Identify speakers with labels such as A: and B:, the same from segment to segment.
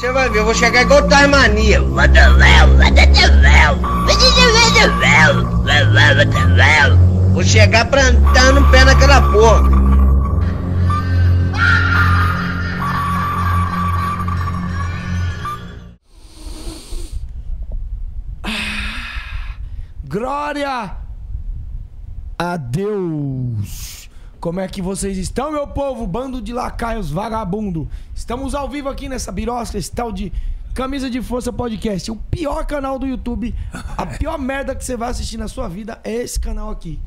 A: Você vai ver, eu vou chegar igual Tasmania. Vou chegar plantando o pé naquela porra.
B: Glória a Deus! Como é que vocês estão, meu povo? Bando de lacaios vagabundo. Estamos ao vivo aqui nessa birosca, esse tal de Camisa de Força Podcast. O pior canal do YouTube, a pior merda que você vai assistir na sua vida é esse canal aqui.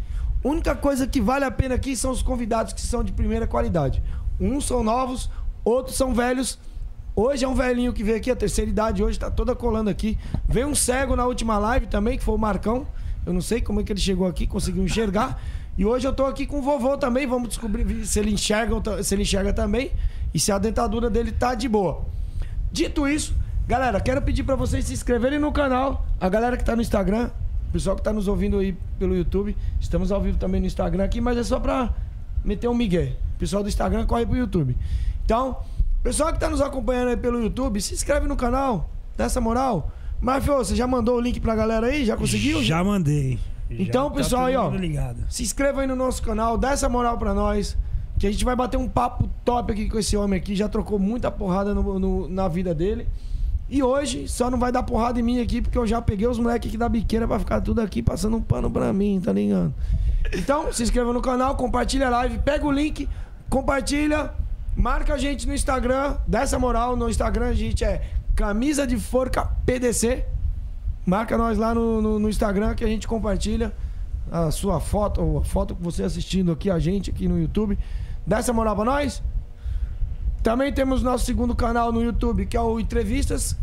B: Única coisa que vale a pena aqui são os convidados que são de primeira qualidade. Uns são novos, outros são velhos. Hoje é um velhinho que veio aqui, a terceira idade, hoje tá toda colando aqui. Veio um cego na última live também, que foi o Marcão. Eu não sei como é que ele chegou aqui, conseguiu enxergar. E hoje eu tô aqui com o vovô também, vamos descobrir se ele enxerga, se ele enxerga também e se a dentadura dele tá de boa. Dito isso, galera, quero pedir pra vocês se inscreverem no canal. A galera que tá no Instagram, o pessoal que tá nos ouvindo aí pelo YouTube, estamos ao vivo também no Instagram aqui, mas é só pra meter um migué. O pessoal do Instagram corre pro YouTube. Então, pessoal que tá nos acompanhando aí pelo YouTube, se inscreve no canal, dá essa moral. Marfio, você já mandou o link pra galera aí? Já conseguiu?
C: Já mandei.
B: Então,
C: tá
B: pessoal, aí, ó.
C: Ligado.
B: Se inscreva aí no nosso canal, dá essa moral pra nós. Que a gente vai bater um papo top aqui com esse homem aqui. Já trocou muita porrada no- no- na vida dele. E hoje só não vai dar porrada em mim aqui, porque eu já peguei os moleques aqui da biqueira pra ficar tudo aqui passando um pano pra mim, tá ligado? Então, se inscreva no canal, compartilha a live, pega o link, compartilha, marca a gente no Instagram, dá essa moral. No Instagram a gente é Camisa de Forca PDC. Marca nós lá no, no, no Instagram que a gente compartilha a sua foto, ou a foto que você assistindo aqui, a gente aqui no YouTube. Dá essa moral pra nós. Também temos nosso segundo canal no YouTube, que é o Entrevistas,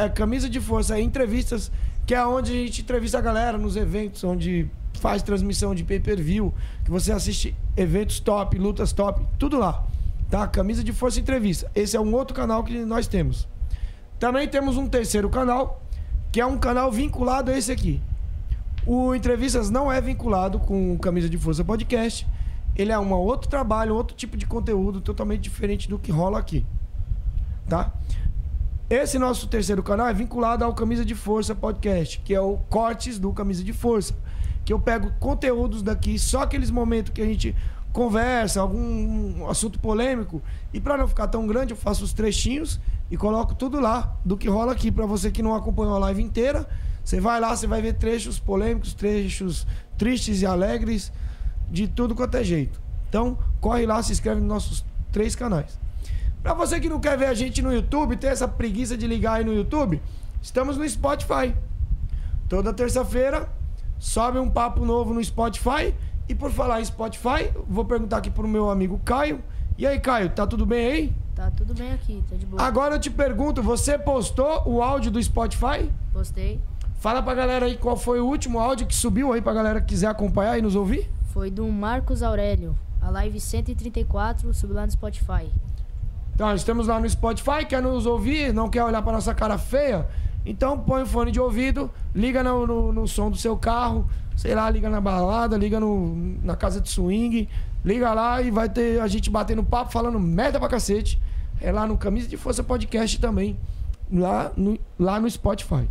B: é, Camisa de Força, é Entrevistas, que é onde a gente entrevista a galera nos eventos, onde faz transmissão de pay-per-view, que você assiste eventos top, lutas top, tudo lá. Tá? Camisa de Força Entrevista. Esse é um outro canal que nós temos. Também temos um terceiro canal, que é um canal vinculado a esse aqui. O Entrevistas não é vinculado com o Camisa de Força Podcast. Ele é um outro trabalho, outro tipo de conteúdo totalmente diferente do que rola aqui. Tá? Esse nosso terceiro canal é vinculado ao Camisa de Força Podcast, que é o Cortes do Camisa de Força. Que eu pego conteúdos daqui, só aqueles momentos que a gente conversa, algum assunto polêmico, e para não ficar tão grande, eu faço os trechinhos e coloco tudo lá do que rola aqui. Para você que não acompanhou a live inteira, você vai lá, você vai ver trechos polêmicos, trechos tristes e alegres, de tudo quanto é jeito. Então, corre lá, se inscreve nos nossos três canais. Pra você que não quer ver a gente no YouTube, tem essa preguiça de ligar aí no YouTube, estamos no Spotify. Toda terça-feira sobe um papo novo no Spotify. E por falar em Spotify, vou perguntar aqui pro meu amigo Caio. E aí, Caio, tá tudo bem aí?
D: Tá tudo bem aqui, tá de boa.
B: Agora eu te pergunto, você postou o áudio do Spotify?
D: Postei.
B: Fala pra galera aí qual foi o último áudio que subiu aí pra galera que quiser acompanhar e nos ouvir.
D: Foi do Marcos Aurélio. A live 134 subiu lá no Spotify.
B: Então, estamos lá no Spotify, quer nos ouvir, não quer olhar pra nossa cara feia? Então põe o fone de ouvido, liga no, no, no som do seu carro, sei lá, liga na balada, liga no, na casa de swing, liga lá e vai ter a gente batendo papo, falando merda pra cacete. É lá no Camisa de Força Podcast também, lá no, lá no Spotify.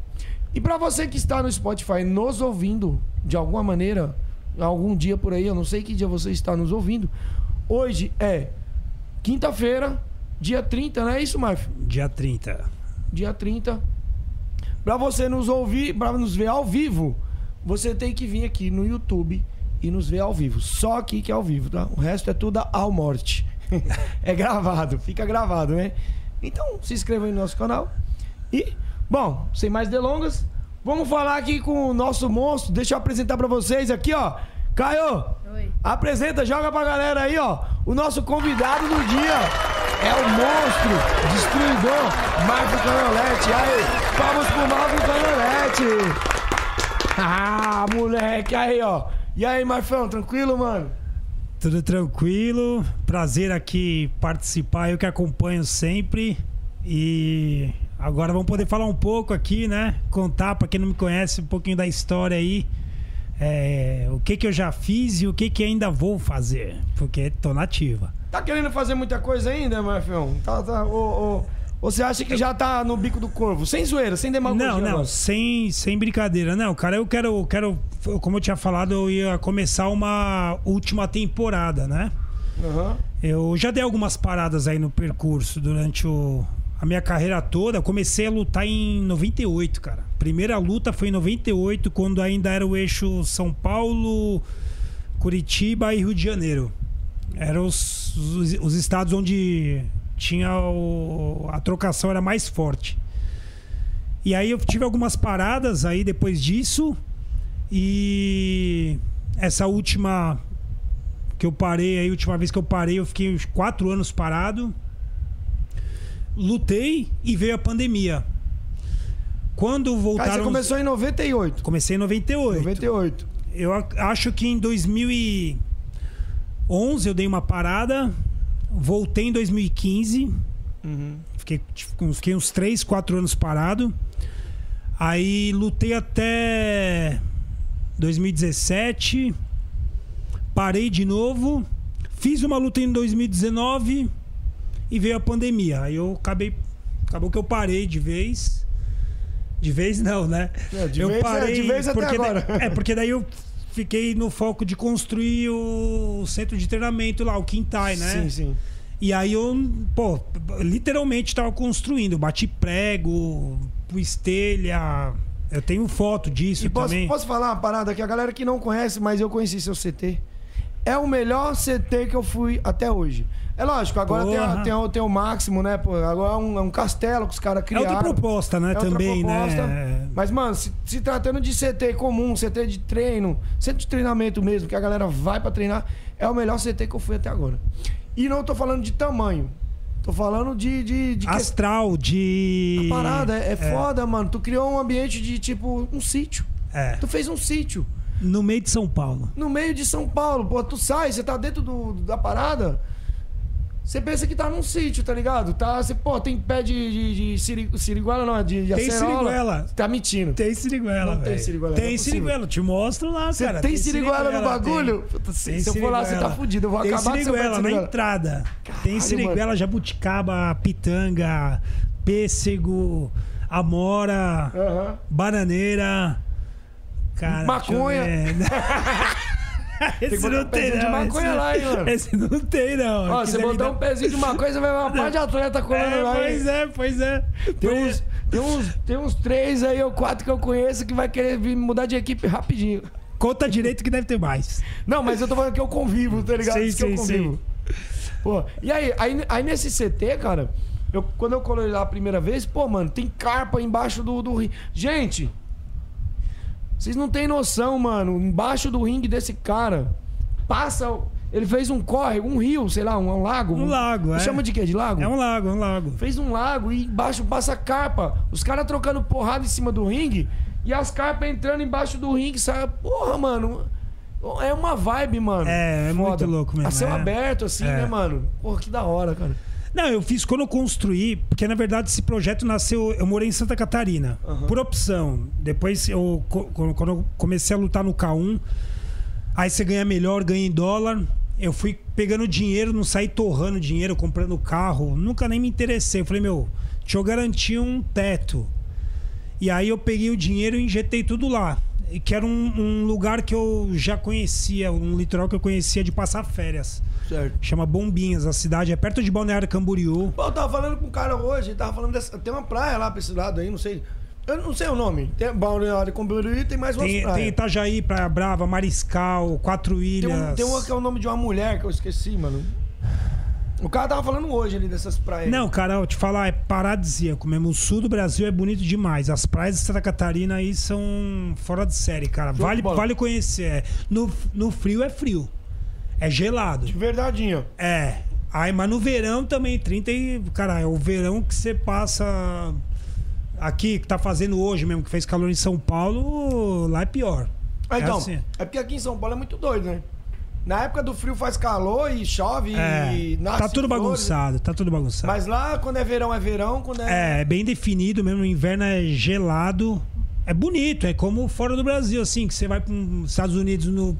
B: E pra você que está no Spotify nos ouvindo, de alguma maneira, algum dia por aí, eu não sei que dia você está nos ouvindo, hoje é quinta-feira, dia 30, não é isso, Marf?
C: Dia 30.
B: Dia 30. Pra você nos ouvir, pra nos ver ao vivo, você tem que vir aqui no YouTube e nos ver ao vivo. Só aqui que é ao vivo, tá? O resto é tudo ao morte. é gravado, fica gravado, né? Então, se inscreva aí no nosso canal. E, bom, sem mais delongas, vamos falar aqui com o nosso monstro. Deixa eu apresentar pra vocês aqui, ó. Caio,
D: Oi.
B: apresenta, joga pra galera aí, ó. O nosso convidado do dia é o monstro, destruidor, Marco Canolete. Aí, palmas pro Marco Canolete. Ah, moleque, aí, ó. E aí, Marfão, tranquilo, mano?
C: Tudo tranquilo. Prazer aqui participar. Eu que acompanho sempre. E agora vamos poder falar um pouco aqui, né? Contar pra quem não me conhece um pouquinho da história aí. É, o que que eu já fiz e o que que ainda vou fazer. Porque tô nativa.
B: Tá querendo fazer muita coisa ainda, Marfão? Tá, tá, ô, ô, Ou você acha que já tá no bico do corvo? Sem zoeira, sem demagogia.
C: Não, não,
B: agora.
C: sem, sem brincadeira. Não, cara, eu quero, eu quero. Como eu tinha falado, eu ia começar uma última temporada, né?
B: Aham.
C: Eu já dei algumas paradas aí no percurso durante o, a minha carreira toda. Eu comecei a lutar em 98, cara. Primeira luta foi em 98, quando ainda era o eixo São Paulo, Curitiba e Rio de Janeiro. Eram os, os, os estados onde tinha o, a trocação era mais forte. E aí eu tive algumas paradas aí depois disso. E essa última que eu parei, aí, a última vez que eu parei, eu fiquei uns quatro anos parado. Lutei e veio a pandemia. Quando
B: Cara,
C: voltaram.
B: você começou em 98.
C: Comecei em 98.
B: 98.
C: Eu ac- acho que em 2011 eu dei uma parada. Voltei em 2015.
B: Uhum.
C: Fiquei, fiquei uns 3, 4 anos parado. Aí lutei até 2017. Parei de novo. Fiz uma luta em 2019 e veio a pandemia. Aí eu acabei. Acabou que eu parei de vez. De vez não, né?
B: É, de
C: eu
B: vez é- de vez até
C: da-
B: agora.
C: é, porque daí eu fiquei no foco de construir o centro de treinamento lá, o Quintai, né?
B: Sim, sim.
C: E aí eu, pô, literalmente tava construindo, bati prego, pus telha. Eu tenho foto disso
B: E posso,
C: também.
B: posso falar uma parada que a galera que não conhece, mas eu conheci seu CT. É o melhor CT que eu fui até hoje. É lógico, agora tem, a- tem, o, tem o máximo, né? Pô, agora é um, é um castelo que os caras
C: É
B: criaram.
C: outra proposta, né?
B: É outra
C: também,
B: proposta.
C: né?
B: Mas, mano, se, se tratando de CT comum, CT de treino, centro de treinamento mesmo, que a galera vai pra treinar, é o melhor CT que eu fui até agora. E não tô falando de tamanho. Tô falando de. de, de
C: Astral, de.
B: a parada é, é foda, mano. Tu criou um ambiente de tipo um sítio.
C: É.
B: Tu fez um sítio
C: No meio de São Paulo.
B: no meio de São Paulo. Pô, tu sai, você tá dentro do, da parada. Você pensa que tá num sítio, tá ligado? Tá, você, pô, tem pé de, de, de siri- siriguela, não, de, de
C: Tem
B: acerola.
C: siriguela.
B: Tá mentindo.
C: Tem siriguela,
B: Não tem
C: velho.
B: siriguela, é
C: Tem
B: possível.
C: siriguela. Te mostro lá,
B: Você
C: cara.
B: tem siriguela no bagulho?
C: tem.
B: Puta, se-
C: Tem
B: se eu for lá, você tá
C: siriguela.
B: fudido. Eu vou
C: tem
B: acabar com
C: siriguela na
B: siriguela.
C: entrada. tem siriguela,
B: mano.
C: jabuticaba, pitanga, pêssego, amora,
B: Aham.
C: bananeira. Cara,
B: Maconha.
C: Esse
B: botar
C: não
B: um
C: tem,
B: de
C: não.
B: maconha
C: esse,
B: lá, hein, mano?
C: Esse não tem, não.
B: Ó, você botar um pezinho de uma coisa, você vai ver uma parte de atleta colando
C: É,
B: lá.
C: pois é, pois é.
B: Tem uns, tem, uns, tem uns três aí ou quatro que eu conheço que vai querer vir mudar de equipe rapidinho.
C: Conta direito que deve ter mais.
B: Não, mas eu tô falando que eu convivo, tá ligado?
C: Sim,
B: Isso que eu
C: sim,
B: convivo. Pô, e aí, aí, aí nesse CT, cara, eu, quando eu colei lá a primeira vez, pô, mano, tem carpa embaixo do, do ringue. Gente, vocês não têm noção, mano. Embaixo do ringue desse cara, passa. Ele fez um córrego, um rio, sei lá, um, um lago.
C: Um lago, é.
B: Chama de quê? De lago?
C: É um lago, é um lago.
B: Fez um lago e embaixo passa carpa. Os caras trocando porrada em cima do ringue e as carpas entrando embaixo do ringue, sabe? Porra, mano. É uma vibe, mano.
C: É, é muito louco mesmo,
B: A céu
C: é.
B: aberto, assim,
C: É.
B: né, mano? Porra, que da hora, cara.
C: Não, eu fiz quando eu construí, porque na verdade esse projeto nasceu. Eu morei em Santa Catarina, por opção. Depois, eu, quando eu comecei a lutar no K1, aí você ganha melhor, ganha em dólar. Eu fui pegando dinheiro, não saí torrando dinheiro, comprando carro. Nunca nem me interessei. Eu falei, meu, deixa eu garantir um teto. E aí eu peguei o dinheiro e injetei tudo lá. E Que era um, um lugar que eu já conhecia, um litoral que eu conhecia de passar férias.
B: Certo.
C: Chama Bombinhas, a cidade é perto de Balneário Camboriú.
B: Pô, eu tava falando com um cara hoje, tava falando dessa. Tem uma praia lá pra esse lado aí, não sei. Eu não sei o nome. Tem Balneário Camboriú e tem mais umas
C: Tem, tem
B: praias.
C: Itajaí, Praia Brava, Mariscal, Quatro
B: Tem,
C: Ilhas.
B: um, tem uma que é o nome de uma mulher que eu esqueci, mano. O cara tava falando hoje ali dessas praias.
C: Não, cara, eu te falar, é paradisíaco mesmo. O sul do Brasil é bonito demais. As praias de Santa Catarina aí são fora de série, cara.
B: Show
C: Vale, vale conhecer. É. No, no frio é frio. É gelado.
B: De verdadinho.
C: É. Aí, mas no verão também, 30 e. Cara, é o verão que você passa aqui, que tá fazendo hoje mesmo, que fez calor em São Paulo, lá é pior.
B: Ah, então,
C: É assim.
B: é porque aqui em São Paulo é muito doido, né? Na época do frio faz calor e chove
C: É,
B: e nasce
C: tá tudo
B: flores.
C: bagunçado, tá tudo bagunçado.
B: Mas lá, quando é verão, é verão. Quando é...
C: É, é bem definido mesmo. O inverno é gelado. É bonito, é como fora do Brasil, assim, que você vai para os Estados Unidos no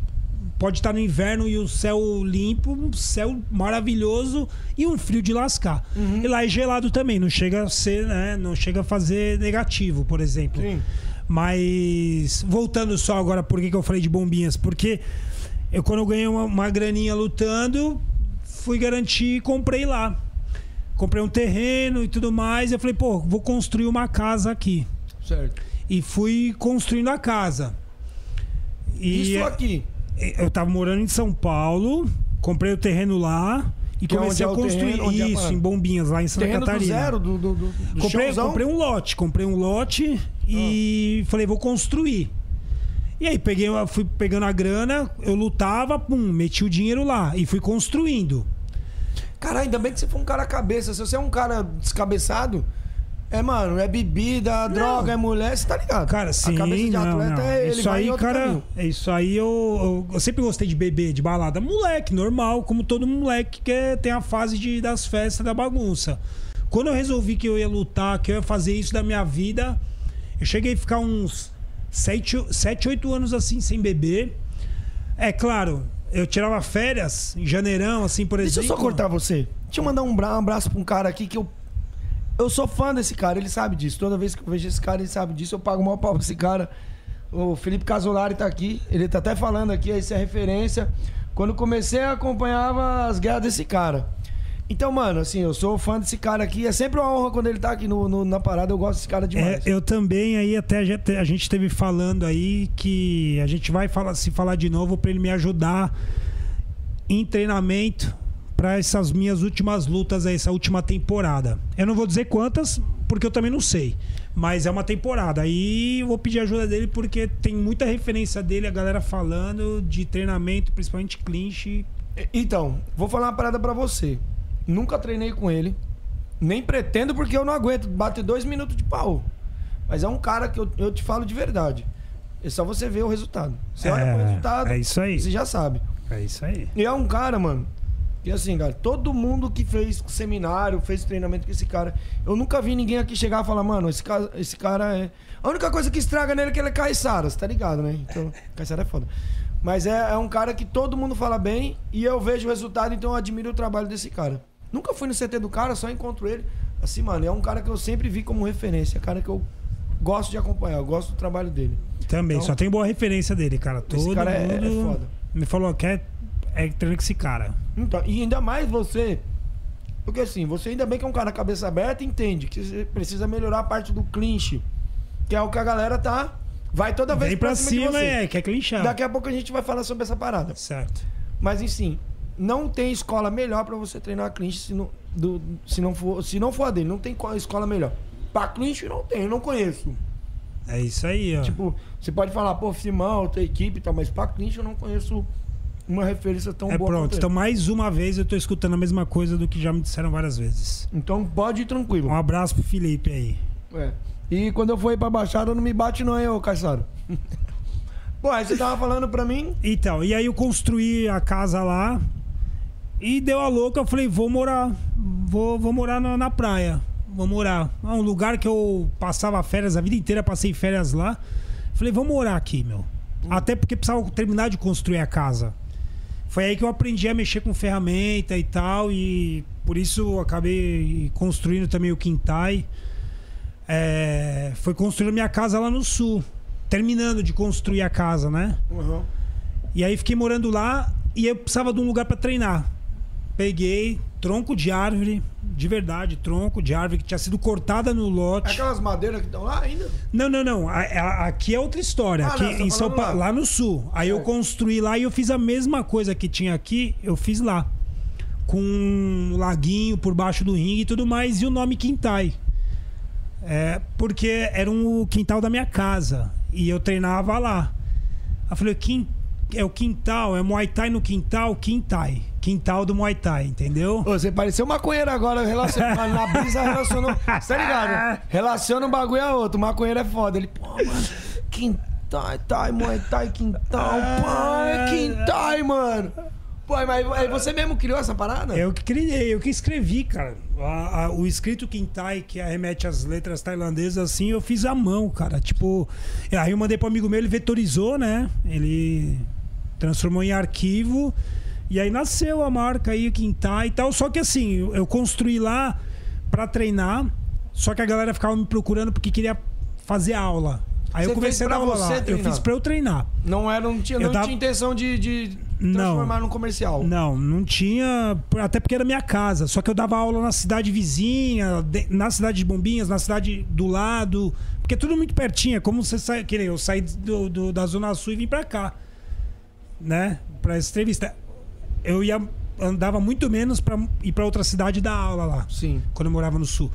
C: pode estar no inverno e o céu limpo, um céu maravilhoso e um frio de lascar.
B: Uhum.
C: E lá é gelado também, não chega a ser, né? Não chega a fazer negativo, por exemplo.
B: Sim.
C: Mas voltando só agora, por que, que eu falei de bombinhas? Porque eu, quando eu ganhei uma, uma graninha lutando, fui garantir e comprei lá. Comprei um terreno e tudo mais. Eu falei, pô, vou construir uma casa aqui.
B: Certo.
C: E fui construindo a casa. E
B: Isso aqui.
C: eu tava morando em São Paulo, comprei o terreno lá e
B: Que é
C: comecei
B: é
C: a construir
B: terreno, é
C: isso
B: parada?
C: em Bombinhas, lá em Santa
B: Terreno do
C: Catarina.
B: zero, do, do, do, do
C: comprei, comprei um lote, comprei um lote e
B: Ah.
C: falei, vou construir. E aí peguei, fui pegando a grana, eu lutava, pum, meti o dinheiro lá e fui construindo.
B: Caralho, ainda bem que você foi um cara cabeça. Se você é um cara descabeçado, é, mano, é bebida, droga, é mulher, você tá ligado?
C: Cara, sim,
B: A cabeça de
C: não,
B: atleta
C: não.
B: é ele
C: Isso aí, cara,
B: caminho.
C: é isso aí eu, eu, eu sempre gostei de beber, de balada. Moleque, normal, como todo moleque que é- tem a fase de, das festas, da bagunça. Quando eu resolvi que eu ia lutar, que eu ia fazer isso da minha vida, eu cheguei a ficar uns 7, 8 anos assim sem beber. É claro, eu tirava férias em janeirão, assim, por
B: Deixa eu
C: exemplo.
B: só cortar você. Deixa eu mandar um, bra- abraço pra um cara aqui que eu. Eu sou fã desse cara, ele sabe disso. Toda vez que eu vejo esse cara, ele sabe disso. Eu pago o maior pau pra esse cara. O Felipe Casolari tá aqui. Ele tá até falando aqui, essa é a referência. Quando comecei, eu acompanhava as guerras desse cara. Então, mano, assim, eu sou fã desse cara aqui. É sempre uma honra quando ele tá aqui no, no- na parada. Eu gosto desse cara
C: É,
B: demais.
C: eu também aí até a gente- a gente teve falando aí que a gente vai falar, se falar de novo para ele me ajudar em treinamento para essas minhas últimas lutas aí, essa última temporada. Eu não vou dizer quantas, porque eu também não sei. Mas é uma temporada. Aí eu vou pedir ajuda dele porque tem muita referência dele, a galera falando de treinamento, principalmente clinch.
B: Então, vou falar uma parada pra você. Nunca treinei com ele. Nem pretendo porque eu não aguento bater dois minutos de pau. Mas é um cara que eu, eu te falo de verdade. É só você ver o resultado. Você olha
C: É,
B: pro resultado,
C: é isso aí.
B: você já sabe.
C: É isso aí.
B: E é um cara, mano. E assim, cara, todo mundo que fez seminário, fez treinamento com esse cara, eu nunca vi ninguém aqui chegar e falar, mano, esse cara, esse cara é. A única coisa que estraga nele é que ele é caiçara, você tá ligado, né? Então, caiçara é foda. Mas é, é um cara que todo mundo fala bem e eu vejo o resultado, então eu admiro o trabalho desse cara. Nunca fui no CT do cara, só encontro ele. Assim, mano, é um cara que eu sempre vi como referência, é um cara que eu gosto de acompanhar, eu gosto do trabalho dele.
C: Também,
B: Então-
C: só tem boa referência dele, cara. Todo
B: cara é- é foda.
C: me falou que é, é treinar com esse cara.
B: Então, e ainda mais você. Porque assim, você ainda bem que é um cara cabeça aberta entende que você precisa melhorar a parte do clinch. Que é o que a galera tá. Vai toda vez
C: Vem pra
B: de
C: cima, é, quer clinchar.
B: Daqui a pouco a gente vai falar sobre essa parada.
C: Certo.
B: Mas enfim, não tem escola melhor pra você treinar clinch se não, do- se não, for, se não for a dele. Não tem co- escola melhor. Pra clinch não tem, eu não conheço.
C: É isso aí, ó.
B: Tipo, você pode falar, pô, Simão, tua equipe e tal, mas pra clinch eu não conheço uma referência tão
C: é
B: boa.
C: pronto. Então, mais uma vez eu tô escutando a mesma coisa do que já me disseram várias vezes.
B: então pode ir tranquilo.
C: Um abraço pro Felipe aí.
B: É. E quando eu for ir pra Baixada, não me bate não, hein, ô Caissaro. Pô, aí você tava falando pra mim...
C: Então, e aí eu construí a casa lá e deu a louca. Eu falei, vou morar. Vou, vou morar na, na praia. Vou morar. É um lugar que eu passava férias, a vida inteira passei férias lá. Falei, vou morar aqui, meu. Até porque precisava terminar de construir a casa. Foi aí que eu aprendi a mexer com ferramenta e tal. E por isso acabei construindo também o quintai. É, foi construindo minha casa lá no sul. Terminando de construir a casa, né?
B: Uhum.
C: E aí fiquei morando lá e eu precisava de um lugar pra treinar. Peguei tronco de árvore, de verdade, tronco de árvore que tinha sido cortada no lote.
B: Aquelas madeiras que estão lá ainda?
C: Não, não, não. A- a- aqui é outra história.
B: Ah,
C: aqui
B: não, tá
C: em São Paulo,
B: lá.
C: lá. no sul. Aí eu
B: Certo.
C: construí lá e eu fiz a mesma coisa que tinha aqui, eu fiz lá. Com um laguinho por baixo do ringue e tudo mais, e o nome Quintai. É, porque era um o quintal da minha casa. E eu treinava lá. Aí eu falei, "Quin- é o quintal, é Muay Thai no quintal, Quintai. Quintal do Muay Thai, entendeu?
B: Ô, você pareceu maconheiro agora, relaciona, na brisa relacionou. Você tá ligado? Relaciona um bagulho a outro. Maconheiro é foda. Ele, pô, mano, quintai, tai, muay thai, quintal, pai, quintai, mano. Pô, mas aí você mesmo criou essa parada?
C: Eu que criei, eu que escrevi, cara. A- a- o escrito Quintai, que arremete às letras tailandesas, assim, eu fiz à mão, cara. Tipo, aí eu mandei pro amigo meu, ele vetorizou, né? Ele Transformou em arquivo. E aí nasceu a marca aí, o Quintai e tal. Só que assim, eu construí lá pra treinar. Só que a galera ficava me procurando porque queria fazer aula. Aí
B: Você
C: eu comecei a dar aula lá. Eu fiz pra eu treinar.
B: Não era, não tinha,
C: Eu
B: não
C: dava-
B: tinha intenção de, de
C: Não.
B: transformar num comercial.
C: Não, não tinha. Até porque era minha casa. Só que eu dava aula na cidade vizinha, na cidade de Bombinhas, na cidade do lado. Porque é tudo muito pertinho. É como você sai. Que eu saí do, do- da Zona Sul e vim pra cá. Né? Essa entrevista. Eu ia. Andava muito menos pra ir pra outra cidade dar aula lá.
B: Sim.
C: Quando eu morava no sul.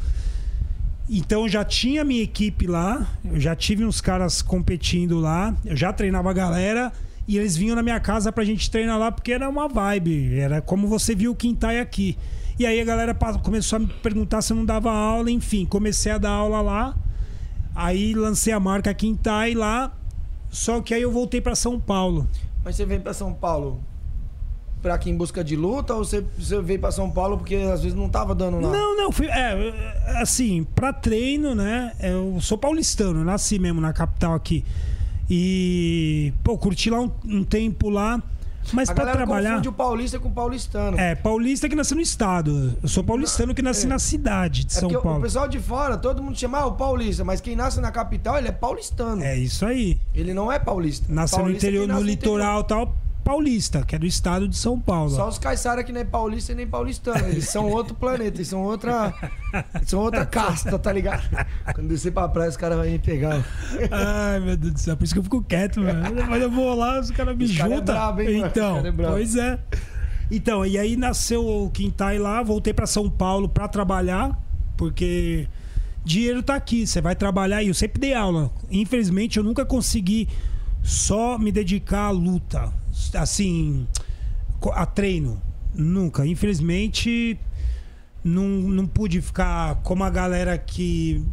C: Então eu já tinha minha equipe lá, eu já tive uns caras competindo lá, eu já treinava a galera e eles vinham na minha casa pra gente treinar lá porque era uma vibe, era como você viu o Quintai aqui. E aí a galera começou a me perguntar se eu não dava aula, enfim, comecei a dar aula lá. Aí lancei a marca Quintai lá, só que aí eu voltei pra São Paulo.
B: Mas você veio pra São Paulo pra aqui em busca de luta ou você, você veio pra São Paulo porque às vezes não tava dando nada?
C: Não, não, fui, é, assim, pra treino, né? Eu sou paulistano, nasci mesmo na capital aqui. E, pô, curti lá um, um tempo lá, mas
B: A
C: pra
B: galera
C: trabalhar.
B: confunde o paulista com o paulistano.
C: É, paulista que nasceu no estado. Eu sou paulistano que nasci
B: É.
C: na cidade de
B: É
C: São
B: porque o
C: Paulo.
B: pessoal de fora, todo mundo chama ah, o paulista, mas quem nasce na capital, ele é paulistano.
C: É isso aí.
B: Ele não é paulista.
C: Nasceu no
B: é
C: interior, no litoral tal, paulista, que é do estado de São Paulo.
B: Só os caiçara que nem é paulista e nem paulistano. Eles são outro planeta, eles são outra. são outra casta, tá ligado? Quando descer pra praia, os caras vão me pegar.
C: Ai, meu Deus do céu, por isso que eu fico quieto, mano. Mas eu vou lá, os caras me
B: cara é
C: juntam.
B: brabo, hein, mano? Esse
C: então,
B: cara é brabo.
C: pois é. Então, e aí nasceu o Quintai lá, voltei pra São Paulo pra trabalhar, porque dinheiro tá aqui, você vai trabalhar e eu sempre dei aula. Infelizmente, eu nunca consegui só me dedicar à luta, assim, a treino. Nunca. Infelizmente, não, não pude ficar como a galera que.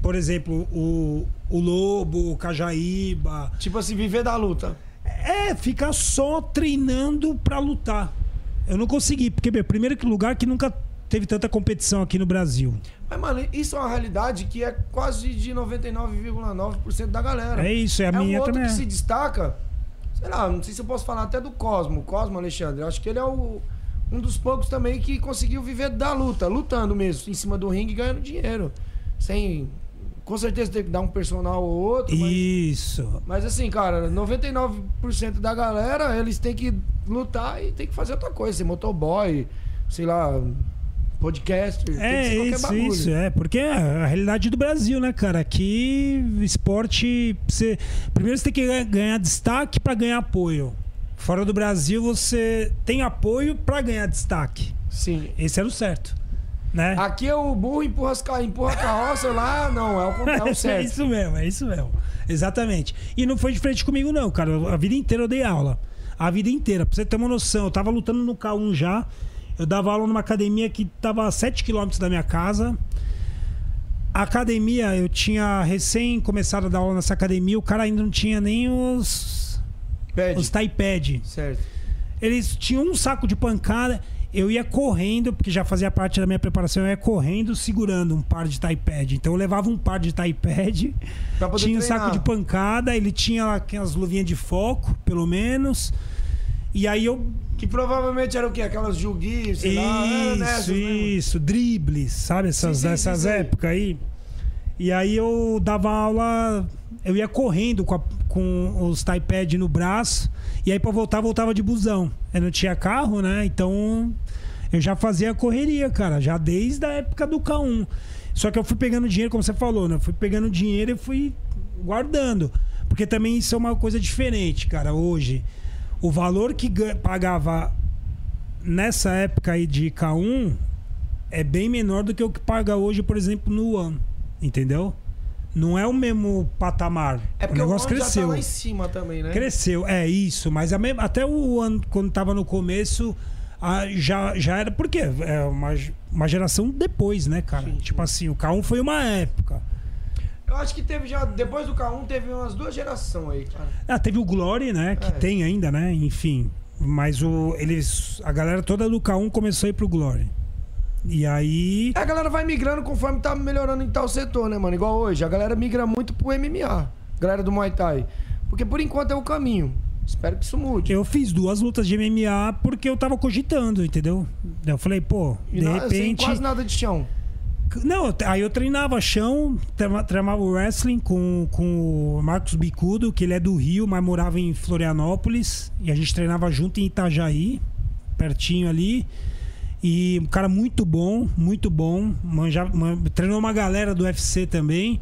C: Por exemplo, o, o Lobo, o Cajaíba.
B: Tipo assim, viver da luta.
C: É, ficar só treinando pra lutar. Eu não consegui, porque, meu, primeiro lugar que nunca teve tanta competição aqui no Brasil.
B: Mas, mano, isso é uma realidade que é quase de 99,9% da galera.
C: É isso, é a
B: é
C: minha
B: um outro
C: também.
B: que se destaca. Sei lá, não sei se eu posso falar até do Cosmo. Cosmo Alexandre. Acho que ele é o, um dos poucos também que conseguiu viver da luta, lutando mesmo, em cima do ringue, ganhando dinheiro. Sem. Com certeza tem que dar um personal ou outro. Mas,
C: Isso.
B: mas assim, cara, 99% da galera, eles têm que lutar e tem que fazer outra coisa. Ser motoboy, sei lá, que
C: É isso,
B: bagulho.
C: isso, é. Porque é a realidade do Brasil, né, cara? Aqui, esporte. Você, primeiro você tem que ganhar- destaque pra ganhar apoio. Fora do Brasil, você tem apoio pra ganhar destaque.
B: Sim.
C: Esse era o certo. Né?
B: Aqui é o burro empurra, empurra a carroça, lá não, é o, é o
C: É
B: certo.
C: isso mesmo, é isso mesmo. Exatamente. E não foi diferente comigo, não, cara. A vida inteira eu dei aula. A vida inteira. Pra você ter uma noção, eu tava lutando no K1 já. Eu dava aula numa academia que tava a 7km da minha casa. A academia, eu tinha recém começado a dar aula nessa academia, o cara ainda não tinha nem os.
B: Pede.
C: os iPad.
B: Certo.
C: Eles tinham um saco de pancada. Eu ia correndo, porque já fazia parte da minha preparação, eu ia correndo segurando um par de iPad. Então eu levava um par de iPad,
B: Pra poder
C: tinha um
B: treinar.
C: saco de pancada, ele tinha aquelas luvinhas de foco, pelo menos. E aí eu.
B: Que provavelmente era o quê? Aquelas Jugi, sei lá. era nessas
C: Isso, isso, dribles, sabe? Essas,
B: Sim, sim,
C: essas
B: sim,
C: épocas aí. E aí eu dava aula, eu ia correndo com, a- com os iPad no braço. E aí pra voltar, voltava de busão. Eu não tinha carro, né? Então eu já fazia correria, cara, já desde a época do K1. Só que eu fui pegando dinheiro, como você falou, né? Eu fui pegando dinheiro e fui guardando. Porque também isso é uma coisa diferente, cara, hoje. O valor que ga- pagava nessa época aí de K1 é bem menor do que o que paga hoje, por exemplo, no One. Entendeu? Não é o mesmo patamar.
B: É porque
C: o
B: o
C: negócio
B: já
C: cresceu.
B: tá lá em cima também, né?
C: Cresceu, é isso. Mas me- até o ano, quando tava no começo, a- já, já era. Por quê? É uma, uma geração depois, né, cara?
B: Sim, sim.
C: Tipo assim, o K1 foi uma época.
B: Eu acho que teve já, depois do K1, teve umas duas gerações aí, cara.
C: Ah, teve o Glory, né? Que
B: É.
C: tem ainda, né? Enfim. Mas o, eles. A galera toda do K1 começou a ir pro Glory. E aí.
B: É, A galera vai migrando conforme tá melhorando em tal setor, né, mano? Igual hoje, a galera migra muito pro MMA. Galera do Muay Thai. Porque por enquanto é o caminho. Espero que isso mude.
C: Eu fiz duas lutas de MMA porque eu tava cogitando, entendeu? Eu falei, pô,
B: E
C: de
B: sem
C: repente.
B: quase nada de chão.
C: Não, aí eu treinava chão, treinava wrestling com, com o Marcos Bicudo, que ele é do Rio, mas morava em Florianópolis. E a gente treinava junto em Itajaí, pertinho ali. E um cara muito bom, muito bom. Man- treinou uma galera do UFC também.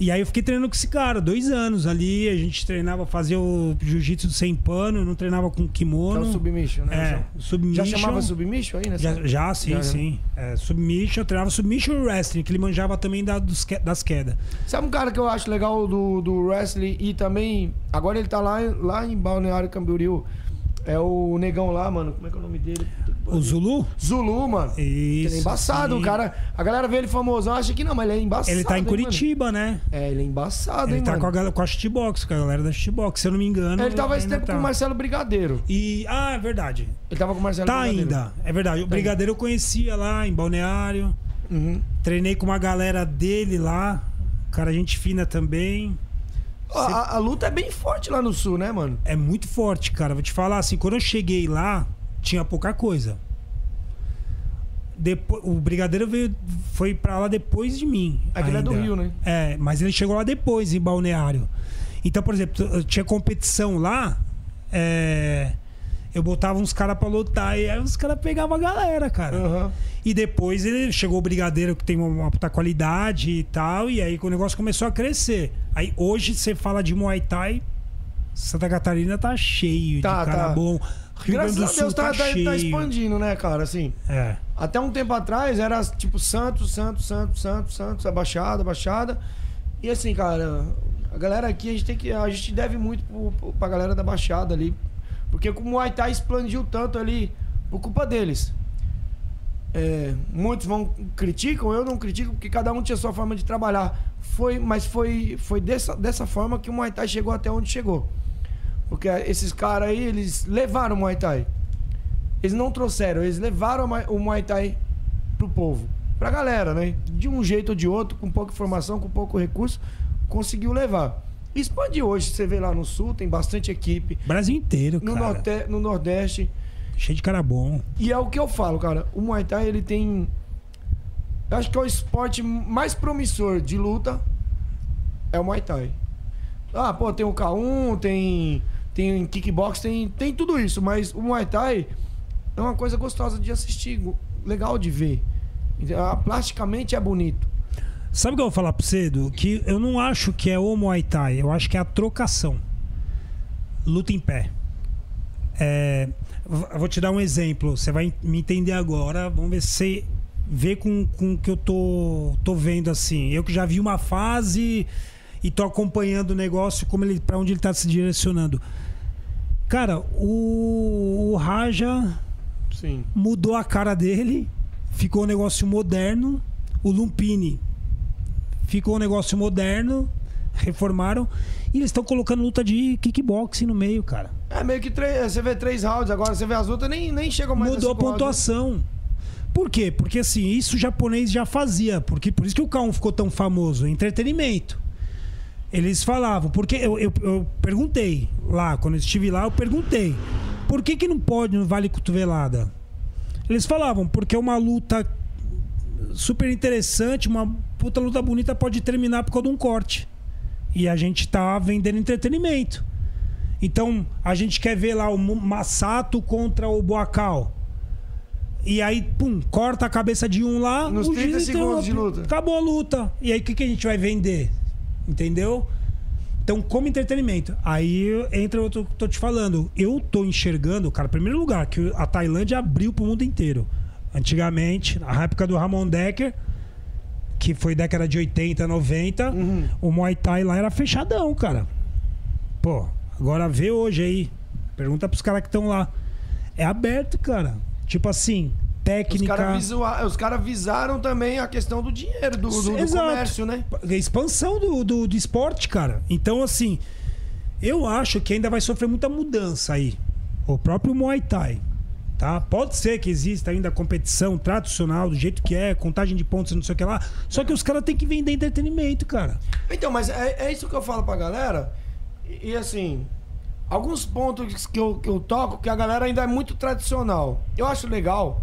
C: E aí eu fiquei treinando com esse cara, dois anos ali. A gente treinava, fazia o jiu-jitsu sem pano, não treinava com kimono.
B: o submission, né?
C: É,
B: Já-
C: submission.
B: Já chamava submission aí, né?
C: Já, já, sim,
B: Já,
C: sim. É, submission, eu treinava submission e wrestling, que ele manjava também da- dos das quedas.
B: Sabe um cara que eu acho legal do, do wrestling e também. Agora ele tá lá, lá em Balneário Camboriú. É o negão lá, mano. Como é que é o nome dele?
C: O Zulu?
B: Zulu, mano. Ele
C: Isso.
B: é embaçado,
C: sim.
B: o cara. A galera vê ele famosão, acha que não, mas ele é embaçado.
C: Ele tá em
B: hein, mano?
C: Curitiba, né?
B: É, ele é embaçado,
C: Ele
B: hein,
C: tá
B: mano.
C: com a, galera, com a Shitbox, com a galera da Shitbox, se eu não me engano.
B: Ele tava esse
C: ainda
B: tempo
C: tá.
B: com o Marcelo Brigadeiro.
C: E. Ah, é verdade.
B: Ele tava com o Marcelo
C: Tá
B: Brigadeiro.
C: ainda. É verdade. O Brigadeiro eu conhecia lá em Balneário.
B: Uhum.
C: Treinei com uma galera dele lá. Cara, gente fina também.
B: A, a luta é bem forte lá no sul, né, mano?
C: É muito forte, cara. Vou te falar assim, quando eu cheguei lá, tinha pouca coisa. Depois, o Brigadeiro veio, foi pra lá depois de mim.
B: É que ele é do. Rio, né?
C: É, mas ele chegou lá depois, em Balneário. Então, por exemplo, tinha competição lá, é, eu botava uns caras pra lutar e aí os caras pegavam a galera, cara.
B: Aham.
C: E depois ele chegou o Brigadeiro, que tem uma, puta qualidade e tal, e aí o negócio começou a crescer. Aí hoje você fala de Muay Thai, Santa Catarina tá cheio
B: Tá,
C: de cara
B: tá.
C: bom. Rio
B: Graças
C: Grande do
B: a
C: Sul
B: Deus tá,
C: tá,
B: tá- tá expandindo, né, cara? Assim.
C: É.
B: Até um tempo atrás era tipo Santos, Santos, Santos, Santos, Santos, abaixada, abaixada. E assim, cara, a galera aqui a gente tem que. A gente deve muito pro, pro, pra galera da Baixada ali. Porque como o Muay Thai expandiu tanto ali, por culpa deles. É, muitos vão criticam, eu não critico, porque cada um tinha sua forma de trabalhar. Foi, mas foi, foi dessa, dessa forma que o Muay Thai chegou até onde chegou. Porque esses caras aí, eles levaram o Muay Thai. Eles não trouxeram, eles levaram o Muay Thai pro povo. Pra galera, né? De um jeito ou de outro, com pouca informação, com pouco recurso, conseguiu levar. E Expandiu hoje, você vê lá no sul, tem bastante equipe.
C: Brasil inteiro,
B: No,
C: cara.
B: norte, no Nordeste.
C: Cheio de cara bom.
B: E é o que eu falo, cara. O Muay Thai, ele tem. Eu acho que é o esporte mais promissor de luta. É o Muay Thai. Ah, pô, tem o K1, tem. Tem kickbox, tem, tem tudo isso. Mas o Muay Thai é uma coisa gostosa de assistir, legal de ver. Ah, Plasticamente é bonito.
C: Sabe o que eu vou falar pra você, Edu? Que eu não acho que é o Muay Thai, eu acho que é a trocação. Luta em pé. É, vou te dar um exemplo, você vai me entender agora. Vamos ver se você vê com, com o que eu tô, tô vendo assim. Eu que já vi uma fase e tô acompanhando o negócio, como ele, para onde ele tá se direcionando. Cara, o, o Raja
B: Sim.
C: mudou a cara dele, ficou um negócio moderno. O Lumpini ficou um negócio moderno, reformaram. E eles estão colocando luta de kickboxing no meio, cara.
B: É meio que três. Você vê três rounds, agora você vê as lutas, nem, nem chegam mais
C: Mudou a
B: rounds, né?
C: pontuação. Por quê? Porque assim, isso o japonês já fazia. Porque, por isso que o K1 ficou tão famoso. Entretenimento. Eles falavam, porque eu, eu, eu perguntei lá, quando eu estive lá, eu perguntei. Por que, que não pode no Vale Cotovelada? Eles falavam, porque é uma luta super interessante, uma puta luta bonita pode terminar por causa de um corte. E a gente tá vendendo entretenimento. Então, a gente quer ver lá o Massato contra o Boacal. E aí, pum, corta a cabeça de um lá.
B: Nos
C: o
B: 30
C: juiz
B: segundos de luta.
C: Acabou a luta. E aí, o que, que a gente vai vender? Entendeu? Então, como entretenimento. Aí entra o que eu tô te falando. Eu tô enxergando, cara, em primeiro lugar, que a Tailândia abriu pro mundo inteiro. Antigamente, na época do Ramon Decker, que foi década de 80, 90,
B: Uhum.
C: o Muay Thai lá era fechadão, cara. Pô, agora vê hoje aí. Pergunta pros caras que estão lá. É aberto, cara. Tipo assim,
B: Os
C: técnica.
B: caras visua- os caras visaram também a questão do dinheiro, do, do- do comércio, né?
C: Expansão do, do, do esporte, cara. Então, assim, eu acho que ainda vai sofrer muita mudança aí. O próprio Muay Thai. Tá? Pode ser que exista ainda competição tradicional, do jeito que é, contagem de pontos, não sei o que lá. Só que os caras têm que vender entretenimento, cara.
B: Então, mas é, é isso que eu falo pra galera. E, e assim, alguns pontos que eu, que eu toco que a galera ainda é muito tradicional. Eu acho legal.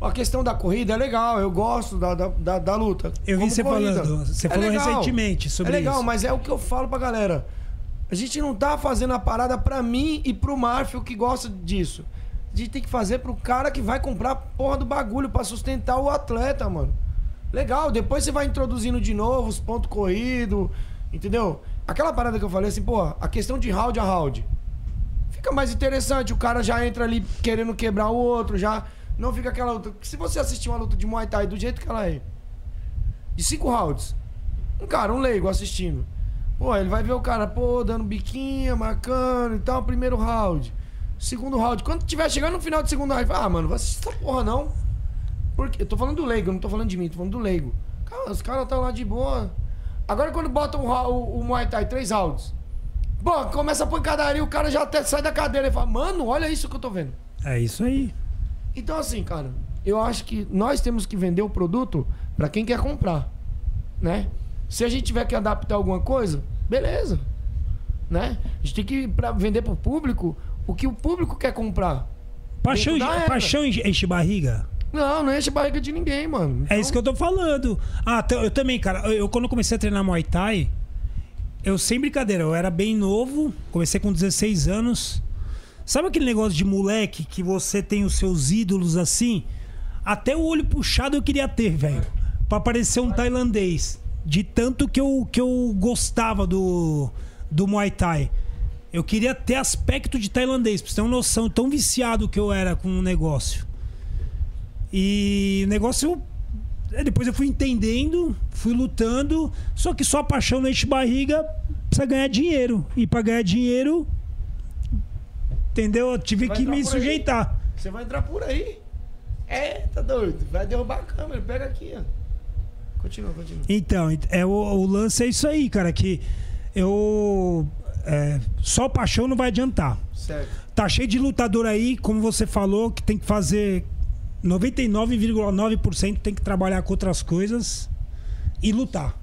B: A questão da corrida é legal, eu gosto da, da, da, da luta.
C: Eu vi
B: como
C: você
B: corrida.
C: falando, você
B: É
C: falou
B: legal.
C: recentemente sobre
B: É legal,
C: isso.
B: mas é o que eu falo pra galera. A gente não tá fazendo a parada pra mim e pro Marfio que gosta disso. Tem que fazer pro cara que vai comprar porra do bagulho pra sustentar o atleta, mano. Legal, depois você vai introduzindo de novo os pontos corridos, entendeu? Aquela parada que eu falei assim, pô, a questão de round a round. Fica mais interessante, o cara já entra ali querendo quebrar o outro, já não fica aquela luta. Se você assistir uma luta de Muay Thai do jeito que ela é, de cinco rounds, um cara, um leigo assistindo. Pô, ele vai ver o cara, pô, dando biquinha, marcando e tal, primeiro round. Segundo round. Quando tiver chegando no final do segundo round, fala, ah, mano, vai assistir essa porra não. Porque, eu tô falando do leigo, eu não tô falando de mim, tô falando do leigo. Cara, os caras estão lá de boa. Agora quando botam o, o, o Muay Thai, três rounds. Pô, começa a pancadaria, o cara já até sai da cadeira e fala, mano, olha isso que eu tô vendo.
C: É isso aí.
B: Então, assim, cara, eu acho que nós temos que vender o produto pra quem quer comprar, né? Se a gente tiver que adaptar alguma coisa, beleza, né? A gente tem que pra vender pro público o que o público quer comprar.
C: Paixão, paixão enche barriga.
B: Não, não enche barriga de ninguém, mano.
C: É isso que eu tô falando. Ah, eu também, cara. Eu, eu, quando comecei a treinar Muay Thai, eu sem brincadeira, eu era bem novo, comecei com 16 anos. Sabe aquele negócio de moleque que você tem os seus ídolos assim? Até o olho puxado eu queria ter, velho. Pra parecer um tailandês. De tanto que eu, que eu gostava do, do Muay Thai. Eu queria ter aspecto de tailandês, pra você ter uma noção, tão viciado que eu era com o negócio. E o negócio. é, Depois eu fui entendendo, fui lutando. Só que só a paixão não enche barriga, precisa ganhar dinheiro. E pra ganhar dinheiro. Entendeu? Eu tive que me
B: aí.
C: sujeitar.
B: Você vai entrar por aí. É, tá doido. Vai derrubar a câmera. Pega aqui, ó. Continua, continua.
C: Então, é, o, o lance é isso aí, cara. Que eu. É, só paixão não vai adiantar.
B: Certo.
C: Tá cheio de lutador aí, como você falou, que tem que fazer 99,9% tem que trabalhar com outras coisas e lutar.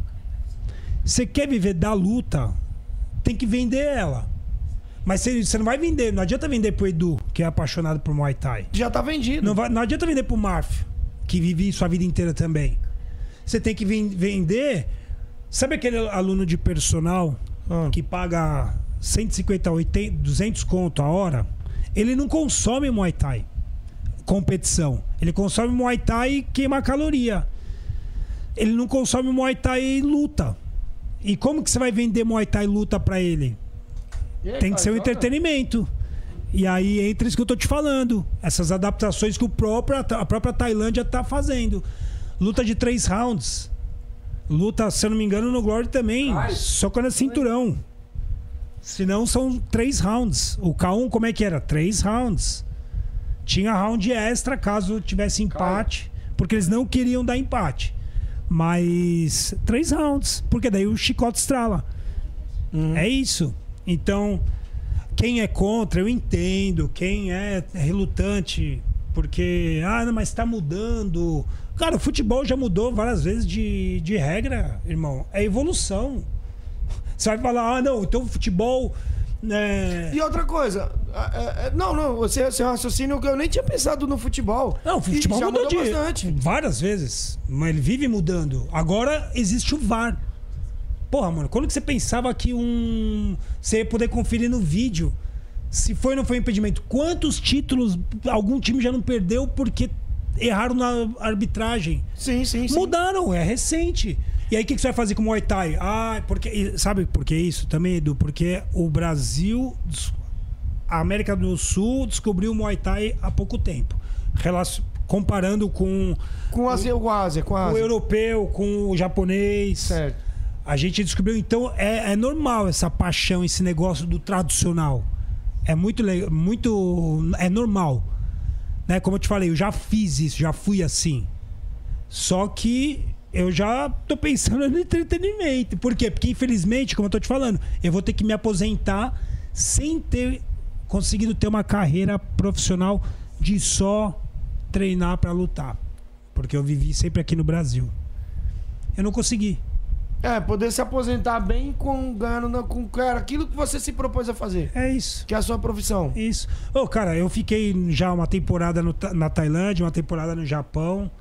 C: Você quer viver da luta, tem que vender ela. Mas você, não vai vender, não adianta vender pro Edu, que é apaixonado por Muay Thai.
B: Já tá vendido.
C: Não, vai- não adianta vender pro Marf, que vive sua vida inteira também. Você tem que ven- vender. Sabe aquele aluno de personal
B: Ah.
C: que paga 150, 80, 200 conto a hora? Ele não consome Muay Thai competição. Ele consome Muay Thai e queima caloria. Ele não consome Muay Thai e luta. E como que você vai vender Muay Thai e luta pra ele?
B: Aí,
C: Tem que ser um
B: joga?
C: entretenimento. E aí entra isso que eu tô te falando. Essas adaptações que o próprio, a própria Tailândia tá fazendo. Luta de três rounds. Luta, se eu não me engano, no Glory também.
B: Ai.
C: Só quando é cinturão. Se não, são três rounds. O K1, como é que era? Três rounds. Tinha round extra caso tivesse empate. Porque eles não queriam dar empate. Mas três rounds. Porque daí o chicote estrala. É isso. Então, quem é contra, eu entendo. Quem é relutante, porque, ah, mas tá mudando. Cara, o futebol já mudou várias vezes de, de regra, irmão. É evolução. Você vai falar, ah, não, então o futebol. É...
B: E outra coisa, não, não, você, seu raciocínio que eu nem tinha pensado no futebol.
C: Não, o futebol mudou,
B: mudou
C: de
B: bastante.
C: várias vezes, mas ele vive mudando. Agora existe o VAR. Porra, mano, quando que você pensava que um você ia poder conferir no vídeo se foi ou não foi impedimento? Quantos títulos algum time já não perdeu porque erraram na arbitragem?
B: Sim, sim, sim.
C: Mudaram, é recente. E aí o que, que você vai fazer com o Muay Thai? Ah, porque. Sabe por que isso também, Edu? Porque o Brasil, a América do Sul descobriu o Muay Thai há pouco tempo. Relacion- Comparando com
B: Com a Ásia, com a Ásia, com a
C: o
B: Ásia.
C: europeu, com o japonês.
B: Certo.
C: A gente descobriu, então, é, é normal essa paixão, esse negócio do tradicional. É muito legal, muito. É normal. Né? Como eu te falei, eu já fiz isso, já fui assim. Só que eu já tô pensando no entretenimento. Por quê? Porque, infelizmente, como eu tô te falando, eu vou ter que me aposentar sem ter conseguido ter uma carreira profissional de só treinar pra lutar. Porque eu vivi sempre aqui no Brasil. Eu não consegui.
B: É, poder se aposentar bem com ganhando com cara, aquilo que você se propôs a fazer,
C: É isso.
B: que é a sua profissão.
C: Isso. Ô, cara, eu fiquei já uma temporada no na Tailândia, uma temporada no Japão.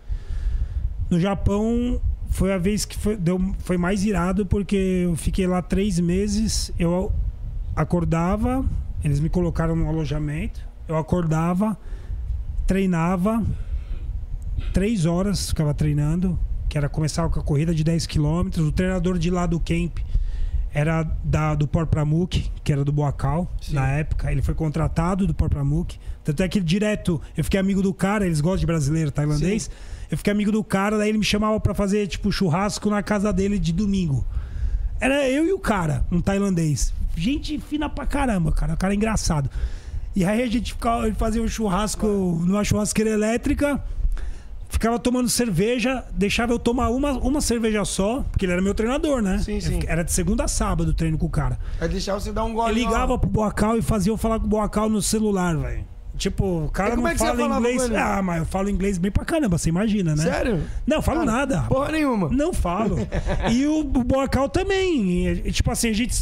C: No Japão foi a vez que foi, deu, foi mais irado, porque eu fiquei lá três meses. Eu acordava, eles me colocaram no alojamento. Eu acordava, treinava, três horas ficava treinando, que era começar com a corrida de 10 quilômetros. O treinador de lá do camp era da, do Port Pramuk, que era do Boacal,
B: Sim.
C: na época. Ele foi contratado do Port Pramuk. Tanto é que direto, eu fiquei amigo do cara, eles gostam de brasileiro tailandês. Eu fiquei amigo do cara, daí ele me chamava pra fazer, tipo, churrasco na casa dele de domingo. Era eu e o cara, um tailandês. Gente fina pra caramba, cara. O cara é engraçado. E aí a gente ficava, ele fazia um churrasco numa churrasqueira elétrica. Ficava tomando cerveja, deixava eu tomar uma, uma cerveja só, porque ele era meu treinador, né?
B: Sim, sim.
C: Era de segunda a sábado o treino com o cara.
B: Aí deixar você dar um
C: Eu
B: gole.
C: ligava pro Boacal e fazia eu falar com o Boacal no celular, velho. Tipo, o cara não
B: é
C: fala inglês.
B: ele?
C: Ah, mas eu falo inglês bem pra caramba, você imagina, né?
B: Sério?
C: Não, eu falo
B: Cara,
C: nada.
B: Porra nenhuma.
C: Não falo. e o, o Boacal também. E, tipo assim, a gente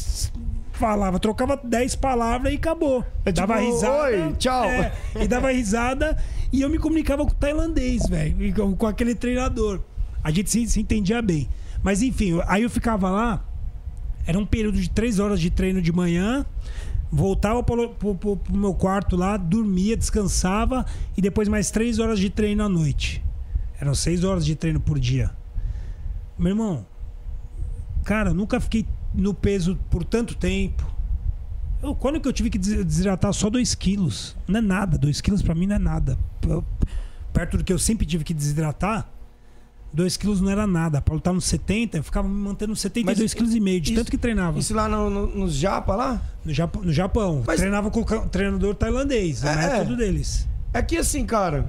C: falava, trocava 10 palavras e acabou.
B: É tipo,
C: dava risada.
B: "Oi, tchau."
C: é, e dava risada e eu me comunicava com o tailandês, velho. Com, aquele treinador. A gente se, se entendia bem. Mas enfim, aí eu ficava lá. Era um período de 3 horas de treino de manhã. Voltava pro, pro- pro- pro meu quarto lá, dormia, descansava e depois mais 3 horas de treino à noite. Eram 6 horas de treino por dia. Meu irmão, cara, eu nunca fiquei no peso por tanto tempo. Eu, quando que eu tive que des- desidratar só 2 quilos? Não é nada, 2 quilos pra mim não é nada. Eu- perto do que eu sempre tive que desidratar, 2 quilos não era nada. Pra lutar nos 70, eu ficava me mantendo nos 72
B: Mas
C: quilos e meio, de
B: isso-
C: tanto que treinava.
B: Isso lá no, no, nos japa lá?
C: No Japão, no Japão.
B: Mas-
C: treinava com o treinador tailandês, o
B: É,
C: método deles.
B: É que assim, cara,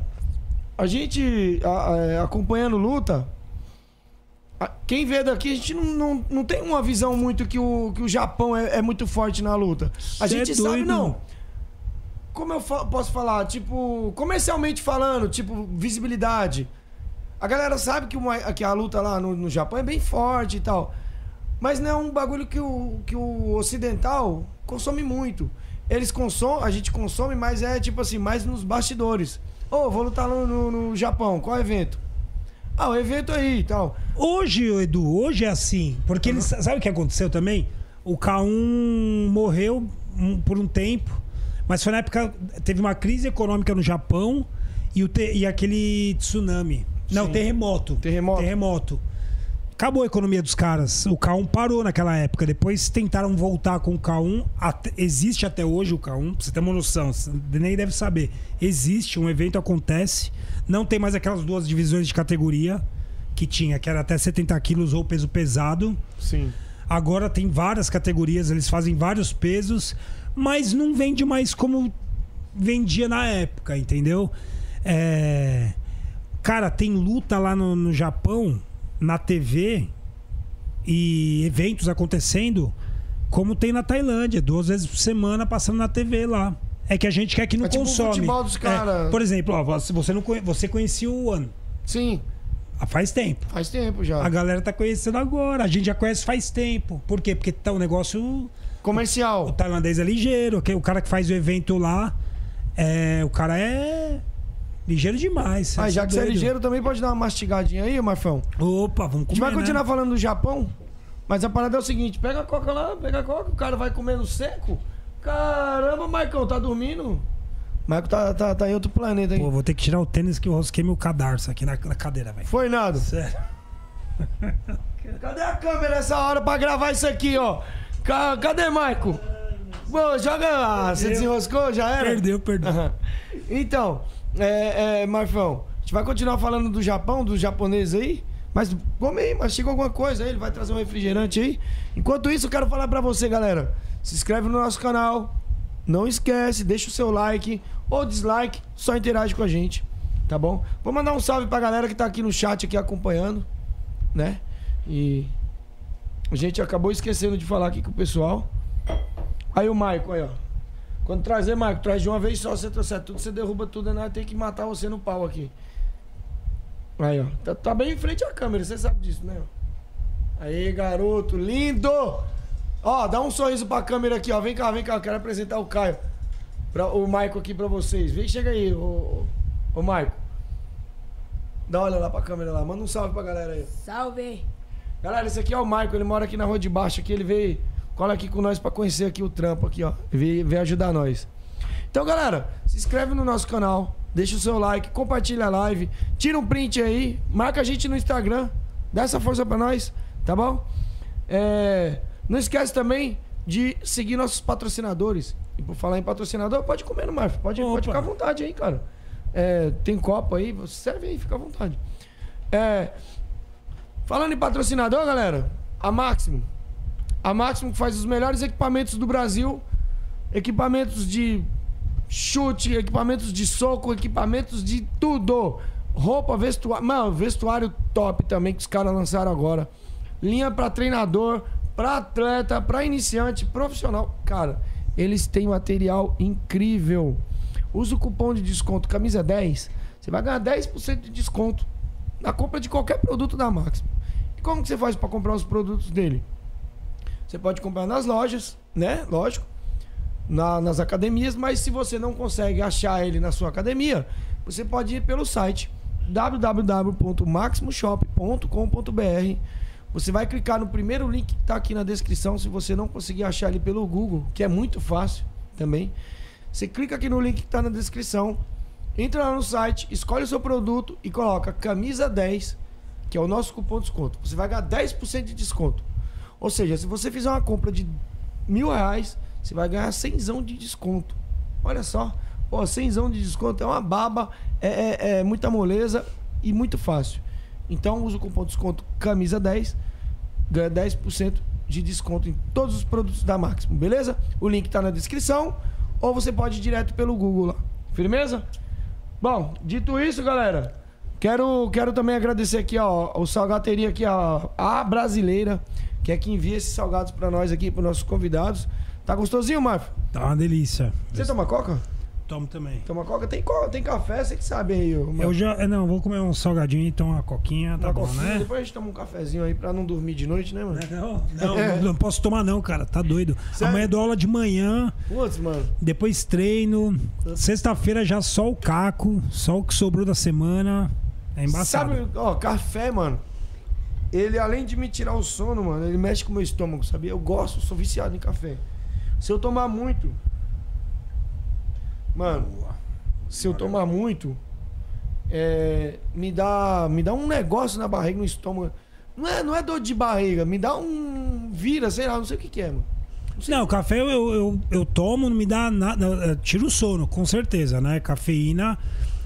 B: a gente a- a- acompanhando luta, quem vê daqui, a gente não, não, não tem uma visão muito que o, que o Japão é, é muito forte na luta. A
C: Cê
B: gente
C: é
B: sabe, não. Como eu fa- posso falar? Tipo, comercialmente falando, tipo, visibilidade. A galera sabe que, uma, que a luta lá no, no Japão é bem forte e tal. Mas não é um bagulho que o, que o ocidental consome muito. Eles consomem, a gente consome, mas é tipo assim, mais nos bastidores. Ô, vou lutar no, no, no Japão, qual evento? Ah, o evento aí e tal.
C: Hoje, Edu, hoje é assim. Porque eles, sabe o que aconteceu também? O K1 morreu por um tempo, mas foi na época. Teve uma crise econômica no Japão e, o te- e aquele tsunami. Não,
B: Sim.
C: terremoto.
B: Terremoto.
C: Terremoto. Acabou a economia dos caras. O K1 parou naquela época. Depois tentaram voltar com o K1. Até- existe até hoje o K1, pra você ter uma noção. Você nem deve saber. Existe, um evento acontece. Não tem mais aquelas duas divisões de categoria que tinha, que era até 70 quilos ou peso pesado.
B: Sim.
C: Agora tem várias categorias, eles fazem vários pesos, mas não vende mais como vendia na época, entendeu? É, Cara, tem luta lá no, no Japão, na TV, e eventos acontecendo, como tem na Tailândia, duas vezes por semana passando na TV lá. É que a gente quer que não
B: É tipo o
C: consome.
B: futebol dos
C: É,
B: cara.
C: por exemplo, ó, você, não conhe- você conhecia o One
B: Sim,
C: faz tempo.
B: faz tempo já.
C: A galera tá conhecendo agora. A gente já conhece faz tempo. Por quê? Porque tá um negócio. O
B: Comercial.
C: tailandês é ligeiro. que O cara que faz o evento lá. É, o cara é. Ligeiro demais.
B: Ah, já
C: tá
B: que você é ligeiro, também pode dar uma mastigadinha aí, Marfão.
C: Opa, vamos
B: A gente
C: comer.
B: vai continuar
C: né?
B: falando do Japão, mas a parada é o seguinte: pega a coca lá, pega a coca, o cara vai comendo seco. Caramba, Marcão, tá dormindo? Marco tá, tá, tá em outro planeta aí.
C: Pô, vou ter que tirar o tênis que eu rosquei meu cadarço aqui na, na cadeira, velho.
B: Foi nada.
C: Sério.
B: Cadê a câmera essa hora pra gravar isso aqui, ó? Ca- Cadê, Marco? Pô, joga. Ah, você desenroscou? Já era?
C: Perdeu, perdeu.
B: Aham. Então, é, é, Marfão, a gente vai continuar falando do Japão, dos japoneses aí. Mas come aí, mastiga alguma coisa aí, ele vai trazer um refrigerante aí. Enquanto isso, eu quero falar pra você, galera. Se inscreve no nosso canal. Não esquece, deixa o seu like ou dislike, só interage com a gente, tá bom? Vou mandar um salve pra galera que tá aqui no chat aqui acompanhando, né? E a gente acabou esquecendo de falar aqui com o pessoal. Aí o Maico aí, ó. Quando trazer, Maico, traz de uma vez só, você trouxer tudo, você derruba tudo, nós tem que matar você no pau aqui. Aí, ó. Tá, tá bem em frente à câmera, você sabe disso, né? Aí, garoto, lindo! Ó, dá um sorriso pra câmera aqui, ó. Vem cá, vem cá, eu quero apresentar o Caio. Pra, o Maico aqui pra vocês. Vem, chega aí, ô, ô, ô Maico. Dá uma olhada lá pra câmera lá. Manda um salve pra galera aí.
D: Salve!
B: Galera, esse aqui é o Maico, ele mora aqui na rua de baixo aqui, ele veio, cola aqui com nós pra conhecer aqui o trampo aqui, ó. Veio ajudar nós. Então, galera, se inscreve no nosso canal, deixa o seu like, compartilha a live, tira um print aí, marca a gente no Instagram, dá essa força pra nós, tá bom? É, não esquece também de seguir nossos patrocinadores. E por falar em patrocinador, pode comer no Marf, pode, pode ficar à vontade aí, cara. É, tem copo aí, serve aí, fica à vontade. É, Falando em patrocinador, galera, a Máximo. A Máximo que faz os melhores equipamentos do Brasil. Equipamentos de chute, equipamentos de soco, equipamentos de tudo. Roupa, vestuário. Mano, vestuário top também que os caras lançaram agora. Linha pra treinador, pra atleta, pra iniciante, profissional. Cara, eles têm material incrível. Usa o cupom de desconto camisa 10. Você vai ganhar 10% de desconto na compra de qualquer produto da Máximo. E como que você faz para comprar os produtos dele? Você pode comprar nas lojas, né? Lógico. na- nas academias, mas se você não consegue achar ele na sua academia, você pode ir pelo site www.maximoshop.com.br. Você vai clicar no primeiro link que está aqui na descrição, se você não conseguir achar ele pelo Google, que é muito fácil também. Você clica aqui no link que está na descrição, entra lá no site, escolhe o seu produto e coloca camisa 10, que é o nosso cupom de desconto. Você vai ganhar 10% de desconto. Ou seja, se você fizer uma compra de mil reais, você vai ganhar 100 de desconto. Olha só. Pô, 100 de desconto é uma baba, é, é- é muita moleza e muito fácil. Então usa o cupom de desconto camisa 10, ganha 10% de desconto em todos os produtos da Máximo, beleza? O link tá na descrição ou você pode ir direto pelo Google lá. Firmeza? Bom, dito isso, galera, quero, quero também agradecer aqui, ó, o Salgateria aqui, ó, a brasileira, que é que envia esses salgados pra nós aqui, pros nossos convidados. Tá gostosinho, Marco?
C: Tá uma delícia.
B: Você toma coca?
C: Tomo também.
B: Toma coca? Tem, co- tem café, você que sabe aí.
C: Eu já. é, Não, vou comer um salgadinho e tomar uma coquinha, tá
B: Uma
C: bom,
B: coquinha,
C: né?
B: Depois a gente toma um cafezinho aí pra não dormir de noite, né, mano?
C: Não, não, não, não posso tomar não, cara. Tá doido.
B: Sério?
C: Amanhã dou aula de manhã,
B: Putz, mano.
C: depois treino. Sexta-feira já só o caco, só o que sobrou da semana. É embaçado.
B: Sabe, ó, café, mano. Ele, além de me tirar o sono, mano, ele mexe com o meu estômago, sabia? Eu gosto, sou viciado em café. Se eu tomar muito. Mano, se eu tomar muito, é, me dá me dá um negócio na barriga, no estômago. Não é, não é dor de barriga, me dá um vira, sei lá, não sei o que, que é, mano.
C: Não, café eu, eu, eu tomo, não me dá nada. Tira o sono, com certeza, né? Cafeína.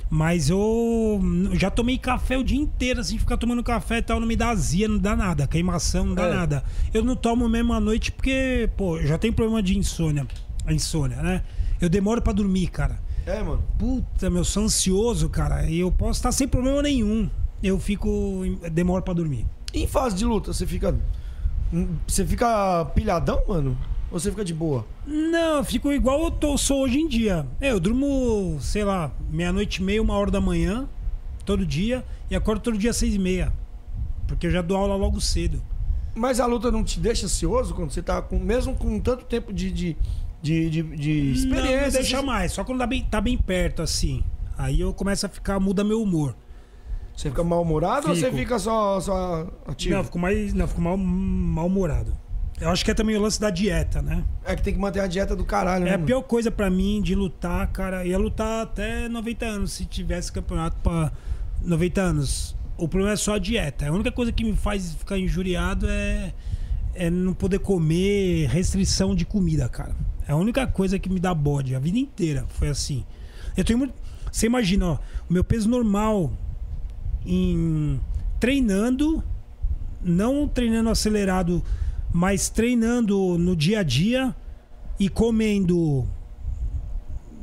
C: Mas eu já tomei café o dia inteiro, assim, ficar tomando café e tal, não me dá azia, não dá nada. Queimação, não dá
B: É.
C: nada. Eu não tomo mesmo à noite porque, pô, já tem problema de insônia. A insônia, né? Eu demoro pra dormir, cara.
B: É, mano.
C: Puta, meu, sou ansioso, cara. E eu posso estar sem problema nenhum. Eu fico. Demoro pra dormir.
B: E em fase de luta, você fica. Você fica pilhadão, mano? Ou você fica de boa?
C: Não, eu fico igual eu tô, sou hoje em dia. É, Eu durmo, sei lá, meia-noite e meia, uma hora da manhã, todo dia, e acordo todo dia às seis e meia. Porque eu já dou aula logo cedo.
B: Mas a luta não te deixa ansioso quando você tá com. Mesmo com tanto tempo de, de, de, de, de experiência.
C: Não, não deixa mais, só quando tá bem, tá bem perto, assim. Aí eu começo a ficar, muda meu humor.
B: Você fica mal-humorado ou você fica só, só ativo?
C: Não, eu fico mais. Não, eu fico mal, mal-humorado. Eu acho que é também o lance da dieta, né?
B: É que tem que manter a dieta do caralho, né?
C: É a pior coisa pra mim de lutar, cara. Ia lutar até 90 anos se tivesse campeonato pra 90 anos. O problema é só a dieta. A única coisa que me faz ficar injuriado é, é não poder comer, restrição de comida, cara. É a única coisa que me dá bode. A vida inteira foi assim. Eu tenho muito. Você imagina, ó, o meu peso normal em treinando, não treinando acelerado, mas treinando no dia a dia e comendo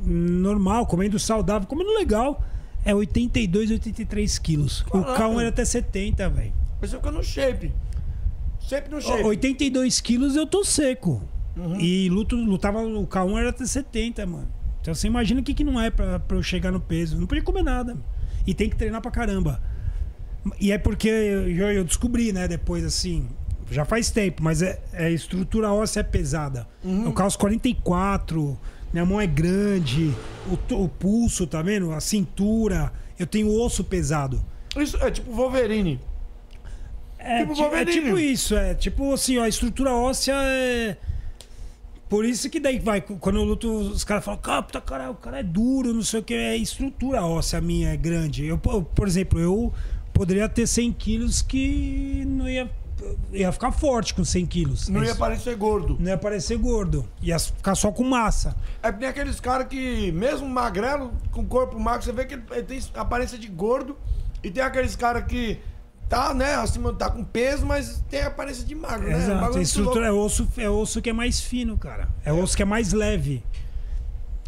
C: normal, comendo saudável, comendo legal, é 82, 83 quilos. O
B: Caraca.
C: K1 era até 70, velho.
B: Mas você fica no shape. Sempre no shape.
C: 82 quilos eu tô seco.
B: Uhum.
C: E luto, lutava, o K1 era até 70, mano. Então você imagina o que, que não é pra, pra eu chegar no peso. Não podia comer nada. E tem que treinar pra caramba. E é porque eu, eu descobri, né, depois assim. Já faz tempo, mas é, é estrutura óssea é pesada. Eu calço 44, minha mão é grande, o, o pulso, tá vendo? A cintura. Eu tenho osso pesado.
B: Isso é tipo Wolverine.
C: É,
B: Tipo
C: ti- é
B: Wolverine.
C: tipo isso, é tipo assim, ó, a estrutura óssea é. Por isso que daí vai, quando eu luto, os caras falam, cara, puta, cara, o cara é duro, não sei o que, é estrutura óssea minha, é grande. Eu, po- por exemplo, eu poderia ter 100 quilos que não ia, ia ficar forte com 100 quilos.
B: Não ia
C: Isso.
B: parecer gordo.
C: não ia parecer gordo, ia ficar só com massa.
B: É que tem aqueles caras que, mesmo magrelo, com corpo magro, você vê que ele ele tem aparência de gordo. E tem aqueles caras que tá, né, acima, tá com peso, mas tem aparência de magro, né? Um
C: Exato, a
B: muito
C: estrutura é osso, é osso que é mais fino, cara. É osso que é mais leve.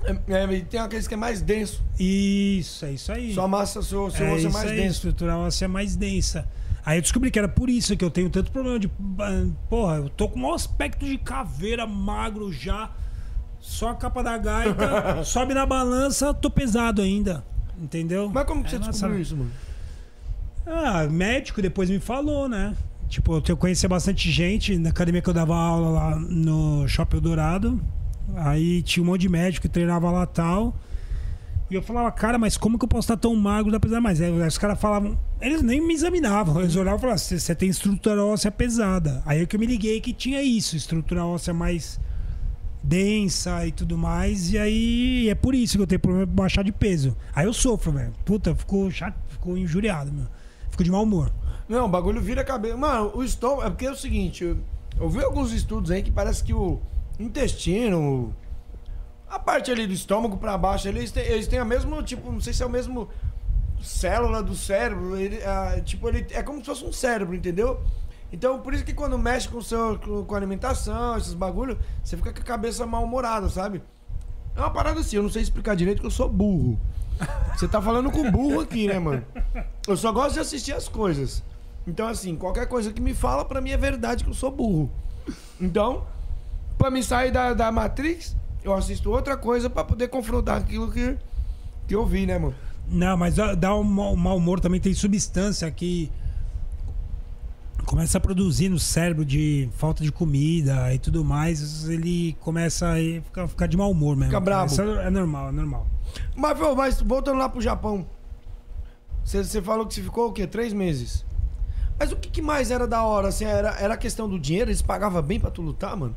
B: É, é, tem aqueles que é mais denso.
C: Isso, é isso aí.
B: Sua massa, seu, seu
C: é
B: osso é mais
C: aí,
B: denso.
C: estrutura óssea é mais densa. Aí eu descobri que era por isso que eu tenho tanto problema de. ah, Porra, eu tô com um aspecto de caveira, magro já. Só a capa da gaita, sobe na balança, tô pesado ainda. Entendeu?
B: Mas como que você
C: É, nossa,
B: descobriu isso, mano?
C: Ah, médico depois me falou, né? Tipo, eu conhecia bastante gente na academia que eu dava aula lá no Shopping Dourado. Aí tinha um monte de médico que treinava lá tal. E eu falava, cara, mas como que eu posso estar tão magro da pesada mais? Aí os caras falavam, eles nem me examinavam. Eles olhavam e falavam, "Você- tem estrutura óssea pesada. Aí é que eu me liguei que tinha isso, estrutura óssea mais densa e tudo mais. E aí é por isso que eu tenho problema de baixar de peso. Aí eu sofro, velho. Puta, ficou chato, ficou injuriado, meu. Fico de mau humor.
B: Não, o bagulho vira a cabeça. Mano, o estômago. É porque é o seguinte, eu, eu vi alguns estudos aí que parece que o intestino. A parte ali do estômago pra baixo, eles têm, eles têm a mesma, tipo, não sei se é o mesmo célula do cérebro. Ele, ah, tipo, ele é como se fosse um cérebro, entendeu? Então, por isso que quando mexe com, seu, com, a alimentação, esses bagulho, você fica com a cabeça mal-humorada, sabe? É uma parada assim, eu não sei explicar direito que eu sou burro. Você tá falando com burro aqui, né, mano? Eu só gosto de assistir as coisas. Então, assim, qualquer coisa que me fala, pra mim é verdade que eu sou burro. Então, pra me sair da, da Matrix, eu assisto outra coisa pra poder confrontar aquilo que, que eu vi, né, mano?
C: Não, mas dá- um mau um humor também. Tem substância que começa a produzir no cérebro de falta de comida e tudo mais. Ele começa a ficar, ficar de mau humor mesmo.
B: Fica brabo.
C: Isso é é normal, é normal.
B: Mas, mas voltando lá pro Japão, você, você falou que você ficou o quê? Três meses. Mas o que, que mais era da hora? Assim, era, era a questão do dinheiro? Eles pagavam bem pra tu lutar, mano?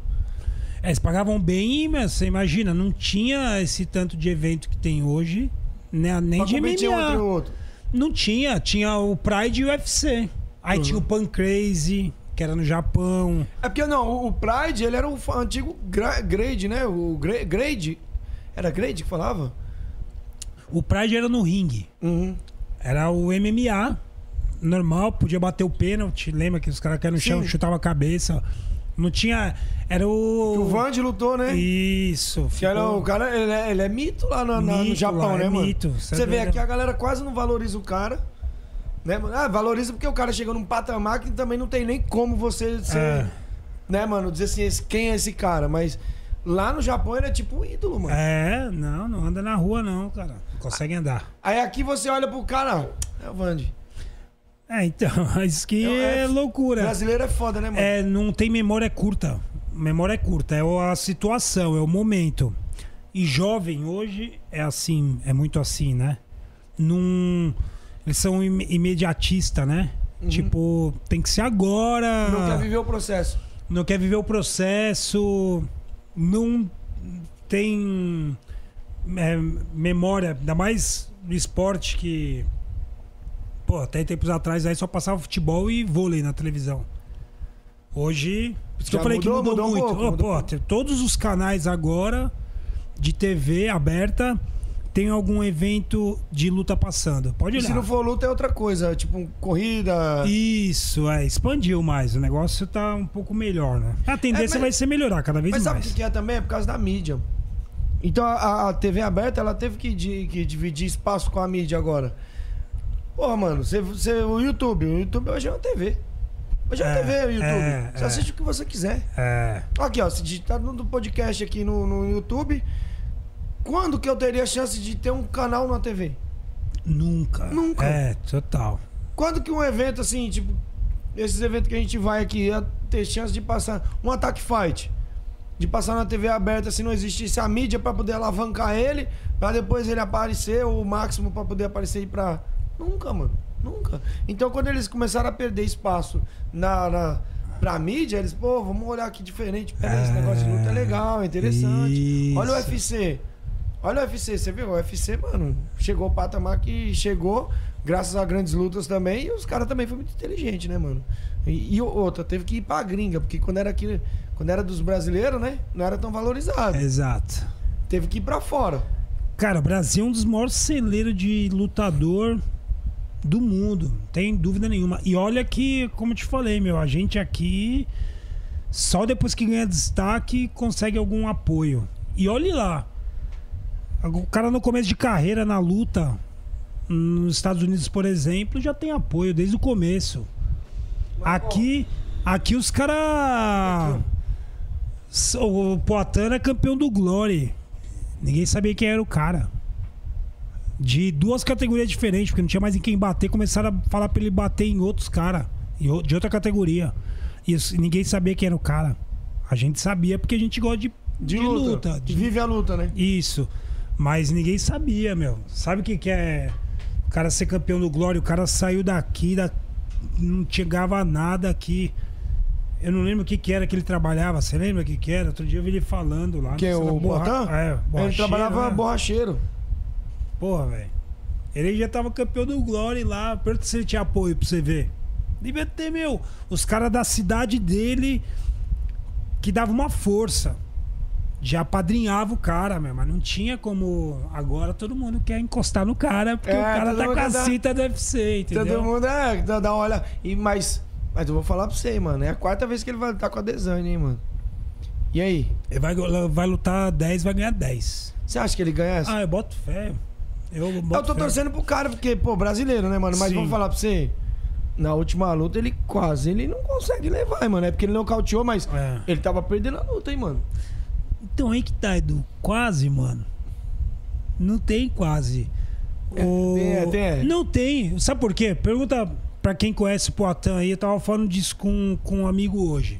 C: É, eles pagavam bem, mas você imagina, não tinha esse tanto de evento que tem hoje, né? nem
B: pra
C: de
B: competir um
C: MMA.
B: outro.
C: Não tinha, tinha o Pride e o UFC. Aí
B: Uhum.
C: tinha o Pan Crazy, que era no Japão.
B: É porque não, o- Pride, ele era o antigo gra- Grade, né? O gra- Grade. Era Grade que falava?
C: O Pride era no ringue.
B: Uhum.
C: Era o MMA normal, podia bater o pênalti. Lembra que os caras caíam no chão, chutavam a cabeça. Não tinha. Era o.
B: O Vande lutou, né?
C: Isso.
B: Que era o cara, ele é, ele é mito lá no, na- no
C: Mito
B: Japão,
C: lá,
B: né,
C: é
B: mano?
C: mito. Cê
B: Você
C: é
B: vê aqui a galera quase não valoriza o cara. Né, mano? Ah, valoriza porque o cara chegou num patamar que também não tem nem como você ser,
C: É.
B: né, mano, dizer assim, esse- quem é esse cara, mas lá no Japão ele é tipo um ídolo, mano.
C: É, não, não anda na rua, não, cara. Não consegue andar.
B: Aí aqui você olha pro cara, é o Vande.
C: É, então, isso que
B: É,
C: é,
B: é-
C: loucura.
B: Brasileiro é foda, né, mano?
C: É, não tem memória curta. Memória é curta, é a situação, é o momento. E jovem hoje é assim, é muito assim, né? Num, eles são im- imediatista, né? Tipo, tem que ser agora.
B: Uhum. Não quer viver o processo.
C: não quer viver o processo, não tem é, memória, ainda mais no esporte que. Pô, até tempos atrás aí só passava futebol e vôlei na televisão. Hoje. Por isso que eu falei
B: mudou,
C: que mudou,
B: mudou um
C: muito.
B: pouco,
C: Ô,
B: mudou
C: pô,
B: um
C: todos os canais agora de TV aberta tem algum evento de luta passando. Pode
B: E
C: olhar.
B: se não for luta é outra coisa, tipo corrida.
C: Isso, é, expandiu mais. O negócio tá um pouco melhor, né? A tendência
B: É, mas-
C: vai ser melhorar cada vez
B: Mas sabe o
C: mais.
B: que é também? É por causa da mídia. Então a, a TV aberta, ela teve que, di- que dividir espaço com a mídia agora. Porra, mano, você, você, o YouTube, o YouTube hoje é uma TV. Hoje é uma
C: É,
B: TV, o YouTube.
C: é,
B: você
C: é.
B: assiste o que você quiser.
C: É,
B: Aqui, ó, se digitar no podcast aqui no, no YouTube, quando que eu teria chance de ter um canal na TV?
C: nunca.
B: Nunca.
C: É, total.
B: Quando que um evento assim, tipo, esses eventos que a gente vai aqui, ia ter chance de passar um ataque fight. De passar na TV aberta se não existisse a mídia pra poder alavancar ele, pra depois ele aparecer, ou o máximo pra poder aparecer e pra. Nunca, mano. Nunca. Então quando eles começaram a perder espaço na, na, pra mídia, eles, pô, vamos olhar aqui diferente. Peraí, esse negócio de luta é legal, é interessante. Olha o
C: Isso.
B: UFC. Olha o UFC, você viu? O UFC, mano, chegou o patamar que chegou, graças a grandes lutas também, e os caras também foi muito inteligente, né, mano? E, e outra, teve que ir pra gringa, porque quando era aqui, quando era dos brasileiros, né, não era tão valorizado.
C: Exato.
B: Teve que ir pra fora.
C: Cara, o Brasil é um dos maiores celeiros de lutador do mundo, tem dúvida nenhuma. E olha que, como eu te falei, meu, a gente aqui só depois que ganha destaque consegue algum apoio. E olhe lá, o cara no começo de carreira na luta nos Estados Unidos, por exemplo, já tem apoio desde o começo. Aqui, aqui os caras o Poatan é campeão do Glory. Ninguém sabia quem era o cara. De duas categorias diferentes, porque não tinha mais em quem bater, começaram a falar pra ele bater em outros caras, de outra categoria. E ninguém sabia quem era o cara. A gente sabia porque a gente gosta de,
B: De,
C: de
B: luta.
C: luta. de-
B: Vive a luta, né?
C: Isso. Mas ninguém sabia, meu. Sabe o que, que é o cara ser campeão do Glória? O cara saiu daqui, da... não chegava nada aqui. Eu não lembro o que, que era que ele trabalhava. Você lembra o que, que era? Outro dia eu vi ele falando lá.
B: Que é o Poatan?
C: É,
B: Ele
C: borracheiro,
B: trabalhava
C: né?
B: borracheiro.
C: Porra, velho. Ele já tava campeão do Glória lá. Perto se ele tinha apoio pra você ver. Devia ter, meu. Os caras da cidade dele que dava uma força. Já apadrinhava o cara, meu. Mas não tinha como. Agora todo mundo quer encostar no cara porque
B: É,
C: o cara
B: todo
C: tá
B: mundo
C: com a
B: quer dar-
C: cita do UFC, entendeu?
B: Todo mundo é, dá, dá uma olhada. E, mas, mas eu vou falar pra você, mano. É a quarta vez que ele vai lutar com a Design, hein, mano. E aí?
C: Ele vai, vai lutar 10, vai ganhar 10.
B: Você acha que ele ganha essa?
C: Ah, eu boto fé. Eu,
B: eu tô torcendo pro cara, porque, pô, brasileiro, né, mano? Mas
C: Sim.
B: vamos falar pra você. Na última luta, ele quase ele não consegue levar, mano. É porque ele nocauteou, mas
C: É.
B: ele tava perdendo a luta, hein, mano.
C: Então aí que tá, Edu. Quase, mano. Não tem quase.
B: É,
C: O-
B: tem, é, tem, é.
C: Não tem. Sabe por quê? Pergunta pra quem conhece o Poatan aí. Eu tava falando disso com, com um amigo hoje.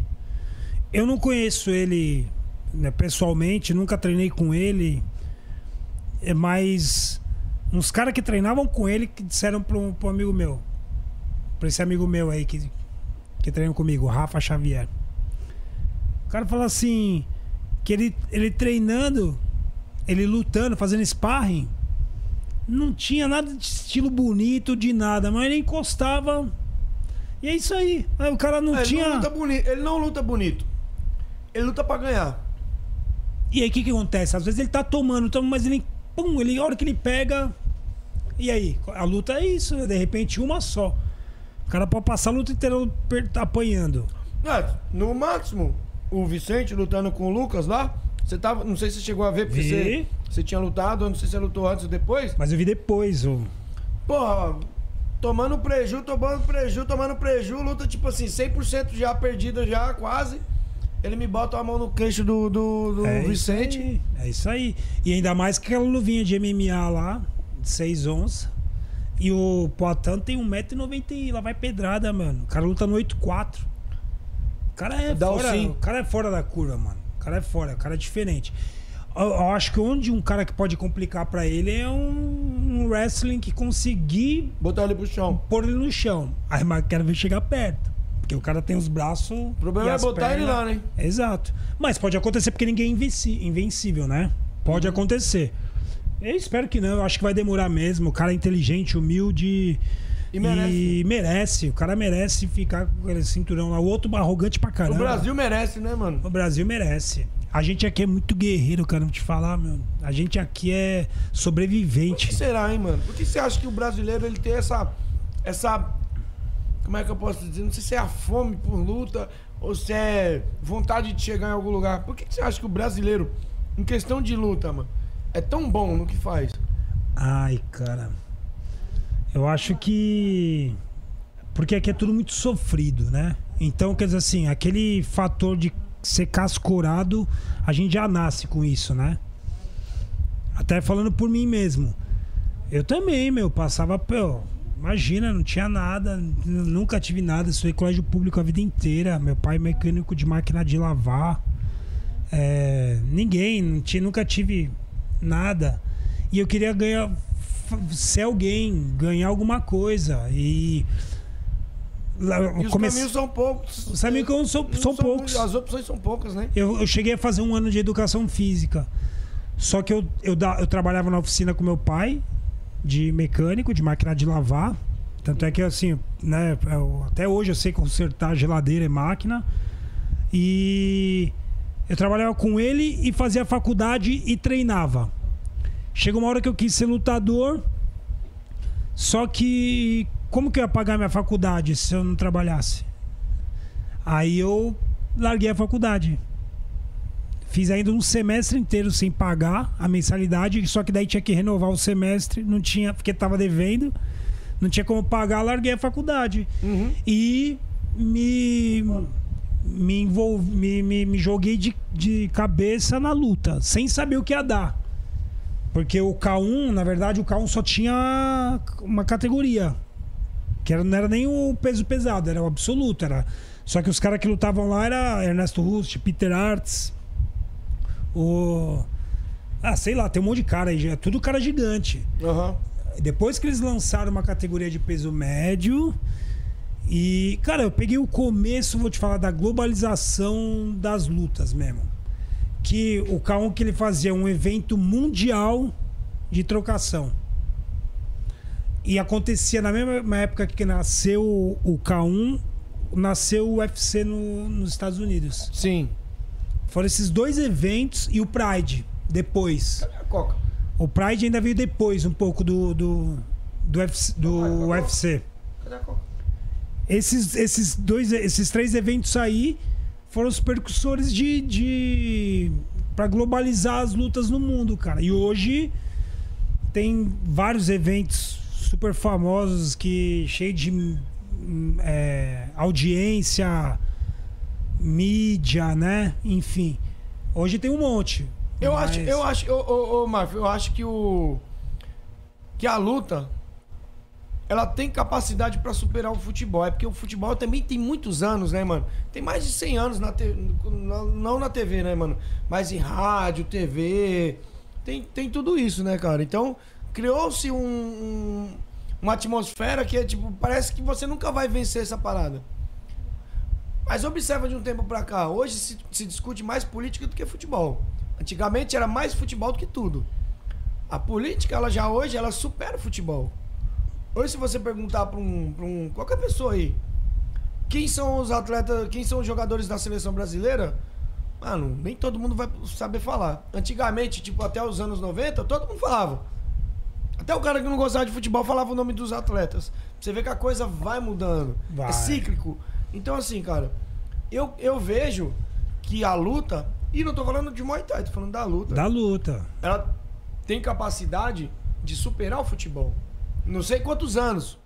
C: Eu não conheço ele né, pessoalmente, nunca treinei com ele. É, mas uns caras que treinavam com ele que disseram pra um, amigo meu. Pra esse amigo meu aí que, que treina comigo, Rafa Xavier. O cara fala assim: que ele, ele treinando, ele lutando, fazendo sparring, não tinha nada de estilo bonito, de nada, mas ele encostava. E é isso aí. Aí o cara não
B: ele,
C: tinha.
B: não luta bonito, ele não luta bonito. Ele luta pra ganhar.
C: E aí o que, que acontece? Às vezes ele tá tomando, toma, mas ele. Pum, ele, a hora que ele pega. E aí? A luta é isso, né? De repente uma só. O cara pode passar a luta inteira apanhando.
B: É, no máximo, o Vicente lutando com o Lucas lá. Você tava. Não sei se você chegou a ver, porque você, você tinha lutado, eu não sei se você lutou antes ou depois.
C: Mas eu vi depois, o.
B: Porra, tomando preju, tomando preju, tomando preju, luta tipo assim, 100% já perdida já, quase. Ele me bota a mão no queixo do, do, do
C: É isso
B: Vicente.
C: aí, É isso aí. E ainda mais que aquela luvinha de MMA lá, de 6 onças. E o Poatan tem 1,90m e lá vai pedrada, mano. O cara luta no 8,4. O cara é
B: Dá o
C: fora.
B: sim.
C: O cara é fora da curva, mano. O cara é fora, o cara é diferente. Eu, eu acho que onde um cara que pode complicar pra ele é um, um wrestling que conseguir
B: Botar ele pro chão.
C: pôr ele no chão. Aí, mas quero ver chegar perto. Porque o cara tem os braços.
B: O problema
C: e
B: é botar ele
C: pernas.
B: lá, né?
C: Exato. Mas pode acontecer porque ninguém é invenci- invencível, né? Pode
B: Uhum.
C: acontecer. Eu espero que não. Eu acho que vai demorar mesmo. O cara é inteligente, humilde.
B: E merece.
C: merece. O cara merece ficar com aquele cinturão lá. O outro arrogante pra
B: O
C: caramba.
B: Brasil merece, né, mano?
C: O Brasil merece. A gente aqui é muito guerreiro, cara. Vou te falar, meu. A gente aqui é
B: Por que
C: sobrevivente.
B: será, hein, mano? Por que você acha que o brasileiro ele tem essa. essa. Como é que eu posso dizer? Não sei se é a fome por luta ou se é vontade de chegar em algum lugar. Por que que você acha que o brasileiro, em questão de luta, mano, é tão bom no que faz?
C: Ai, cara. Eu acho que. Porque aqui é tudo muito sofrido, né? Então, quer dizer assim, aquele fator de ser cascorado, a gente já nasce com isso, né? Até falando por mim mesmo. Eu também, meu, passava. Pô, Imagina, não tinha nada, nunca tive nada. Estudei colégio público a vida inteira. Meu pai é mecânico de máquina de lavar. É, ninguém, não tinha, nunca tive nada. E eu queria ganhar, ser alguém, ganhar alguma coisa. E. lá,
B: E os
C: comece-
B: caminhos são poucos.
C: Os caminhos são-
B: Não
C: são poucos.
B: As opções são poucas, né?
C: Eu, eu cheguei a fazer um ano de educação física. Só que eu, eu, da- eu trabalhava na oficina com meu pai, de mecânico, de máquina de lavar. Tanto é que, assim, né, eu- até hoje eu sei consertar geladeira e máquina. E eu trabalhava com ele e fazia faculdade e treinava. Chegou uma hora que eu quis ser lutador. Só que, como que eu ia pagar minha faculdade se eu não trabalhasse? Aí eu larguei a faculdade. Fiz ainda um semestre inteiro sem pagar a mensalidade, só que daí tinha que renovar o semestre, não tinha, porque tava devendo, não tinha como pagar, larguei a faculdade.
B: Uhum.
C: E me me, envolvi, me, me, me joguei de, de cabeça na luta, sem saber o que ia dar. Porque o K1, na verdade, o K1 só tinha uma categoria. Que era, não era nem o peso pesado, era o absoluto. Era... Só que os caras que lutavam lá era Ernesto Rust, Peter Arts, o. Ah, sei lá, tem um monte de cara aí, é tudo cara gigante.
B: Aham.
C: Depois que eles lançaram uma categoria de peso médio. E, cara, eu peguei o começo, vou te falar, da globalização das lutas mesmo. Que o K1 que ele fazia um evento mundial de trocação. E acontecia na mesma época que nasceu o K1, nasceu o UFC no- nos Estados Unidos.
B: Sim.
C: Foram esses dois eventos e o Pride depois.
B: Cadê a Coca?
C: O Pride ainda veio depois, um pouco do, do, do, UFC, do
B: vai.
C: UFC.
B: Cadê a Coca?
C: Esses, esses, dois, esses três eventos aí foram os percussores de, de para globalizar as lutas no mundo, cara. E hoje tem vários eventos super famosos que cheio de hum, é, audiência, mídia, né? Enfim, hoje tem um monte.
B: Eu
C: Mas-
B: acho, eu acho, ô, ô, eu acho que o. Que a luta. Ela tem capacidade pra superar o futebol. É porque o futebol também tem muitos anos, né, mano? Tem mais de 100 anos na te- não na TV, né, mano? Mas em rádio, TV. Tem, tem tudo isso, né, cara? Então, criou-se um, um- uma atmosfera que é tipo. Parece que você nunca vai vencer essa parada. Mas observa de um tempo pra cá. Hoje se, se discute mais política do que futebol. Antigamente era mais futebol do que tudo. A política, ela já hoje, ela supera o futebol. Hoje, se você perguntar pra um, pra um qualquer pessoa aí, quem são os atletas, quem são os jogadores da seleção brasileira, mano, nem todo mundo vai saber falar. Antigamente, tipo, até os anos 90, todo mundo falava. Até o cara que não gostava de futebol falava o nome dos atletas. Você vê que a coisa vai mudando.
C: Vai.
B: É cíclico. Então, assim, cara, eu, eu vejo que a luta. E não tô falando de Muay Thai, tô falando da luta.
C: Da luta.
B: Ela tem capacidade de superar o futebol. Não sei quantos anos.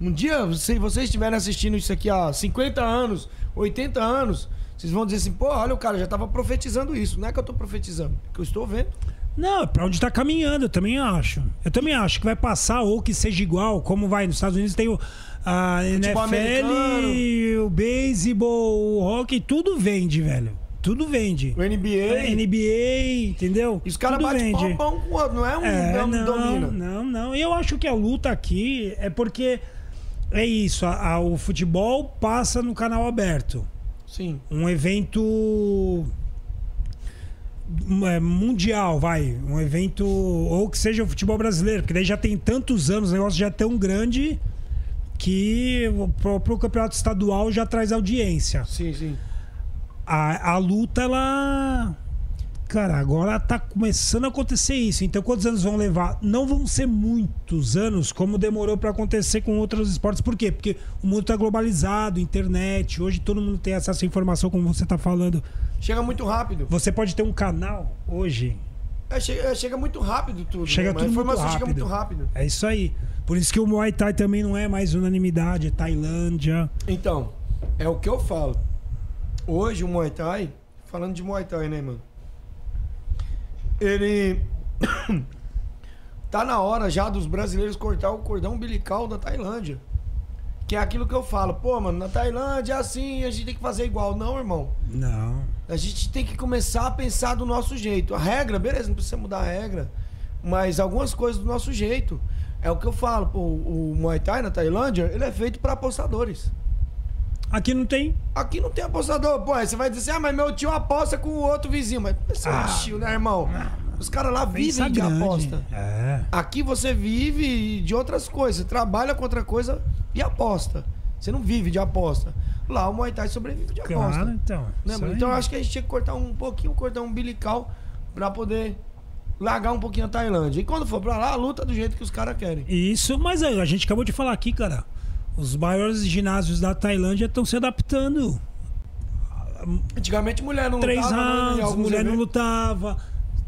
B: Um dia, se vocês estiverem assistindo isso aqui há 50 anos, 80 anos, vocês vão dizer assim, pô, olha, o cara já tava profetizando isso. Não é que eu tô profetizando, é que eu estou vendo.
C: Não, é pra onde tá caminhando, eu também acho. Eu também acho que vai passar ou que seja igual, como vai nos Estados Unidos tem o a
B: Futebol americano.
C: NFL, o beisebol, o hockey, tudo vende, velho. Tudo vende.
B: O NBA.
C: É, NBA, entendeu?
B: E os caras batem pau pau com o outro, não é um
C: É, não,
B: domina.
C: não, não. Eu acho que a luta aqui é porque é isso, a- a- o futebol passa no canal aberto.
B: Sim.
C: Um evento é, mundial, vai. Um evento. Ou que seja o futebol brasileiro, porque daí já tem tantos anos, o negócio já é tão grande que o próprio campeonato estadual já traz audiência.
B: Sim, sim.
C: A, a luta, ela. Cara, agora tá começando a acontecer isso. Então, quantos anos vão levar? Não vão ser muitos anos, como demorou pra acontecer com outros esportes. Por quê? Porque o mundo tá globalizado, internet. Hoje todo mundo tem acesso à informação, como você tá falando.
B: Chega muito rápido.
C: Você pode ter um canal hoje.
B: É, chega, é, chega muito rápido tudo.
C: Chega
B: né?
C: Tudo
B: a informação
C: muito
B: chega
C: rápido.
B: muito rápido.
C: É isso aí. Por isso que o Muay Thai também não é mais unanimidade, é Tailândia.
B: Então, é o que eu falo. Hoje o Muay Thai, falando de Muay Thai, né, mano? Ele Tá na hora já dos brasileiros cortar o cordão umbilical da Tailândia. Que é aquilo que eu falo, pô, mano, na Tailândia é assim, a gente tem que fazer igual. Não, irmão.
C: Não.
B: A gente tem que começar a pensar do nosso jeito. A regra, beleza, não precisa mudar a regra. Mas algumas coisas do nosso jeito. É o que eu falo, pô, o Muay Thai na Tailândia, ele é feito pra apostadores.
C: Aqui não tem.
B: Aqui não tem apostador. Pô, aí você vai dizer assim, ah, mas meu tio aposta com o outro vizinho. Mas você
C: Ah,
B: é tio, né, irmão? Os caras lá vivem de
C: grande.
B: aposta.
C: É.
B: Aqui você vive de outras coisas. Você trabalha com outra coisa e aposta. Você não vive de aposta. Lá o Muay Thai sobrevive de aposta.
C: Claro, então.
B: Né, mano? Então eu acho que a gente tinha que cortar um pouquinho, cortar um umbilical pra poder largar um pouquinho a Tailândia. E quando for pra lá, luta do jeito que os caras querem.
C: Isso, mas a gente acabou de falar aqui, cara. Os maiores ginásios da Tailândia estão se adaptando.
B: Antigamente mulher não
C: Três
B: lutava, né, em
C: rounds, mulher não
B: eventos.
C: lutava.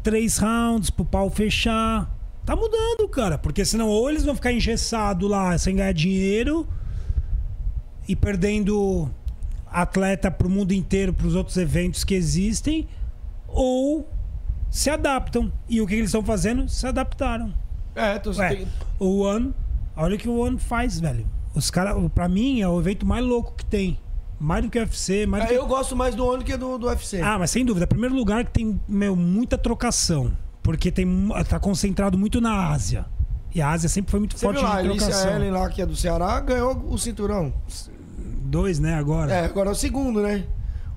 C: Três rounds pro pau fechar. Tá mudando, cara. Porque senão ou eles vão ficar engessados lá sem ganhar dinheiro e perdendo atleta pro mundo inteiro, pros outros eventos que existem, ou se adaptam. E o que eles estão fazendo? Se adaptaram.
B: É, então você
C: Ué,
B: tem...
C: o One, olha o que o One faz, velho. Os caras, pra mim, é o evento mais louco que tem. Mais do que o UFC, mais do
B: É,
C: que
B: eu gosto mais do ONU que do, do UFC.
C: ah, mas sem dúvida. Primeiro lugar que tem, meu, muita trocação. Porque tem, tá concentrado muito na Ásia. E a Ásia sempre foi muito
B: Você
C: forte
B: viu lá, a Alicia
C: trocação.
B: Ellen lá, que é do Ceará, ganhou o cinturão.
C: Dois, né, agora.
B: É, agora é o segundo, né?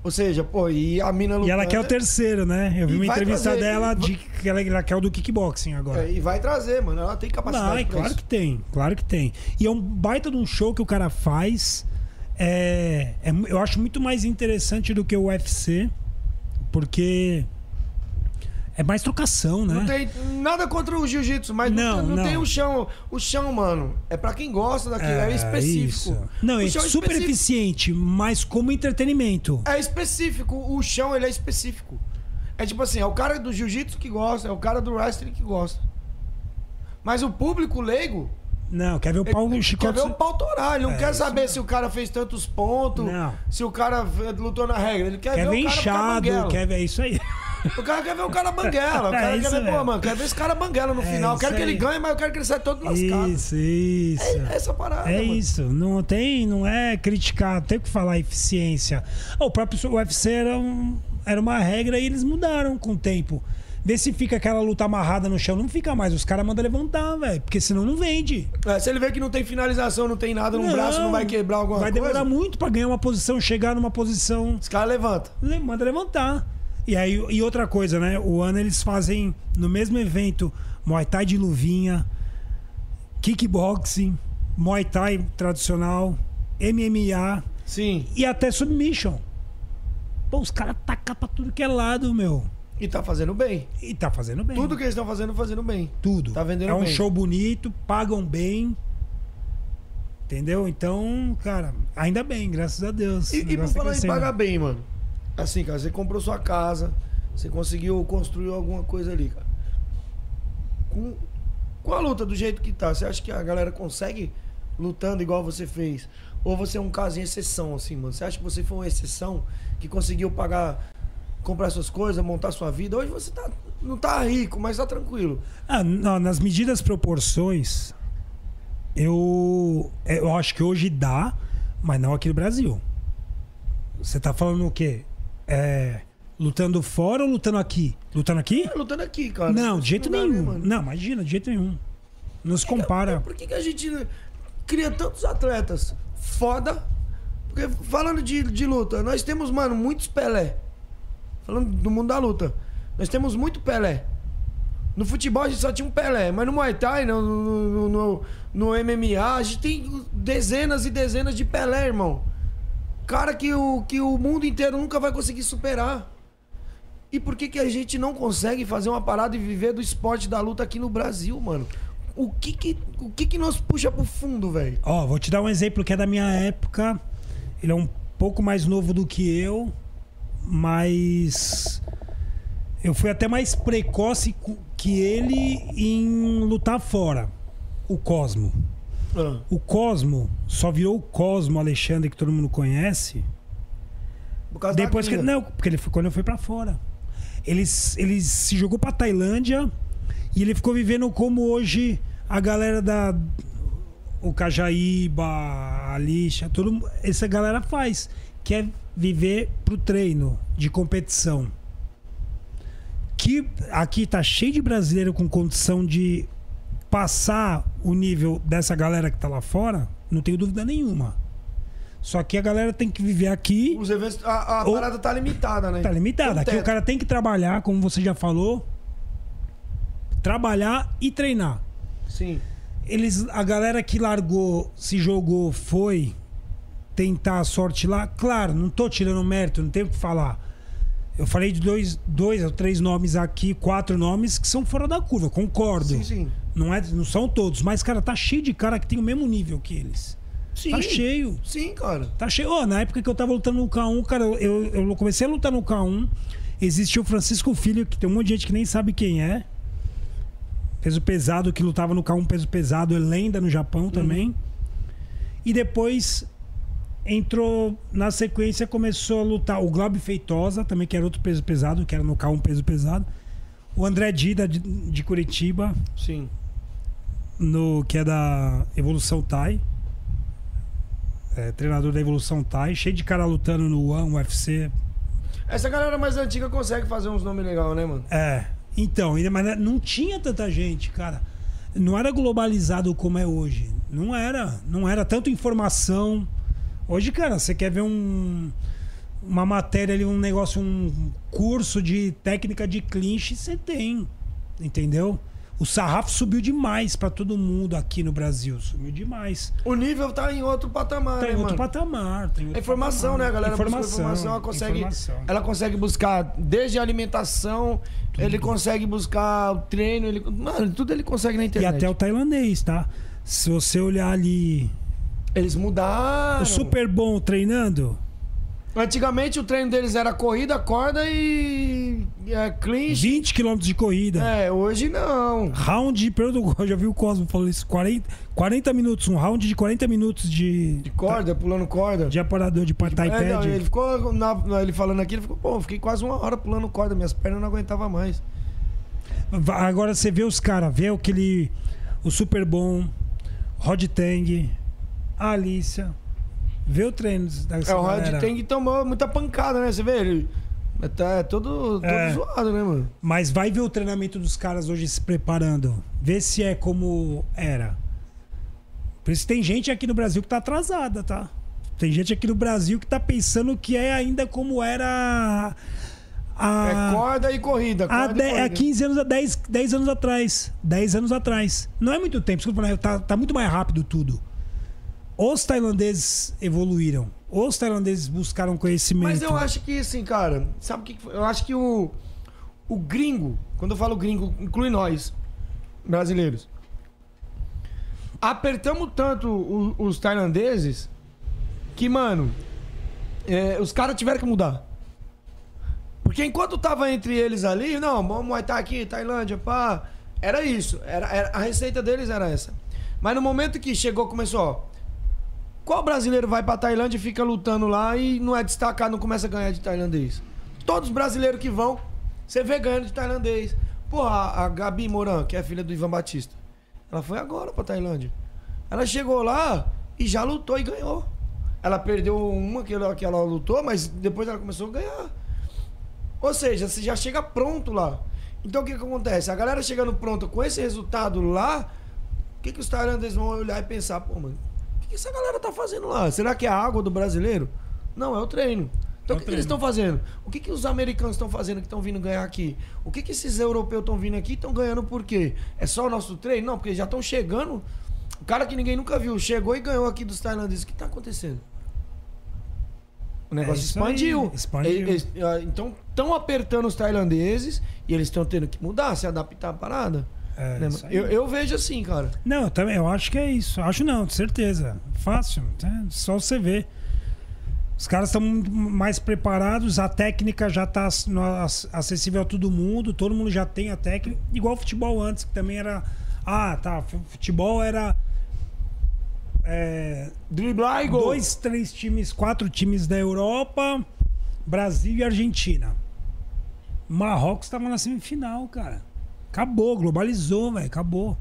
B: Ou seja, pô, e a mina
C: E ela
B: lutando-
C: quer o terceiro, né? Eu vi
B: E
C: uma entrevista
B: trazer-
C: dela de que ela, ela quer o do kickboxing agora.
B: É, e vai trazer, mano. Ela tem capacidade
C: Vai,
B: pra
C: claro
B: isso.
C: que tem, claro que tem. E é um baita de um show que o cara faz. É, é eu acho muito mais interessante do que o UFC, porque é mais trocação, né?
B: Não tem nada contra o jiu-jitsu, mas
C: Não,
B: não, não, tem o chão. O chão, mano, é pra quem gosta daquilo, é, específico.
C: isso. Não, é
B: chão
C: super
B: específico.
C: eficiente, mas como entretenimento.
B: É específico. O chão, ele é específico. É tipo assim, é o cara do jiu-jitsu que gosta, é o cara do wrestling que gosta. Mas o público leigo
C: Não, quer ver o pau no
B: quer
C: chicote?
B: ver o pau torar. Ele não
C: É,
B: quer saber se o cara fez tantos pontos,
C: Não.
B: se o cara lutou na regra. Ele quer,
C: Quer
B: ver
C: ver
B: o cara
C: inchado, quer ver é isso aí.
B: O cara quer ver o cara banguela. O
C: É
B: cara
C: isso
B: quer ver, pô, mano, quer ver esse cara banguela no
C: É
B: final. Eu quero
C: isso
B: que ele
C: aí.
B: ganhe, mas eu quero que ele saia todo lascado.
C: Isso, isso.
B: É essa parada,
C: É
B: mano.
C: isso, não tem, não é criticar, tem que falar eficiência. O próprio UFC era, um- era uma regra e eles mudaram com o tempo. Vê se fica aquela luta amarrada no chão, não fica mais. Os caras mandam levantar, velho, porque senão não vende.
B: É, se ele vê que não tem finalização, não tem nada no braço, não vai quebrar alguma
C: Vai
B: coisa.
C: demorar muito pra ganhar uma posição, chegar numa posição
B: Os caras levantam.
C: Le- manda levantar. E aí e outra coisa, né? O ano eles fazem no mesmo evento Muay Thai de luvinha, kickboxing, Muay Thai tradicional, MMA
B: Sim.
C: e até submission. Pô, os caras tacam pra tudo que é lado, meu.
B: E tá fazendo bem.
C: E tá fazendo bem.
B: Tudo que eles estão fazendo, fazendo bem.
C: Tudo.
B: tá vendendo
C: É um
B: bem.
C: show bonito, pagam bem. Entendeu? Então, cara, ainda bem, graças a Deus.
B: E, e por
C: tá
B: falar em pagar bem, mano. Assim, cara, você comprou sua casa, você conseguiu construir alguma coisa ali, cara. Com, com a luta do jeito que tá, você acha que a galera consegue lutando igual você fez? Ou você é um caso em exceção, assim, mano? Você acha que você foi uma exceção que conseguiu pagar, comprar suas coisas, montar sua vida? Hoje você tá, não tá rico, mas tá tranquilo.
C: Ah, não, nas medidas proporções, eu, eu acho que hoje dá, mas não aqui no Brasil. Você tá falando o quê? É, lutando fora ou lutando aqui? Lutando aqui?
B: É, lutando aqui, cara.
C: Não, de jeito
B: dá, né,
C: nenhum. Não, imagina, de jeito nenhum. Não se compara.
B: Por que, que a gente cria tantos atletas foda? Porque falando de, de luta, nós temos, mano, muitos Pelé. Falando do mundo da luta. Nós temos muito Pelé. No futebol a gente só tinha um Pelé, mas no Muay Thai, no, no, no, no MMA, a gente tem dezenas e dezenas de Pelé, irmão. Cara que o, que o mundo inteiro nunca vai conseguir superar. E por que, que a gente não consegue fazer uma parada e viver do esporte da luta aqui no Brasil, mano? O que que, o que, que nos puxa pro fundo, velho?
C: Ó, vou te dar um exemplo que é da minha época. Ele é um pouco mais novo do que eu, mas eu fui até mais precoce que ele em lutar fora. O Cosmo.
B: Ah,
C: O Cosmo só virou o Cosmo Alexandre que todo mundo conhece
B: por causa
C: depois que não, porque ele foi quando eu fui pra fora. Ele, ele se jogou pra Tailândia E ele ficou vivendo como hoje a galera da. O Cajaíba, a Lixa, tudo, essa galera faz. Quer viver pro treino de competição. Que aqui tá cheio de brasileiro com condição de passar o nível dessa galera que tá lá fora, não tenho dúvida nenhuma. Só que a galera tem que viver aqui.
B: Os eventos. A, a
C: Ou-
B: parada tá limitada, né?
C: Tá limitada. Aqui o cara tem que trabalhar, como você já falou. Trabalhar e treinar.
B: Sim.
C: Eles, a galera que largou, se jogou, foi tentar a sorte lá. Claro, não tô tirando mérito, não tenho o que falar. Eu falei de dois, dois ou três nomes aqui, quatro nomes que são fora da curva, concordo.
B: Sim, sim.
C: Não, é, não são todos, mas, cara, tá cheio de cara que tem o mesmo nível que eles.
B: Sim.
C: Tá cheio.
B: Sim, cara.
C: Tá cheio. Ó, na época que eu tava lutando no K1, cara, eu, eu comecei a lutar no K1. Existia o Francisco Filho, que tem um monte de gente que nem sabe quem é. Peso pesado, que lutava no K1 peso pesado, é lenda no Japão também. E depois entrou na sequência, começou a lutar o Globo Feitosa, também que era outro peso pesado, que era no K1 peso pesado. O André Dida de, de Curitiba,
B: Sim.
C: No que é da Evolução Thai. É, treinador da Evolução Thai, cheio de cara lutando no One, UFC.
B: Essa galera mais antiga consegue fazer uns nomes legais, né, mano?
C: É. Então, mas não tinha tanta gente, cara. Não era globalizado como é hoje. Não era. Não era tanta informação. Hoje, cara, você quer ver um uma matéria ali, um negócio, um curso de técnica de clinch, você tem. Entendeu? O sarrafo subiu demais pra todo mundo aqui no Brasil. Subiu demais.
B: O nível tá em outro patamar,
C: Tem
B: né,
C: outro
B: mano?
C: patamar. Tem outro
B: É informação,
C: patamar.
B: né? A galera
C: informação,
B: informação, ela consegue,
C: informação.
B: ela consegue buscar desde a alimentação, ele consegue buscar o treino, ele, mano, tudo ele consegue na
C: E
B: internet.
C: até o tailandês, tá? Se você olhar ali
B: Eles mudaram.
C: o super bom treinando,
B: Antigamente o treino deles era corrida, corda e é, clinch.
C: 20 km de corrida.
B: É, hoje não.
C: Round de. perdão, Eu já vi o Cosmo falando isso. 40, 40 minutos, um round de 40 minutos de.
B: De corda, pulando corda.
C: De aparador de
B: É, não,
C: iPad.
B: ele ficou, na- ele falando aqui, ele ficou, pô, fiquei quase uma hora pulando corda, minhas pernas não aguentavam mais.
C: Agora você vê os caras, vê aquele. O Super Bom, Rod Tang, a Alicia. Vê o treino dessa
B: É, o Rod tem que tomar muita pancada, né? Você vê, ele é, tá, é todo, todo
C: É.
B: zoado, né, mano?
C: Mas vai ver o treinamento dos caras hoje se preparando. Vê se é como era. Por isso tem gente aqui no Brasil que tá atrasada, tá? Tem gente aqui no Brasil que tá pensando que é ainda como era a,
B: É corda e corrida.
C: há,
B: Corda e
C: de- há
B: corrida.
C: 15 anos, 10, 10 anos atrás. 10 anos atrás. Não é muito tempo, desculpa, né? tá, tá muito mais rápido tudo. Os tailandeses evoluíram. Os tailandeses buscaram conhecimento.
B: Mas eu acho que, assim, cara, sabe o que? Eu acho que o, o gringo, quando eu falo gringo, inclui nós, brasileiros. Apertamos tanto o- os tailandeses que, mano, é, os caras tiveram que mudar. Porque enquanto tava entre eles ali, não, vamos Thai aqui, Tailândia, pá. Era isso. Era, era- a receita deles era essa. Mas no momento que chegou, começou, ó. Qual brasileiro vai pra Tailândia e fica lutando lá e não é destacado, não começa a ganhar de tailandês? Todos os brasileiros que vão, você vê ganhando de tailandês. Porra, a Gabi Moran, que é filha do Ivan Batista, ela foi agora pra Tailândia. Ela chegou lá e já lutou e ganhou. Ela perdeu uma que ela, que ela lutou, mas depois ela começou a ganhar. Ou seja, você já chega pronto lá. Então o que, que acontece? A galera chegando pronta com esse resultado lá, o que, que os tailandeses vão olhar e pensar, pô, mano, que, que essa galera tá fazendo lá? Será que é a água do brasileiro? Não, é o treino. Então
C: É
B: o que, que eles
C: treino.
B: estão fazendo? O que, que os americanos estão fazendo que estão vindo ganhar aqui? O que, que esses europeus estão vindo aqui e estão ganhando por quê? É só o nosso treino? Não, porque já estão chegando. O cara que ninguém nunca viu chegou e ganhou aqui dos tailandeses. O que tá acontecendo? O negócio
C: aí,
B: expandiu.
C: expandiu.
B: Eles- ah, então estão apertando os tailandeses e eles estão tendo que mudar, se adaptar à parada.
C: É,
B: Né, eu, eu vejo assim, cara.
C: Não, eu também, eu acho que é isso. Acho não, de certeza. Fácil, né? só você ver. Os caras estão mais preparados, a técnica já está acessível a todo mundo, todo mundo já tem a técnica. Igual o futebol antes, que também era. Ah, tá. fu- Futebol era. é,
B: Driblar e gol.
C: dois, três times, quatro times da Europa, Brasil e Argentina. Marrocos estava na semifinal, cara. Acabou, globalizou, velho. Acabou.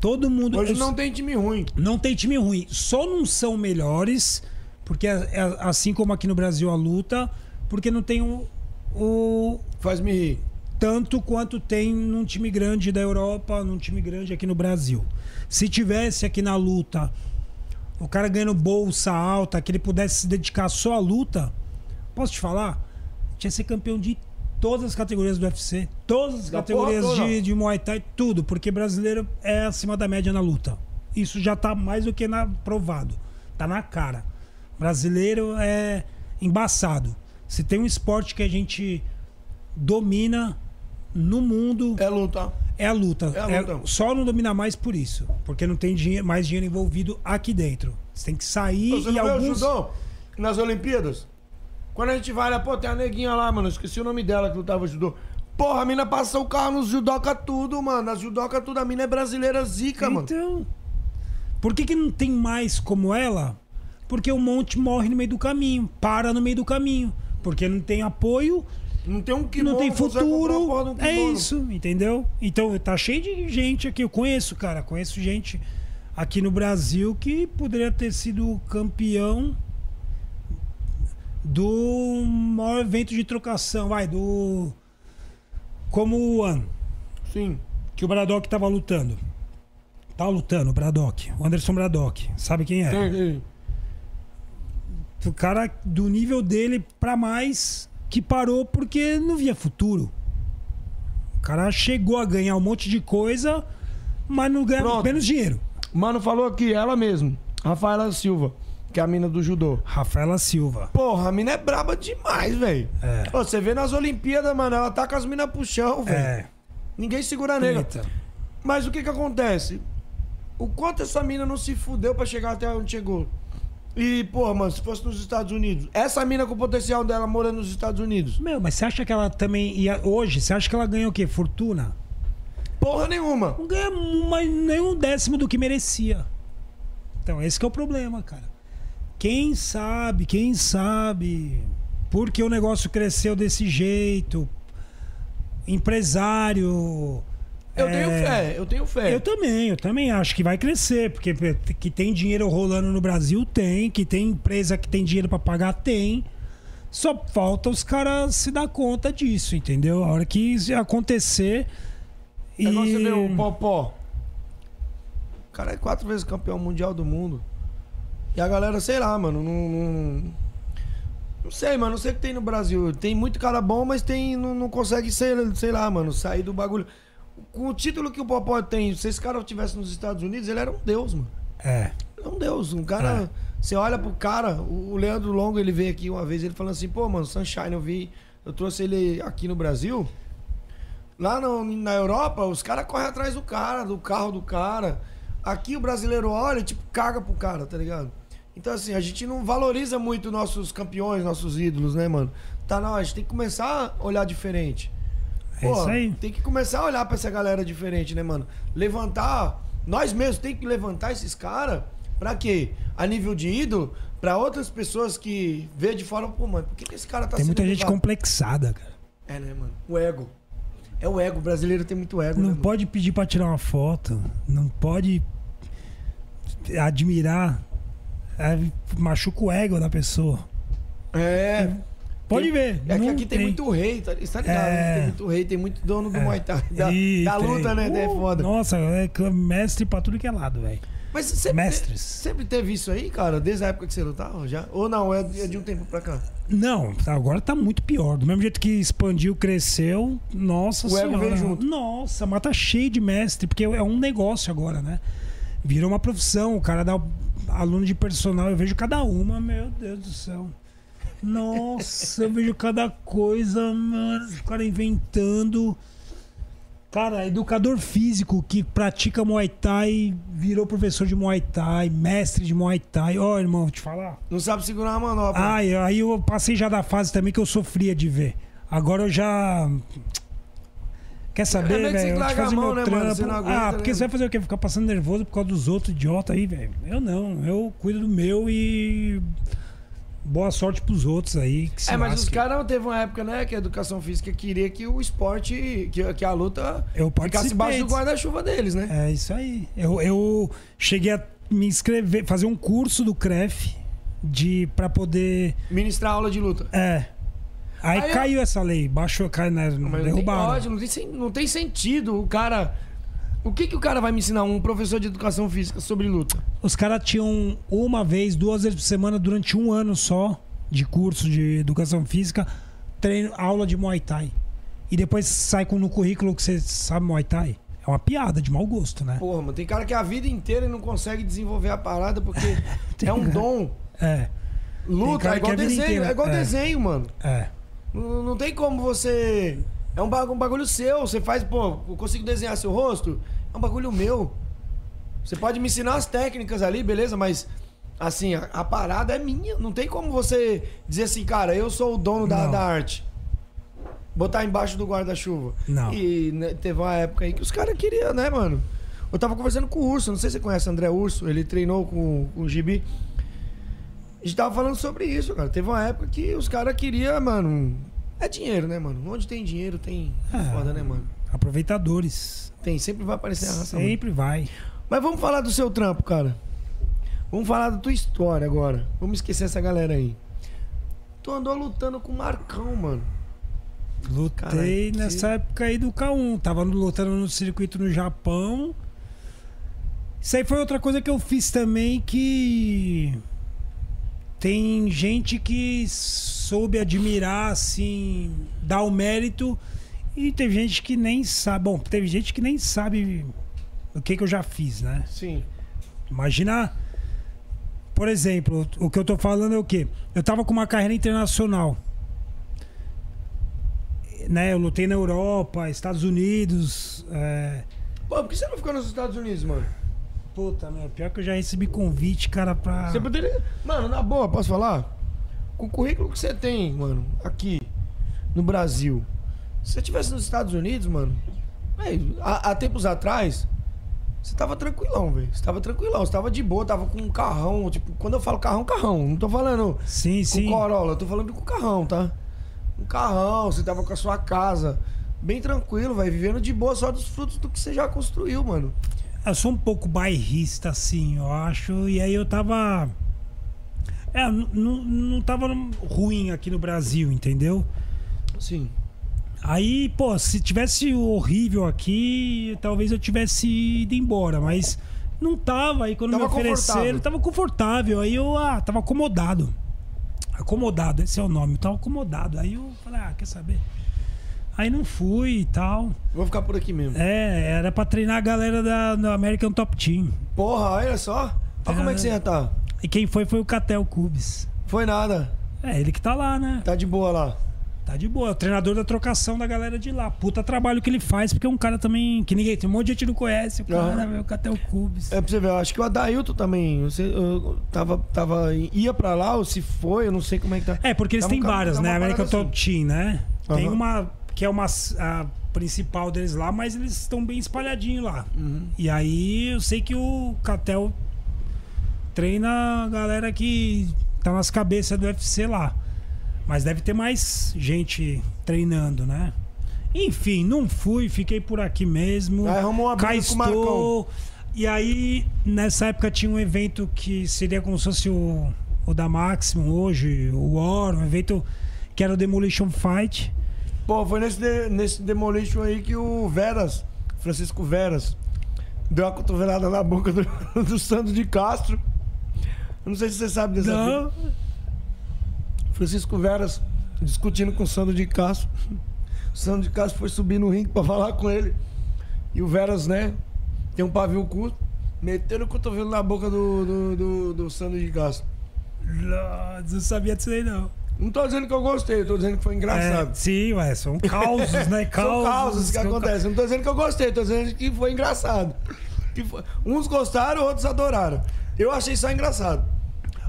C: Todo mundo.
B: Hoje não tem time ruim.
C: não tem time ruim. Só não são melhores, porque é, é assim como aqui no Brasil a luta, porque não tem o, o
B: Faz-me rir.
C: tanto quanto tem num time grande da Europa, num time grande aqui no Brasil. Se tivesse aqui na luta o cara ganhando bolsa alta, que ele pudesse se dedicar só à luta, posso te falar? Tinha ser campeão de todas as categorias do UFC, todas as
B: Da
C: categorias
B: porra
C: de, de Muay Thai, tudo, porque brasileiro é acima da média na luta. Isso já tá mais do que na- provado. Tá na cara. Brasileiro é embaçado. Se tem um esporte que a gente domina no mundo
B: É luta.
C: é a luta.
B: É a
C: É-
B: luta.
C: só não domina mais por isso, porque não tem mais dinheiro envolvido aqui dentro. Você tem que sair
B: Você
C: e
B: não vê o
C: alguns
B: judô nas Olimpíadas? Quando a gente vai lá, pô, tem a neguinha lá, mano. Esqueci o nome dela que lutava judô. Porra, a mina passa o carro nos judoca tudo, mano. As judoca tudo, a mina é brasileira zica, mano.
C: Então, por que, que não tem mais como ela? Porque um monte morre no meio do caminho, para no meio do caminho, porque não tem apoio,
B: Não tem um kimono,
C: não tem futuro.
B: porra um
C: É isso, entendeu? Então tá cheio de gente aqui. Eu conheço, cara. Conheço gente aqui no Brasil que poderia ter sido campeão do maior evento de trocação, vai, do. Como o ano
B: Sim.
C: que o Braddock tava lutando. Tá lutando, o Braddock. O Anderson Braddock. Sabe quem é?
B: Tem, tem.
C: O cara do nível dele pra mais que parou porque não via futuro. O cara chegou a ganhar um monte de coisa, mas não ganha
B: Pronto.
C: menos dinheiro.
B: Mano falou aqui, ela mesmo. Rafaela Silva, que é a mina do judô.
C: Rafaela Silva.
B: Porra, a mina é braba demais, velho.
C: É.
B: Ô, Você vê nas Olimpíadas, mano, ela tá com as minas pro chão, velho.
C: É.
B: Ninguém segura a nega.
C: Eita.
B: Mas o que que acontece? O quanto essa mina não se fudeu pra chegar até onde chegou? E, porra, mano, se fosse nos Estados Unidos, essa mina com o potencial dela morando nos Estados Unidos,
C: Meu, mas você acha que ela também ia. Hoje, você acha que ela ganhou o quê? Fortuna?
B: porra nenhuma.
C: Não ganha uma- nem um décimo do que merecia. Então, esse que é o problema, cara. Quem sabe, quem sabe por que o negócio cresceu desse jeito? Empresário.
B: Eu
C: é,
B: tenho fé, eu tenho fé.
C: Eu também, eu também acho que vai crescer, porque que tem dinheiro rolando no Brasil, tem, que tem empresa que tem dinheiro pra pagar, tem. Só falta os caras se dar conta disso, entendeu? A hora que isso acontecer.
B: É igual você vê o Popó. O cara é quatro vezes campeão mundial do mundo. E a galera, sei lá, mano, não. Não, não sei, mano, não sei o que tem no Brasil. Tem muito cara bom, mas tem. Não, não consegue ser, sei lá, mano, sair do bagulho. Com o título que o Popó tem, se esse cara estivesse nos Estados Unidos, ele era um deus, mano.
C: É.
B: Ele é um deus. Um cara. Você olha pro cara, o o Leandro Longo, ele veio aqui uma vez, ele falando assim, pô, mano, Sunshine, eu vi. Eu trouxe ele aqui no Brasil. Lá no- na Europa, os caras correm atrás do cara, do carro do cara. Aqui o brasileiro olha e, tipo, caga pro cara, tá ligado? Então, assim, a gente não valoriza muito nossos campeões, nossos ídolos, né, mano? Tá, não, a gente tem que começar a olhar diferente.
C: É isso aí.
B: Tem que começar a olhar pra essa galera diferente, né, mano? Levantar, nós mesmos tem que levantar esses caras pra quê? A nível de ídolo, pra outras pessoas que vê de fora, pô, mano, por que, que esse cara tá
C: Tem muita gente complexada, cara.
B: É, né, mano? O ego. É o ego, o brasileiro tem muito ego,
C: Não
B: né,
C: pode pedir pra tirar uma foto. Não pode admirar. É, machuca o ego da pessoa.
B: É.
C: Pode
B: Tem-
C: ver.
B: É que aqui tem, muito rei, tá, tá ligado?
C: É.
B: Tem muito rei, tem muito dono do Muay Thai. Da, da
C: tem.
B: luta, né? É
C: Uh,
B: foda.
C: Nossa, é mestre pra tudo que é lado, velho.
B: Mas sempre,
C: Mestres.
B: sempre teve isso aí, cara? Desde a época que você lutava já? Ou não, é é de um tempo pra cá?
C: Não, agora tá muito pior. Do mesmo jeito que expandiu, cresceu, nossa
B: O
C: senhora.
B: veio junto.
C: Nossa, mas tá cheio de mestre, porque é um negócio agora, né? Virou uma profissão. O cara dá aluno de personal, eu vejo cada uma, meu Deus do céu. Nossa, eu vejo cada coisa, mano. O cara inventando. Cara, educador físico que pratica Muay Thai, virou professor de Muay Thai, mestre de Muay Thai. Ó, irmão, vou te falar.
B: Não sabe segurar uma manobra.
C: Ai, aí eu passei já da fase também que eu sofria de ver. Agora eu já. Quer
B: É
C: saber,
B: você
C: velho? Eu fazer
B: mão,
C: meu
B: né,
C: trampo.
B: mano? Aguenta,
C: ah, porque
B: né?
C: você vai fazer o quê? Ficar passando nervoso por causa dos outros idiota aí, velho? Eu não. Eu cuido do meu e. boa sorte pros outros aí.
B: É, mas os
C: lasquem.
B: caras teve uma época, né, que a educação física queria que o esporte, que, que a luta
C: Eu
B: ficasse embaixo do guarda-chuva deles, né?
C: É isso aí. Eu, eu cheguei a me inscrever, fazer um curso do CREF de para poder.
B: Ministrar aula de luta.
C: É. Aí,
B: Aí eu-
C: caiu essa lei, baixou, caiu, né?
B: Mas não tem lógica, não tem, não tem sentido o cara... O que, que o cara vai me ensinar, um professor de educação física, sobre luta?
C: Os caras tinham uma vez, duas vezes por semana, durante um ano só, de curso de educação física, treino, aula de Muay Thai. E depois sai com no currículo que você sabe Muay Thai. É uma piada de mau gosto, né?
B: Porra, mano, tem cara que a vida inteira não consegue desenvolver a parada porque é um dom.
C: É,
B: Luta, é igual desenho,
C: inteira-
B: é igual
C: é.
B: desenho, mano.
C: é.
B: Não, não tem como você. É um bagulho, um bagulho seu. Você faz, pô, eu consigo desenhar seu rosto? É um bagulho meu. Você pode me ensinar as técnicas ali, beleza, mas. Assim, a, a parada é minha. Não tem como você dizer assim, cara, eu sou o dono da, da arte. Botar embaixo do guarda-chuva.
C: Não.
B: E né, teve uma época aí que os caras queriam, né, mano? Eu tava conversando com o Urso, não sei se você conhece o André Urso, ele treinou com, com o Gibi. A gente tava falando sobre isso, cara. Teve uma época que os caras queriam, mano. É dinheiro, né, mano? Onde tem dinheiro tem.
C: Ah.
B: Foda, né, mano?
C: Aproveitadores.
B: Tem, sempre vai aparecer a raça. mano.
C: Sempre vai.
B: Mas vamos falar do seu trampo, cara. Vamos falar da tua história agora. Vamos esquecer essa galera aí. Tu andou lutando com o Marcão, mano.
C: Lutei
B: Caralho,
C: nessa época aí do K1. Tava lutando no circuito no Japão. Isso aí foi outra coisa que eu fiz também que tem gente que soube admirar, assim, dar o mérito e teve gente que nem sabe. Bom, teve gente que nem sabe o que, que eu já fiz, né?
B: Sim.
C: Imagina, por exemplo, o que eu tô falando é o quê? Eu tava com uma carreira internacional. Né, eu lutei na Europa, Estados Unidos. É...
B: Pô, por que você não ficou nos Estados Unidos, mano?
C: Puta, meu, pior que eu já recebi convite, cara, pra.
B: Você poderia. Mano, na boa, posso falar? Com o currículo que você tem, mano, aqui no Brasil. Se você tivesse nos Estados Unidos, mano, véi, há, há tempos atrás, você tava tranquilão, velho. Você tava tranquilão, você tava de boa, tava com um carrão. Tipo, quando eu falo carrão, carrão. Não tô falando
C: Sim,
B: com
C: sim.
B: Corolla, eu tô falando com carrão, tá? Um carrão, você tava com a sua casa. Bem tranquilo, vai vivendo de boa só dos frutos do que você já construiu, mano.
C: Eu sou um pouco bairrista, assim, eu acho. E aí eu tava. É, não tava ruim aqui no Brasil, entendeu?
B: Sim.
C: Aí, pô, se tivesse horrível aqui, talvez eu tivesse ido embora, mas não tava. Aí quando
B: Tava
C: me ofereceram, tava confortável. Aí eu, ah, tava acomodado. Acomodado, esse é o nome. Eu tava acomodado. Aí eu falei, ah, quer saber? Aí não fui e tal.
B: Vou ficar por aqui mesmo.
C: É, era pra treinar a galera da, do American Top Team.
B: Porra, olha só. Olha como é que você ia tá.
C: E quem foi foi o Catel Cubes.
B: Foi nada.
C: É, ele que tá lá, né?
B: Tá de boa lá.
C: Tá de boa, é o treinador da trocação da galera de lá. Puta trabalho que ele faz, porque é um cara também que ninguém, tem um monte de gente não conhece. O cara,
B: Aham.
C: meu, o Catel Cubes.
B: É pra você ver, eu acho que o Adailton também. Você, eu tava, tava. ia pra lá, ou se foi, eu não sei como é que tá.
C: É, porque eles têm várias, né? American
B: parada
C: Top
B: assim.
C: Team, né? Tem
B: Aham.
C: uma que é uma a principal deles lá, mas eles estão bem espalhadinhos lá.
B: Uhum.
C: E aí eu sei que o Catel treina a galera que tá nas cabeças do UFC lá. Mas deve ter mais gente treinando, né? Enfim, não fui, fiquei por aqui mesmo.
B: Aí arrumou uma
C: Cá estou. E aí, nessa época tinha um evento que seria como se fosse o, o da Maximum hoje, o War, um evento que era o Demolition Fight.
B: Pô, foi nesse, de- nesse Demolition aí que o Veras, Francisco Veras, deu uma cotovelada na boca do, do Sandro de Castro. Não sei se você sabe dessa
C: Não.
B: fita. Francisco Veras discutindo com o Sandro de Castro. O Sandro de Castro foi subir no ringue pra falar com ele. E o Veras, né? Tem um pavio curto. Metendo o cotovelo na boca do, do, do, do Sandro de Castro.
C: Nossa, não sabia disso aí, não.
B: Não tô dizendo que eu gostei, tô dizendo que foi engraçado.
C: É, sim, ué, são causos, né?
B: São
C: Causos,
B: causas que acontecem. Não tô dizendo que eu gostei, tô dizendo que foi engraçado. Que foi- Uns gostaram, outros adoraram. Eu achei só engraçado.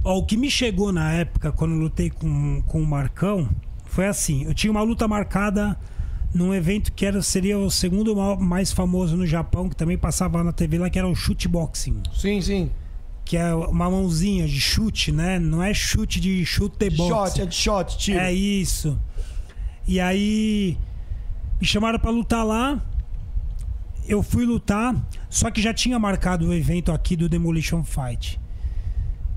C: Ó, o que me chegou na época, quando eu lutei com, com o Marcão, foi assim: eu tinha uma luta marcada num evento que era, seria o segundo ma- mais famoso no Japão, que também passava na TV lá, que era o shootboxing.
B: Sim, sim.
C: Que é uma mãozinha de chute, né? Não é chute de chute boxe.
B: Shot, é de shot, tiro.
C: É isso. E aí me chamaram pra lutar lá. Eu fui lutar, só que já tinha marcado o evento aqui do Demolition Fight.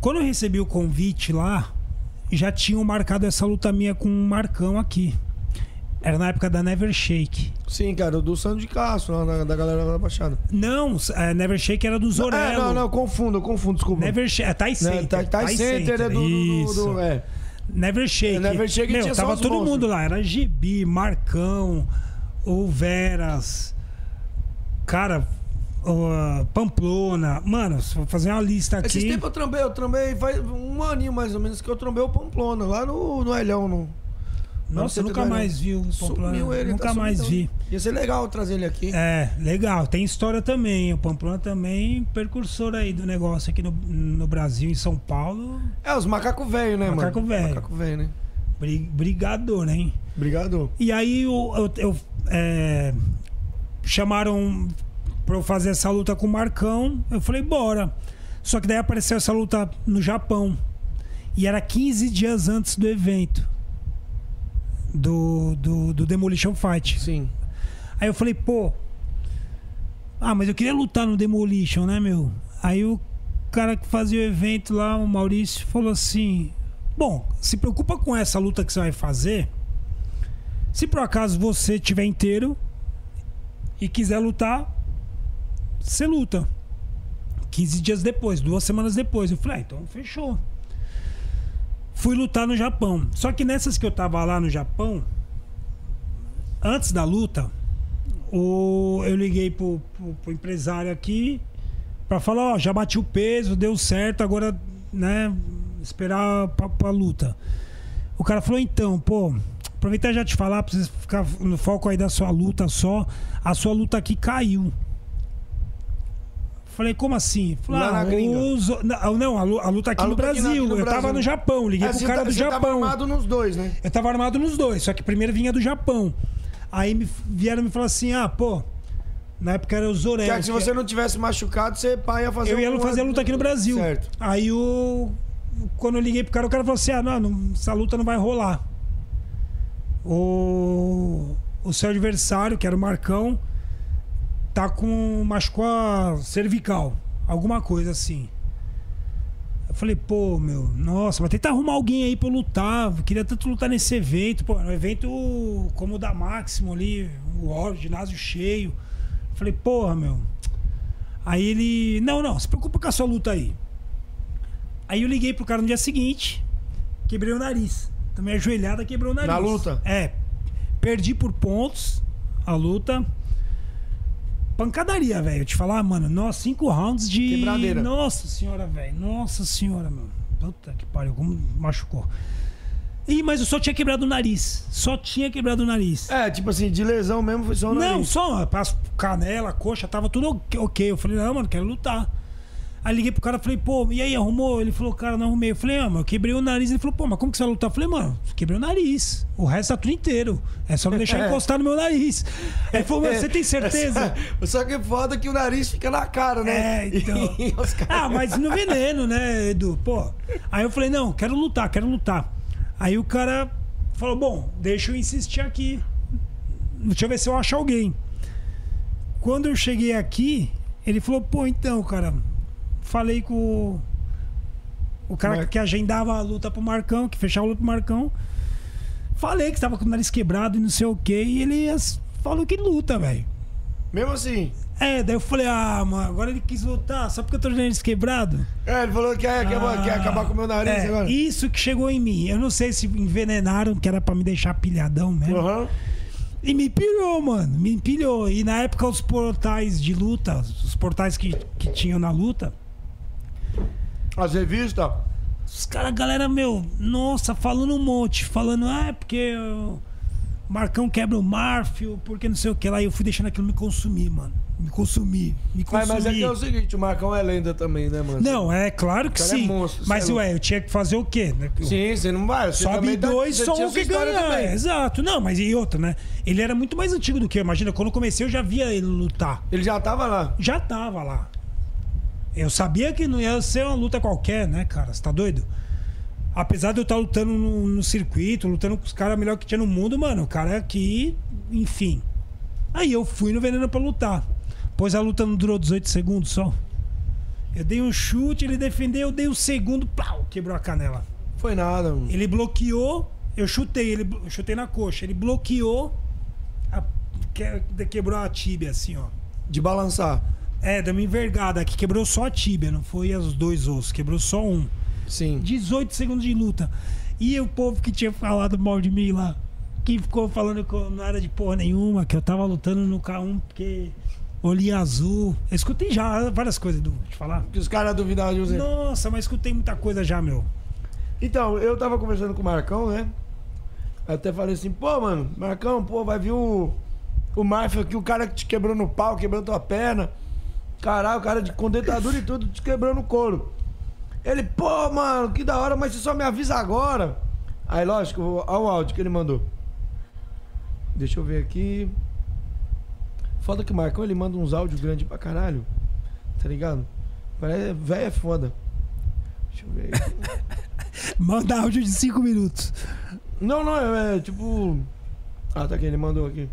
C: Quando eu recebi o convite lá, já tinham marcado essa luta minha com um Marcão aqui. Era na época da Never Shake.
B: Sim, cara, do Sandro de Castro, da, da galera da Baixada.
C: Não, é, Never Shake era do Zorello.
B: É, não, não, confundo, eu confundo, desculpa.
C: Never Shake. É Thai
B: Né,
C: Center.
B: Thai- Thai Center é do- do- do-
C: Isso.
B: do- é.
C: Never Shake.
B: É, Never Shake
C: Meu, tava todo
B: monstros.
C: mundo lá. Era Gibi, Marcão, o Veras, cara, ah, Pamplona. Mano, eu fazer uma lista
B: Esses
C: aqui.
B: tempos eu trombei, eu trombei faz um aninho mais ou menos que eu trombei o Pamplona, lá no, no Elhão. No,
C: Nossa, eu nunca mais vi o
B: Sumiu
C: Pamplona.
B: ele,
C: Nunca
B: tá
C: mais
B: sumido.
C: vi.
B: Ia ser legal trazer ele aqui.
C: É, legal. Tem história também. O Pamplona também, precursor aí do negócio aqui no, no Brasil, em São Paulo.
B: É, os macacos velho, né,
C: Macaco
B: mano?
C: velho.
B: Macaco velho, né?
C: Bri- Brigador, hein?
B: Obrigado.
C: E aí eu, eu- eu, é, chamaram pra eu fazer essa luta com o Marcão. Eu falei, bora. Só que daí apareceu essa luta no Japão. E era 15 dias antes do evento. Do, do, do Demolition Fight.
B: Sim.
C: Aí eu falei, pô. Ah, mas eu queria lutar no Demolition, né, meu? Aí o cara que fazia o evento lá, o Maurício, falou assim: Bom, se preocupa com essa luta que você vai fazer. Se por acaso você tiver inteiro e quiser lutar, você luta. 15 dias depois, duas semanas depois. Eu falei, ah, então fechou. Fui lutar no Japão. Só que nessas que eu tava lá no Japão, antes da luta, o, eu liguei pro, pro, pro empresário aqui pra falar, ó, já bati o peso, deu certo, agora, né, esperar pra, pra luta. O cara falou, então, pô, aproveitar já te falar, pra você ficar no foco aí da sua luta só, a sua luta aqui caiu. Falei, como assim? Falei,
B: Lá na
C: ah,
B: gringa.
C: os- não, não, a lu- a luta aqui
B: A
C: no
B: luta aqui na-
C: Brasil.
B: aqui no
C: eu tava
B: Brasil.
C: no Japão, liguei
B: É,
C: pro cara
B: tá-
C: do
B: você tava
C: Japão.
B: armado nos dois, né?
C: Eu tava armado nos dois, só que primeiro vinha do Japão. Aí me vieram me falar assim: ah, pô, na época era o Zorel.
B: Que, é que se você não tivesse machucado, você pá, ia fazer
C: Eu ia
B: um-
C: fazer a luta aqui no Brasil.
B: Certo.
C: Aí o. Quando eu liguei pro cara, o cara falou assim: ah, não, não, essa luta não vai rolar. O. O seu adversário, que era o Marcão, tá com. machucou a cervical. Alguma coisa assim. Eu falei, pô, meu, nossa, mas tenta arrumar alguém aí pra eu lutar. Eu queria tanto lutar nesse evento, pô, um evento como o da Máximo ali, o ó, ginásio cheio. Eu falei, porra, meu. Aí ele, não, não, se preocupa com a sua luta aí. Aí eu liguei pro cara no dia seguinte, quebrei o nariz. Tomei a joelhada, quebrou o nariz.
B: Na luta?
C: É. Perdi por pontos a luta. Pancadaria, velho. Te falar, mano, nossa, cinco rounds de.
B: Quebradeira.
C: Nossa senhora, velho. Nossa senhora, meu. Puta que pariu, como machucou. Ih, mas eu só tinha quebrado o nariz. Só tinha quebrado o nariz.
B: É, tipo assim, de lesão mesmo foi só o
C: Não,
B: nariz.
C: só as canela, coxa, tava tudo ok- ok. Eu falei, não, mano, quero lutar. Aí liguei pro cara falei, pô, e aí, arrumou? Ele falou, cara, não arrumei. Eu falei, ah, mas eu quebrei o nariz. Ele falou, pô, mas como que você vai lutar? Eu falei, mano, quebrei o nariz. O resto tá tudo inteiro. É só não deixar encostar no meu nariz. Ele falou, mas você tem certeza?
B: Só que foda que o nariz fica na cara, né?
C: É, então. Ah, mas no veneno, né, Edu? Pô. Aí eu falei, não, quero lutar, quero lutar. Aí o cara falou, bom, deixa eu insistir aqui. Deixa eu ver se eu acho alguém. Quando eu cheguei aqui, ele falou, pô, então, cara, falei com o, cara
B: Mar-
C: que agendava a luta pro Marcão, que fechava a luta pro Marcão. Falei que estava com o nariz quebrado e não sei o quê. E ele falou que luta, velho.
B: Mesmo assim.
C: É, daí eu falei, ah, mano, agora ele quis lutar só porque eu tô de nariz quebrado.
B: É, ele falou que quer, quer,
C: Ah,
B: quer acabar com o meu nariz
C: é,
B: agora.
C: Isso que chegou em mim. Eu não sei se envenenaram, que era pra me deixar pilhadão mesmo.
B: Aham.
C: E me pilhou, mano. Me pilhou. E na época os portais de luta, os portais que, que tinham na luta,
B: As revistas.
C: os caras, galera, meu, nossa, falando um monte. Falando, ah, é porque o Marcão quebra o Marfio, porque não sei o que lá. E eu fui deixando aquilo me consumir, mano. Me consumir, me
B: Mas,
C: consumir.
B: mas é que é o seguinte, o Marcão é lenda também, né, mano?
C: Não, é claro que
B: é
C: sim.
B: monstro,
C: mas,
B: é
C: ué, eu tinha que fazer o quê? né?
B: Sim, você não vai. Você
C: Sobe dois, só um que
B: também.
C: Exato. Não, mas e outra, né? Ele era muito mais antigo do que eu. Imagina, quando eu comecei, eu já via ele lutar.
B: Ele já tava lá.
C: Já tava lá. Eu sabia que não ia ser uma luta qualquer, né, cara? Você tá doido? Apesar de eu estar lutando no, no circuito, lutando com os caras melhor que tinha no mundo, mano, o cara aqui, enfim. Aí eu fui no veneno pra lutar. Pois a luta não durou 18 segundos só. Eu dei um chute, ele defendeu, eu dei um segundo, plau, quebrou a canela.
B: Foi nada, mano.
C: Ele bloqueou, eu chutei, ele eu chutei na coxa. Ele bloqueou, a- que- quebrou a tíbia, assim, ó.
B: De balançar.
C: É, deu uma envergada aqui, quebrou só a tíbia, não foi os dois ossos, quebrou só um.
B: Sim.
C: 18 segundos de luta. E o povo que tinha falado mal de mim lá, que ficou falando que eu não era de porra nenhuma, que eu tava lutando no K1 porque olhinho azul. Eu escutei já várias coisas, Edu, te falar.
B: Que os caras duvidavam de você.
C: Nossa, mas escutei muita coisa já, meu.
B: Então, eu tava conversando com o Marcão, né? Até falei assim, pô, mano, Marcão, pô, vai vir o. O Marfio aqui, o cara que te quebrou no pau, quebrou tua perna. Caralho, o cara de, com dentadura e tudo, te quebrou no couro. Ele, pô, mano, que da hora, mas você só me avisa agora. Aí, lógico, olha o áudio que ele mandou. Deixa eu ver aqui. Foda que o Marcão, ele manda uns áudios grandes pra caralho. Tá ligado? Parece, velho é foda. Deixa eu ver aqui.
C: Manda áudio de 5 minutos.
B: Não, não, é, é tipo. Ah, tá aqui, ele mandou aqui.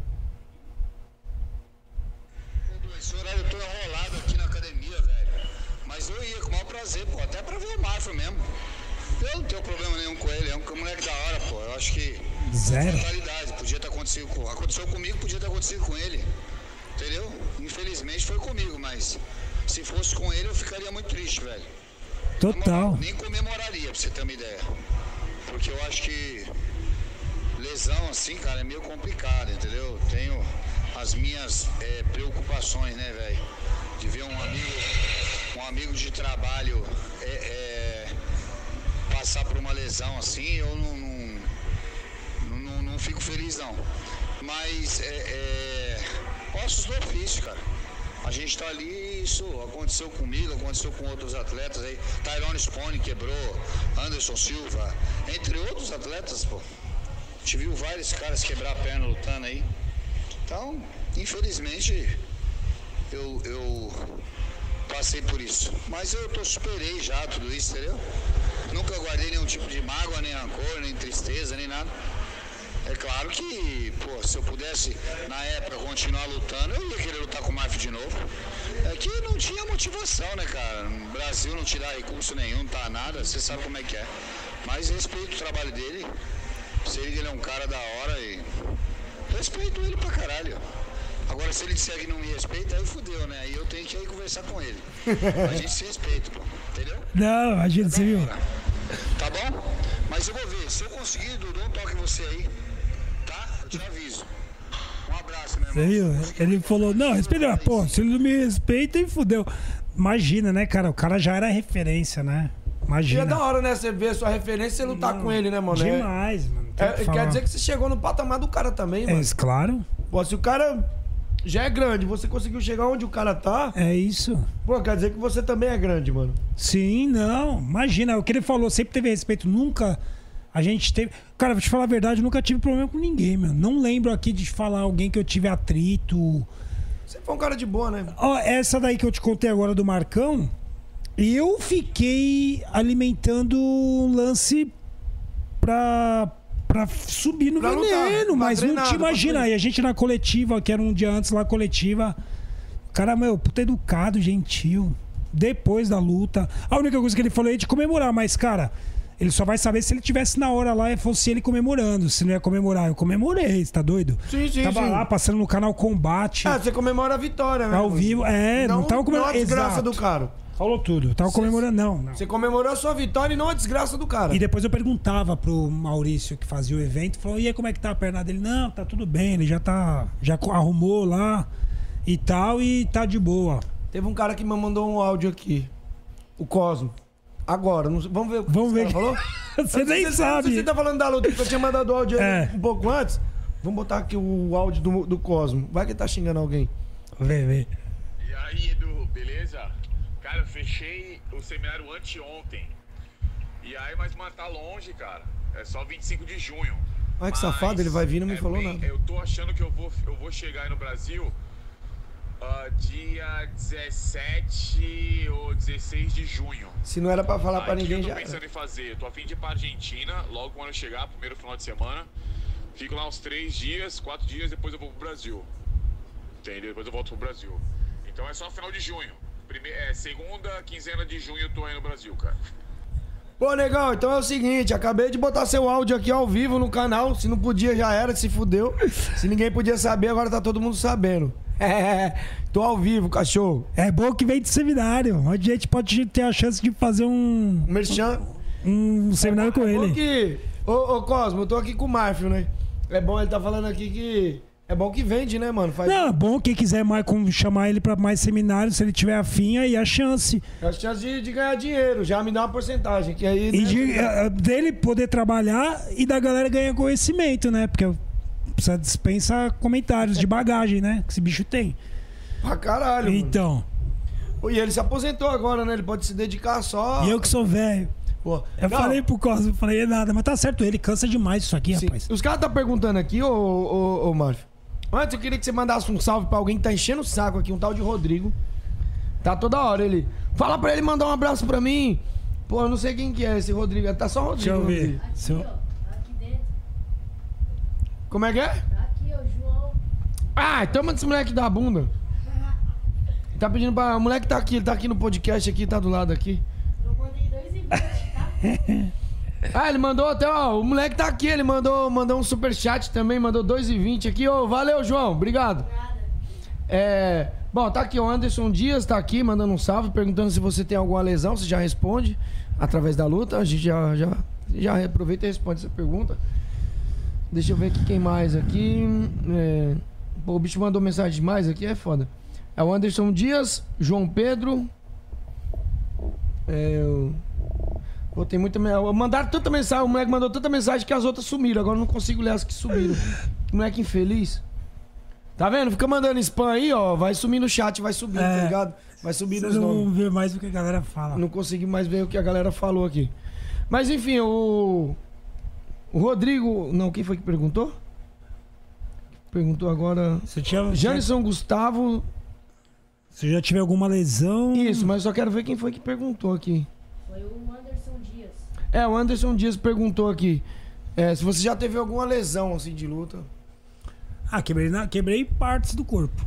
E: Esse horário eu tô enrolado aqui na academia, velho. Mas eu ia com o maior prazer, pô. Até pra ver o Marfa mesmo. Eu não tenho problema nenhum com ele. É um moleque da hora, pô. Eu acho que.
C: Zero.
E: Podia ter acontecido com. Aconteceu comigo, podia ter acontecido com ele. Entendeu? Infelizmente foi comigo, mas. Se fosse com ele, eu ficaria muito triste, velho.
C: Total.
E: Nem comemoraria, pra você ter uma ideia. Porque eu acho que lesão assim, cara, é meio complicado, entendeu? Tenho as minhas eh, preocupações, né, velho? De ver um amigo, um amigo de trabalho eh, eh, passar por uma lesão assim, eu não, fico feliz não. Mas é, é, ossos do ofício, cara. A gente tá ali, isso aconteceu comigo, aconteceu com outros atletas aí. Tyrone Spone quebrou, Anderson Silva, entre outros atletas, pô. A gente viu vários caras quebrar a perna lutando aí. Então, infelizmente, eu, eu passei por isso. Mas eu tô superei já tudo isso, entendeu? Nunca guardei nenhum tipo de mágoa, nem rancor, nem tristeza, nem nada. É claro que, pô, se eu pudesse, na época, continuar lutando, eu ia querer lutar com o Marf de novo. É que não tinha motivação, né, cara? No Brasil não te dá recurso nenhum, tá nada, você sabe como é que é. Mas respeito o trabalho dele. Sei que ele é um cara da hora e. Respeito ele pra caralho. Agora, se ele disser que não me respeita, aí fudeu, né? Aí eu tenho que ir conversar com ele. A gente se respeita, pô. Entendeu?
C: Não, imagina, você viu?
E: Tá bom? Mas eu vou ver. Se eu conseguir, Dudu, um toque você aí. Te aviso. Um abraço, meu
C: Você
E: irmão.
C: viu? Ele falou, não, respeita, pô, se ele não me respeita, e fudeu. Imagina, né, cara? O cara já era referência, né?
B: E é
C: Imagina.
B: da hora, né? Você ver a sua referência e lutar com ele, né, mano? É-
C: Demais, mano.
B: É,
C: que
B: quer dizer que você chegou no patamar do cara também,
C: É
B: mano.
C: isso, claro.
B: Pô, se o cara já é grande, você conseguiu chegar onde o cara tá,
C: É isso.
B: pô, quer dizer que você também é grande, mano.
C: Sim, não. Imagina, o que ele falou, sempre teve respeito. Nunca a gente teve. Cara, vou te falar a verdade, eu nunca tive problema com ninguém, meu. Não lembro aqui de falar alguém que eu tive atrito.
B: Você foi um cara de boa, né?
C: Ó, essa daí que eu te contei agora do Marcão, eu fiquei alimentando um lance pra, pra subir no
B: Pra lutar,
C: veneno,
B: pra
C: mas
B: treinar,
C: não te imagina. E a gente na coletiva, que era um dia antes lá, coletiva. Cara, meu, puta educado, gentil. Depois da luta. A única coisa que ele falou é de comemorar, mas, cara. Ele só vai saber se ele tivesse na hora lá e fosse ele comemorando. Se não ia comemorar, eu comemorei, você tá doido?
B: Sim, sim,
C: Tava
B: sim.
C: lá passando no canal Combate.
B: Ah, você comemora a vitória, né?
C: Ao vivo, é, não tava comemorando-
B: Não a desgraça
C: Exato.
B: do cara.
C: Falou tudo. Tava comemorando, não, não.
B: Você comemorou a sua vitória e não a desgraça do cara.
C: E depois eu perguntava pro Maurício que fazia o evento, falou, e aí como é que tá a perna dele? Não, tá tudo bem, ele já tá. Já arrumou lá e tal, e tá de boa.
B: Teve um cara que me mandou um áudio aqui. O Cosmo. Agora, não vamos ver o que
C: Vamos ver.
B: falou?
C: Você nem
B: Você-
C: sabe.
B: Você tá falando da luta que eu tinha mandado o áudio aí
C: É.
B: um pouco antes? Vamos botar aqui o áudio do, do Cosmo. Vai que ele tá xingando alguém.
C: Vê, vê.
F: E aí, Edu, beleza? Cara, eu fechei o seminário anteontem. E aí, mas mano, tá longe, cara. É só 25 de junho.
B: Ai, que
F: Mas
B: safado, ele vai vir e não me
F: é
B: falou
F: bem-
B: nada.
F: Eu tô achando que eu vou, eu vou chegar aí no Brasil ah, dia 17 ou 16 de junho.
B: Se não era pra falar pra
F: o que
B: ninguém,
F: eu
B: já
F: tô pensando em fazer? Tô a fim de ir pra Argentina, logo quando eu chegar, primeiro final de semana. Fico lá uns três dias, quatro dias, depois eu vou pro Brasil. Entendeu? Depois eu volto pro Brasil. Então é só final de junho. Prime é, segunda quinzena de junho eu tô aí no Brasil, cara.
B: Pô, legal, então é o seguinte, acabei de botar seu áudio aqui ao vivo no canal. Se não podia, já era, se fudeu. Se ninguém podia saber, agora tá todo mundo sabendo. É, tô ao vivo, cachorro.
C: É bom que vem de seminário. Onde a gente pode ter a chance de fazer um,
B: Merchan.
C: um seminário com
B: É
C: ele.
B: que. Ô, ô Cosmo, eu tô aqui com o Marfio, né? É bom, ele tá falando aqui que. É bom que vende, né, mano? Faz
C: Não, é bom quem quiser mais, chamar ele pra mais seminários, se ele tiver afim, aí a chance.
B: a chance de, de ganhar dinheiro. Já me dá uma porcentagem. Que aí,
C: E
B: né,
C: de, eh, dele poder trabalhar e da galera ganhar conhecimento, né? Porque precisa dispensa comentários de bagagem, né? Que esse bicho tem.
B: Pra caralho. mano.
C: Então,
B: Pô, E ele se aposentou agora, né? Ele pode se dedicar só.
C: e eu que sou velho.
B: Pô,
C: Eu
B: não,
C: falei pro Cosmo, falei nada, mas tá certo, ele cansa demais isso aqui,
B: sim.
C: rapaz.
B: Os caras tá perguntando aqui, ô, ô, ô, Marfio. Antes eu queria que você mandasse um salve pra alguém que tá enchendo o saco aqui, um tal de Rodrigo. Tá toda hora ele. Fala pra ele mandar um abraço pra mim. Pô, eu não sei quem que é esse Rodrigo. Tá só Rodrigo.
C: Deixa eu
B: o
C: ver.
D: Aqui,
C: Se eu-
D: ó. Tá aqui dentro.
B: Como é que é?
D: Tá aqui, ó, João.
B: Ah, então manda esse moleque da bunda. Tá pedindo pra. O moleque tá aqui, ele tá aqui no podcast aqui, tá do lado aqui.
D: Eu mandei dois e vinte, tá?
B: Ah, ele mandou até, ó. O moleque tá aqui, ele mandou, mandou um superchat também, mandou 2,20 aqui. Ô, valeu, João. Obrigado. É. Bom, tá aqui o Anderson Dias, tá aqui mandando um salve, perguntando se você tem alguma lesão. Você já responde através da luta. A gente já, já, já aproveita e responde essa pergunta. Deixa eu ver aqui quem mais aqui. É... Pô, o bicho mandou mensagem demais aqui, é foda. É o Anderson Dias, João Pedro. É. o- Pô, tem muita. me- Mandaram tanta mensagem, o moleque mandou tanta mensagem que as outras sumiram. Agora eu não consigo ler as que sumiram. Que moleque infeliz. Tá vendo? Fica mandando spam aí, ó. Vai sumir no chat, vai subir, tá
C: É.
B: ligado? Vai subir nos nomes.
C: não vê mais o que a galera fala.
B: Não consegui mais ver o que a galera falou aqui. Mas enfim, o. O Rodrigo. Não, quem foi que perguntou? Perguntou agora.
C: Você tinha,
B: Janison Gustavo.
C: Se já tiver alguma lesão.
B: Isso, mas eu só quero ver quem foi que perguntou aqui.
D: Foi o Dias.
B: É, o Anderson Dias perguntou aqui. é, se você já teve alguma lesão assim de luta.
C: Ah, quebrei, na- quebrei partes do corpo.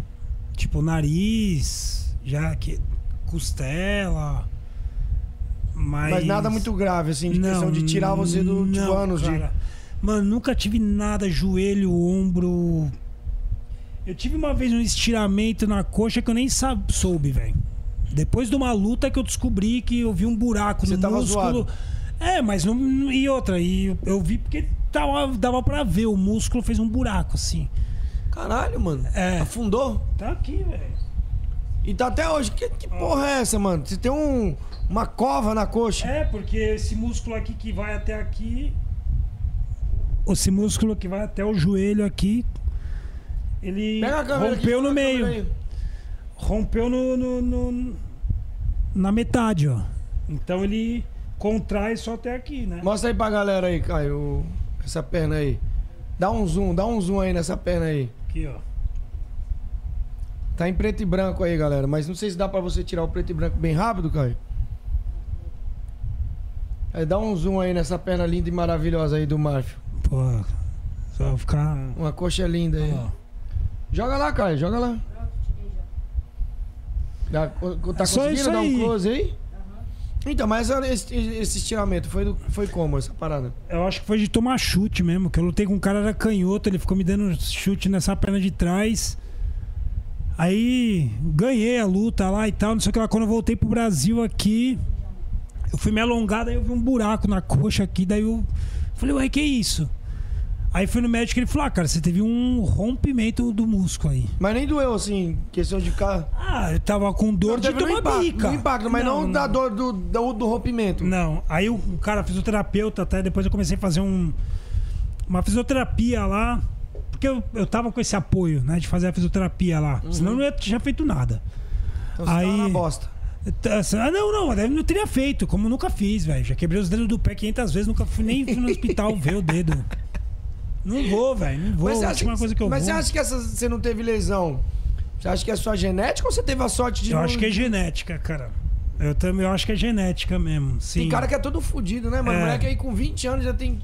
C: Tipo, nariz, já que. costela. Mas.
B: Mas nada muito grave, assim, de questão de tirar você do tipo,
C: não,
B: anos de.
C: cara. Mano, nunca tive nada, joelho, ombro. Eu tive uma vez um estiramento na coxa que eu nem soube, velho. Depois de uma luta que eu descobri que eu vi um buraco
B: Você
C: no
B: tava
C: músculo.
B: zoado.
C: É, mas não, e outra, e eu, vi porque dava, dava pra ver, o músculo fez um buraco, assim.
B: Caralho, mano.
C: É.
B: Afundou?
C: Tá aqui, velho.
B: E tá até hoje. Que, que porra é essa, mano? Você tem um, uma cova na coxa.
C: É, porque esse músculo aqui que vai até aqui. Esse músculo que vai até o joelho aqui. Ele
B: Pega a câmera aqui,
C: rompeu
B: pega
C: no meio.
B: aí.
C: Rompeu no, no- no- Na metade, ó. Então ele contrai só até aqui, né?
B: Mostra aí pra galera aí, Caio. Essa perna aí. Dá um zoom, dá um zoom aí nessa perna aí.
C: Aqui, ó.
B: Tá em preto e branco aí, galera. Mas não sei se dá pra você tirar o preto e branco bem rápido, Caio. Aí dá um zoom aí nessa perna linda e maravilhosa aí do Marfio.
C: Pô, só ficar.
B: Uma coxa linda aí.
C: Ó.
B: Joga lá, Caio, joga lá.
D: Pronto, tirei já.
B: Dá- co- Tá
C: Só
B: conseguindo dar um close aí? Então, mas esse, esse estiramento foi, do- foi como essa parada?
C: Eu acho que foi de tomar chute mesmo, que eu lutei com um cara era canhoto, ele ficou me dando chute nessa perna de trás. Aí ganhei a luta lá e tal, não sei o que lá. Quando eu voltei pro Brasil aqui, eu fui me alongar, daí eu vi um buraco na coxa aqui, daí eu falei, ué, que isso? Aí fui no médico e ele falou, ah, cara, você teve um rompimento do músculo aí.
B: Mas nem doeu, assim, questão de ficar.
C: Ah, eu tava com dor de tomar
B: impacto,
C: bica.
B: no impacto, mas não, da dor do, do, do rompimento.
C: Não, aí o cara fisioterapeuta, até depois eu comecei a fazer um, uma fisioterapia lá, porque eu, eu tava com esse apoio, né, de fazer a fisioterapia lá. Senão eu não ia- tinha feito nada.
B: Então você tava
C: Aí-
B: na bosta.
C: Ah, não, não, eu não teria feito, como eu nunca fiz, velho. Já quebrei os dedos do pé 500 vezes, nunca fui nem fui no hospital ver o dedo. Não vou, velho, não vou.
B: Mas, você acha,
C: coisa que eu
B: mas
C: vou.
B: você acha que essa, você não teve lesão Você acha que é só genética ou você teve a sorte de
C: Eu
B: não-
C: acho que é genética, cara. Eu também eu acho que é genética mesmo. Sim.
B: Tem cara que é todo fudido, né, mano?
C: É.
B: Moleque aí com 20 anos já tem.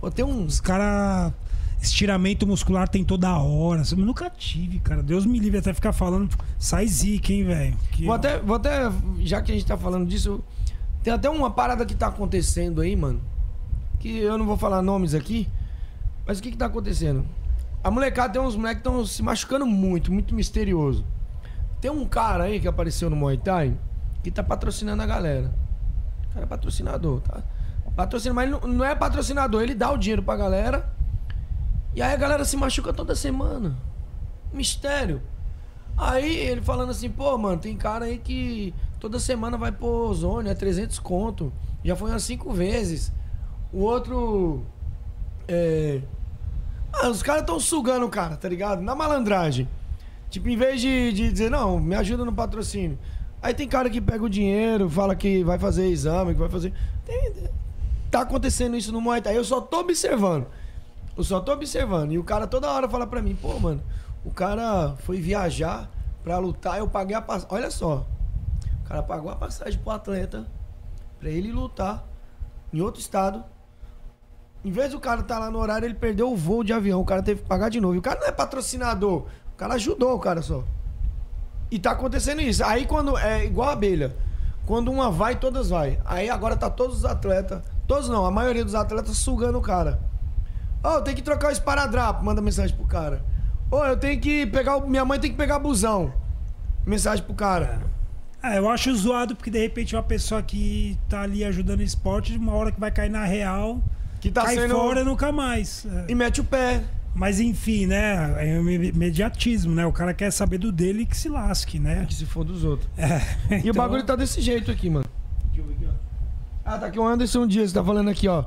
B: Pô, tem uns.
C: Os caras. Estiramento muscular tem toda hora. Eu nunca tive, cara. Deus me livre até ficar falando. Sai zica, hein, velho. Que-
B: Vou até, vou até. Já que a gente tá falando disso, tem até uma parada que tá acontecendo aí, mano. Que eu não vou falar nomes aqui. Mas o que que tá acontecendo? A molecada tem uns moleques que estão se machucando muito, muito misterioso. Tem um cara aí que apareceu no Muay Thai que tá patrocinando a galera. O cara é patrocinador, tá? Patrocina, mas não é patrocinador, ele dá o dinheiro pra galera. E aí a galera se machuca toda semana. Mistério. Aí ele falando assim, pô, mano, tem cara aí que toda semana vai pro ozônio, é 300 conto. Já foi umas cinco vezes. O outro. É. Ah, os caras tão sugando o cara, tá ligado? Na malandragem. Tipo, em vez de, de dizer, não, me ajuda no patrocínio. Aí tem cara que pega o dinheiro, fala que vai fazer exame, que vai fazer. Tem- tá acontecendo isso no Muay Thai. Eu só tô observando. Eu só tô observando. E o cara toda hora fala pra mim, pô, mano, o cara foi viajar pra lutar, eu paguei a passagem. Olha só. O cara pagou a passagem pro atleta pra ele lutar em outro estado. Em vez do cara estar lá no horário, ele perdeu o voo de avião. O cara teve que pagar de novo. E o cara não é patrocinador. O cara ajudou o cara só. E tá acontecendo isso. Aí quando. É igual a abelha. Quando uma vai, todas vai. Aí agora tá todos os atletas. Todos não, a maioria dos atletas sugando o cara. Ô, eu tenho que trocar o esparadrapo. Manda mensagem pro cara. Ô, eu tenho que pegar. o- Minha mãe tem que pegar busão. Mensagem pro cara.
C: Ah, eu acho zoado porque de repente uma pessoa que tá ali ajudando o esporte, uma hora que vai cair na real,
B: Que tá
C: cai
B: sendo.
C: fora nunca mais. É.
B: E mete o pé.
C: Mas enfim, né? É um imediatismo, né? O cara quer saber do dele que se lasque, né?
B: Que se for dos outros.
C: É,
B: E o
C: então-
B: bagulho tá desse jeito aqui, mano. Deixa eu ver aqui, ó. Ah, tá aqui o Anderson Dias, tá falando aqui, ó.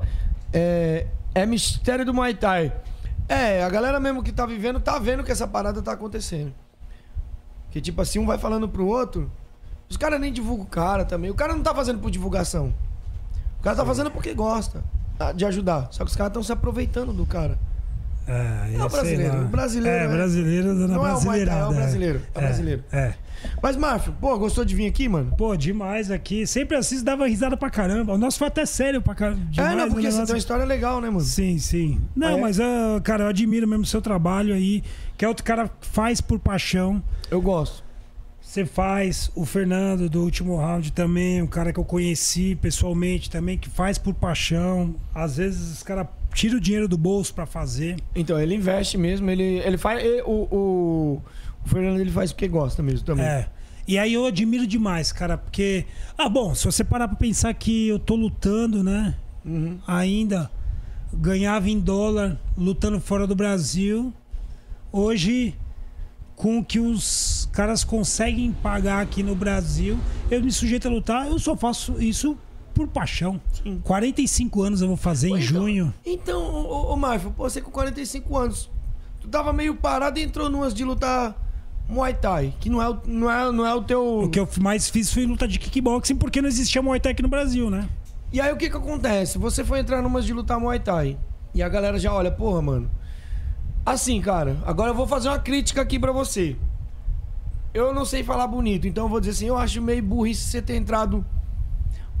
B: É, é mistério do Muay Thai. É, a galera mesmo que tá vivendo tá vendo que essa parada tá acontecendo. Que tipo assim, um vai falando pro outro. Os caras nem divulgam o cara também. O cara não tá fazendo por divulgação. O cara tá fazendo porque gosta de ajudar. Só que os caras estão se aproveitando do cara.
C: É,
B: É o brasileiro, o brasileiro,
C: É,
B: né?
C: brasileiro dando
B: Não é o Muay Thai, é o
C: brasileirada,
B: brasileiro, é o brasileiro.
C: É.
B: Mas, Márcio, pô, gostou de vir aqui, mano?
C: Pô, demais aqui. Sempre assisto, dava risada pra caramba. O nosso foi até sério pra caramba.
B: é, não, porque
C: o
B: você
C: negócio-
B: tem uma história legal, né, mano?
C: Sim, sim. Não,
B: é?
C: mas, ah, cara, eu admiro mesmo o seu trabalho aí. Que é outro cara que faz por paixão.
B: Eu gosto.
C: Você faz, o Fernando do último round também, um cara que eu conheci pessoalmente também, que faz por paixão. Às vezes os caras tiram o dinheiro do bolso pra fazer.
B: Então, ele investe mesmo, ele, ele faz. ele- o, o, o Fernando ele faz porque gosta mesmo também.
C: É. E aí eu admiro demais, cara, porque. Ah, bom, se você parar pra pensar que eu tô lutando, né?
B: Uhum.
C: Ainda ganhava em dólar, lutando fora do Brasil. Hoje, com o que os caras conseguem pagar aqui no Brasil, eu me sujeito a lutar, eu só faço isso por paixão. 45 anos eu vou fazer em
B: Então-
C: junho.
B: Então, ô, ô, pô, você com 45 anos, tu tava meio parado e entrou numas de lutar Muay Thai, que não é, o- não é, não é o teu.
C: O que eu mais fiz foi luta de kickboxing, porque não existia Muay Thai aqui no Brasil, né?
B: E aí o que que acontece? Você foi entrar numas de lutar Muay Thai. E a galera já olha, porra, mano. Assim, cara, agora eu vou fazer uma crítica aqui pra você. Eu não sei falar bonito, então eu vou dizer assim, eu acho meio burrice você ter entrado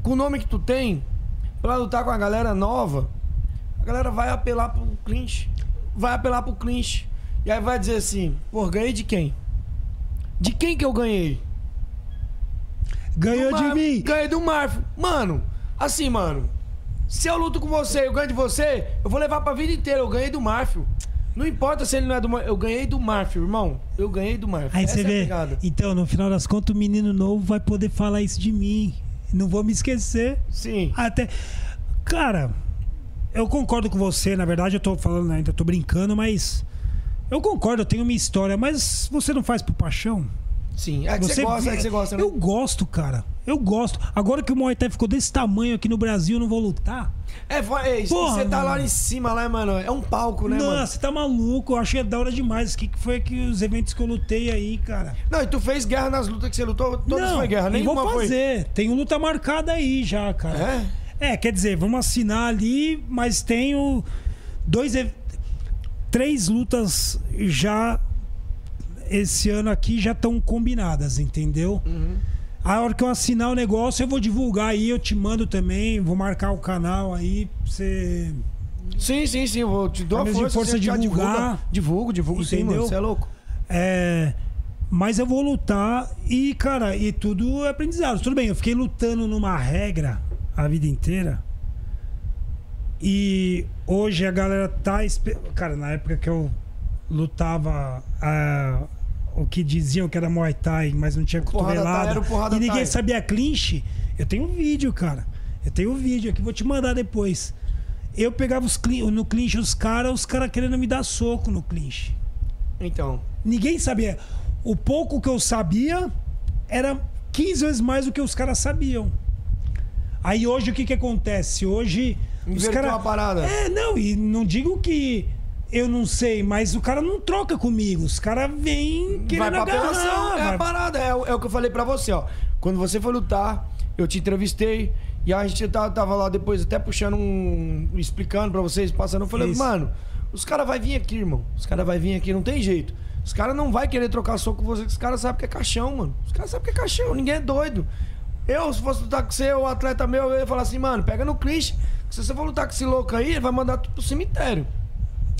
B: com o nome que tu tem pra lutar com a galera nova. A galera vai apelar pro clinch. Vai apelar pro clinch. E aí vai dizer assim, pô, ganhei de quem? De quem que eu ganhei?
C: Ganhou de mim!
B: Ganhei do Marfo. Mano, assim, mano. Se eu luto com você e eu ganho de você, eu vou levar pra vida inteira. Eu ganhei do Marfio. Não importa se ele não é do. Eu ganhei do Marfio, irmão. Eu ganhei do Marfio.
C: Aí
B: Essa
C: você
B: é
C: vê. Então, no final das contas, o menino novo vai poder falar isso de mim. Não vou me esquecer.
B: Sim.
C: Até. Cara, eu concordo com você. Na verdade, eu tô falando, ainda tô brincando, mas. Eu concordo, eu tenho minha história, mas você não faz por paixão?
B: Sim. É que você, gosta, é que você gosta, né?
C: Eu gosto, cara. Eu gosto. Agora que o Muay Thai ficou desse tamanho aqui no Brasil, eu não vou lutar.
B: É, é,
C: Porra,
B: você tá
C: mano.
B: lá em cima, lá, mano. É um palco, né, mano?
C: Nossa, você tá maluco. Eu achei da hora demais. O que foi que os eventos que eu lutei aí, cara?
B: Não, e tu fez guerra nas lutas que você lutou? Todas
C: não,
B: foi guerra, nenhuma
C: vou
B: foi.
C: fazer. Tem luta marcada aí já, cara.
B: É?
C: É, quer dizer, vamos assinar ali, mas tenho dois, três lutas já esse ano aqui já estão combinadas, entendeu?
B: Uhum.
C: A hora que eu assinar o negócio, eu vou divulgar aí, eu te mando também, vou marcar o canal aí pra você.
B: Sim, sim, sim. Eu vou te dou
C: A
B: força. já
C: divulgar.
B: divulga. Divulgo, divulgo sim, mano. Você é louco.
C: É. Mas eu vou lutar e, cara, e tudo é aprendizado. Tudo bem, eu fiquei lutando numa regra a vida inteira. E hoje a galera tá. Cara, na época que eu lutava ah, o que diziam que era Muay Thai, mas não tinha cotovelada. E ninguém
B: Thai.
C: sabia clinch. Eu tenho um vídeo, cara. Eu tenho um vídeo aqui, vou te mandar depois. Eu pegava os no clinch os caras, os caras querendo me dar soco no clinch.
B: Então.
C: Ninguém sabia. O pouco que eu sabia era 15 vezes mais do que os caras sabiam. Aí hoje o que que acontece? Hoje os
B: Inverteu
C: caras
B: a parada.
C: É, não, e não digo que eu não sei, mas o cara não troca comigo. Os caras vêm
B: Vai
C: querendo
B: pra apelação,
C: agarrar.
B: é a
C: vai-
B: parada. É, o- é o que eu falei pra você, ó. Quando você foi lutar, eu te entrevistei. E a gente tava, tava lá depois até puxando um. explicando pra vocês, passando. Eu falei,
C: Isso.
B: mano, os caras vai vir aqui, irmão. Os caras vai vir aqui, não tem jeito. Os caras não vai querer trocar soco com você, que os caras sabem que é caixão, mano. Os caras sabem que é caixão, ninguém é doido. Eu, se fosse lutar com você, o atleta meu, eu ia falar assim, mano, pega no clinch. Se você for lutar com esse louco aí, ele vai mandar tu pro cemitério.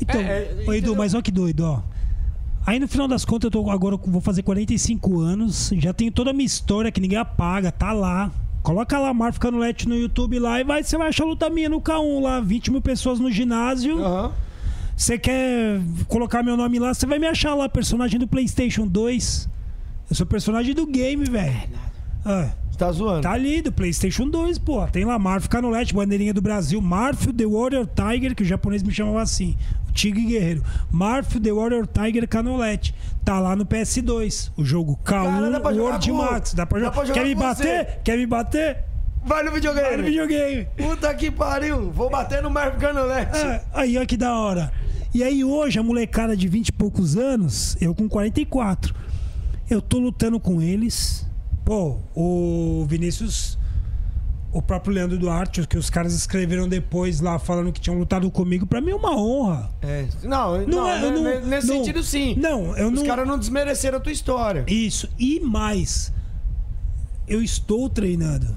C: Então,
B: É, é,
C: ô? Edu, mas olha que doido, ó. Aí no final das contas, eu tô agora vou fazer 45 anos, já tenho toda a minha história que ninguém apaga, tá lá. Coloca lá Marco Canulete no YouTube lá e vai, você vai achar a luta minha no K1 lá, 20 mil pessoas no ginásio.
B: Aham.
C: Você quer colocar meu nome lá, você vai me achar lá, personagem do PlayStation 2. Eu sou personagem do game, velho. Ah,
B: Você tá zoando.
C: Tá ali, do PlayStation 2, pô. Tem lá Marfo Canolete, bandeirinha do Brasil. Marfo The Warrior Tiger, que o japonês me chamava assim. O Tigre Guerreiro. Marfo The Warrior Tiger Canolete. Tá lá no PS2. O jogo K1
B: Cara, dá pra jogar
C: World
B: com-
C: Max. Dá pra
B: dá
C: jogar.
B: pra jogar
C: Quer me bater? Quer me bater?
B: Vai no videogame.
C: Vai no videogame.
B: Puta que pariu. Vou bater no Marco Canolete.
C: Ah, aí, olha que da hora. E aí hoje, a molecada de 20 e poucos anos, eu com 44, eu tô lutando com eles. Pô, o Vinícius, o próprio Leandro Duarte, que os caras escreveram depois lá falando que tinham lutado comigo, pra mim é uma honra.
B: É. Não, não,
C: Não é- eu não-
B: ne- nesse
C: não-
B: sentido sim.
C: Não, eu
B: Os
C: não.
B: caras não desmereceram a tua história.
C: Isso. E mais, eu estou treinando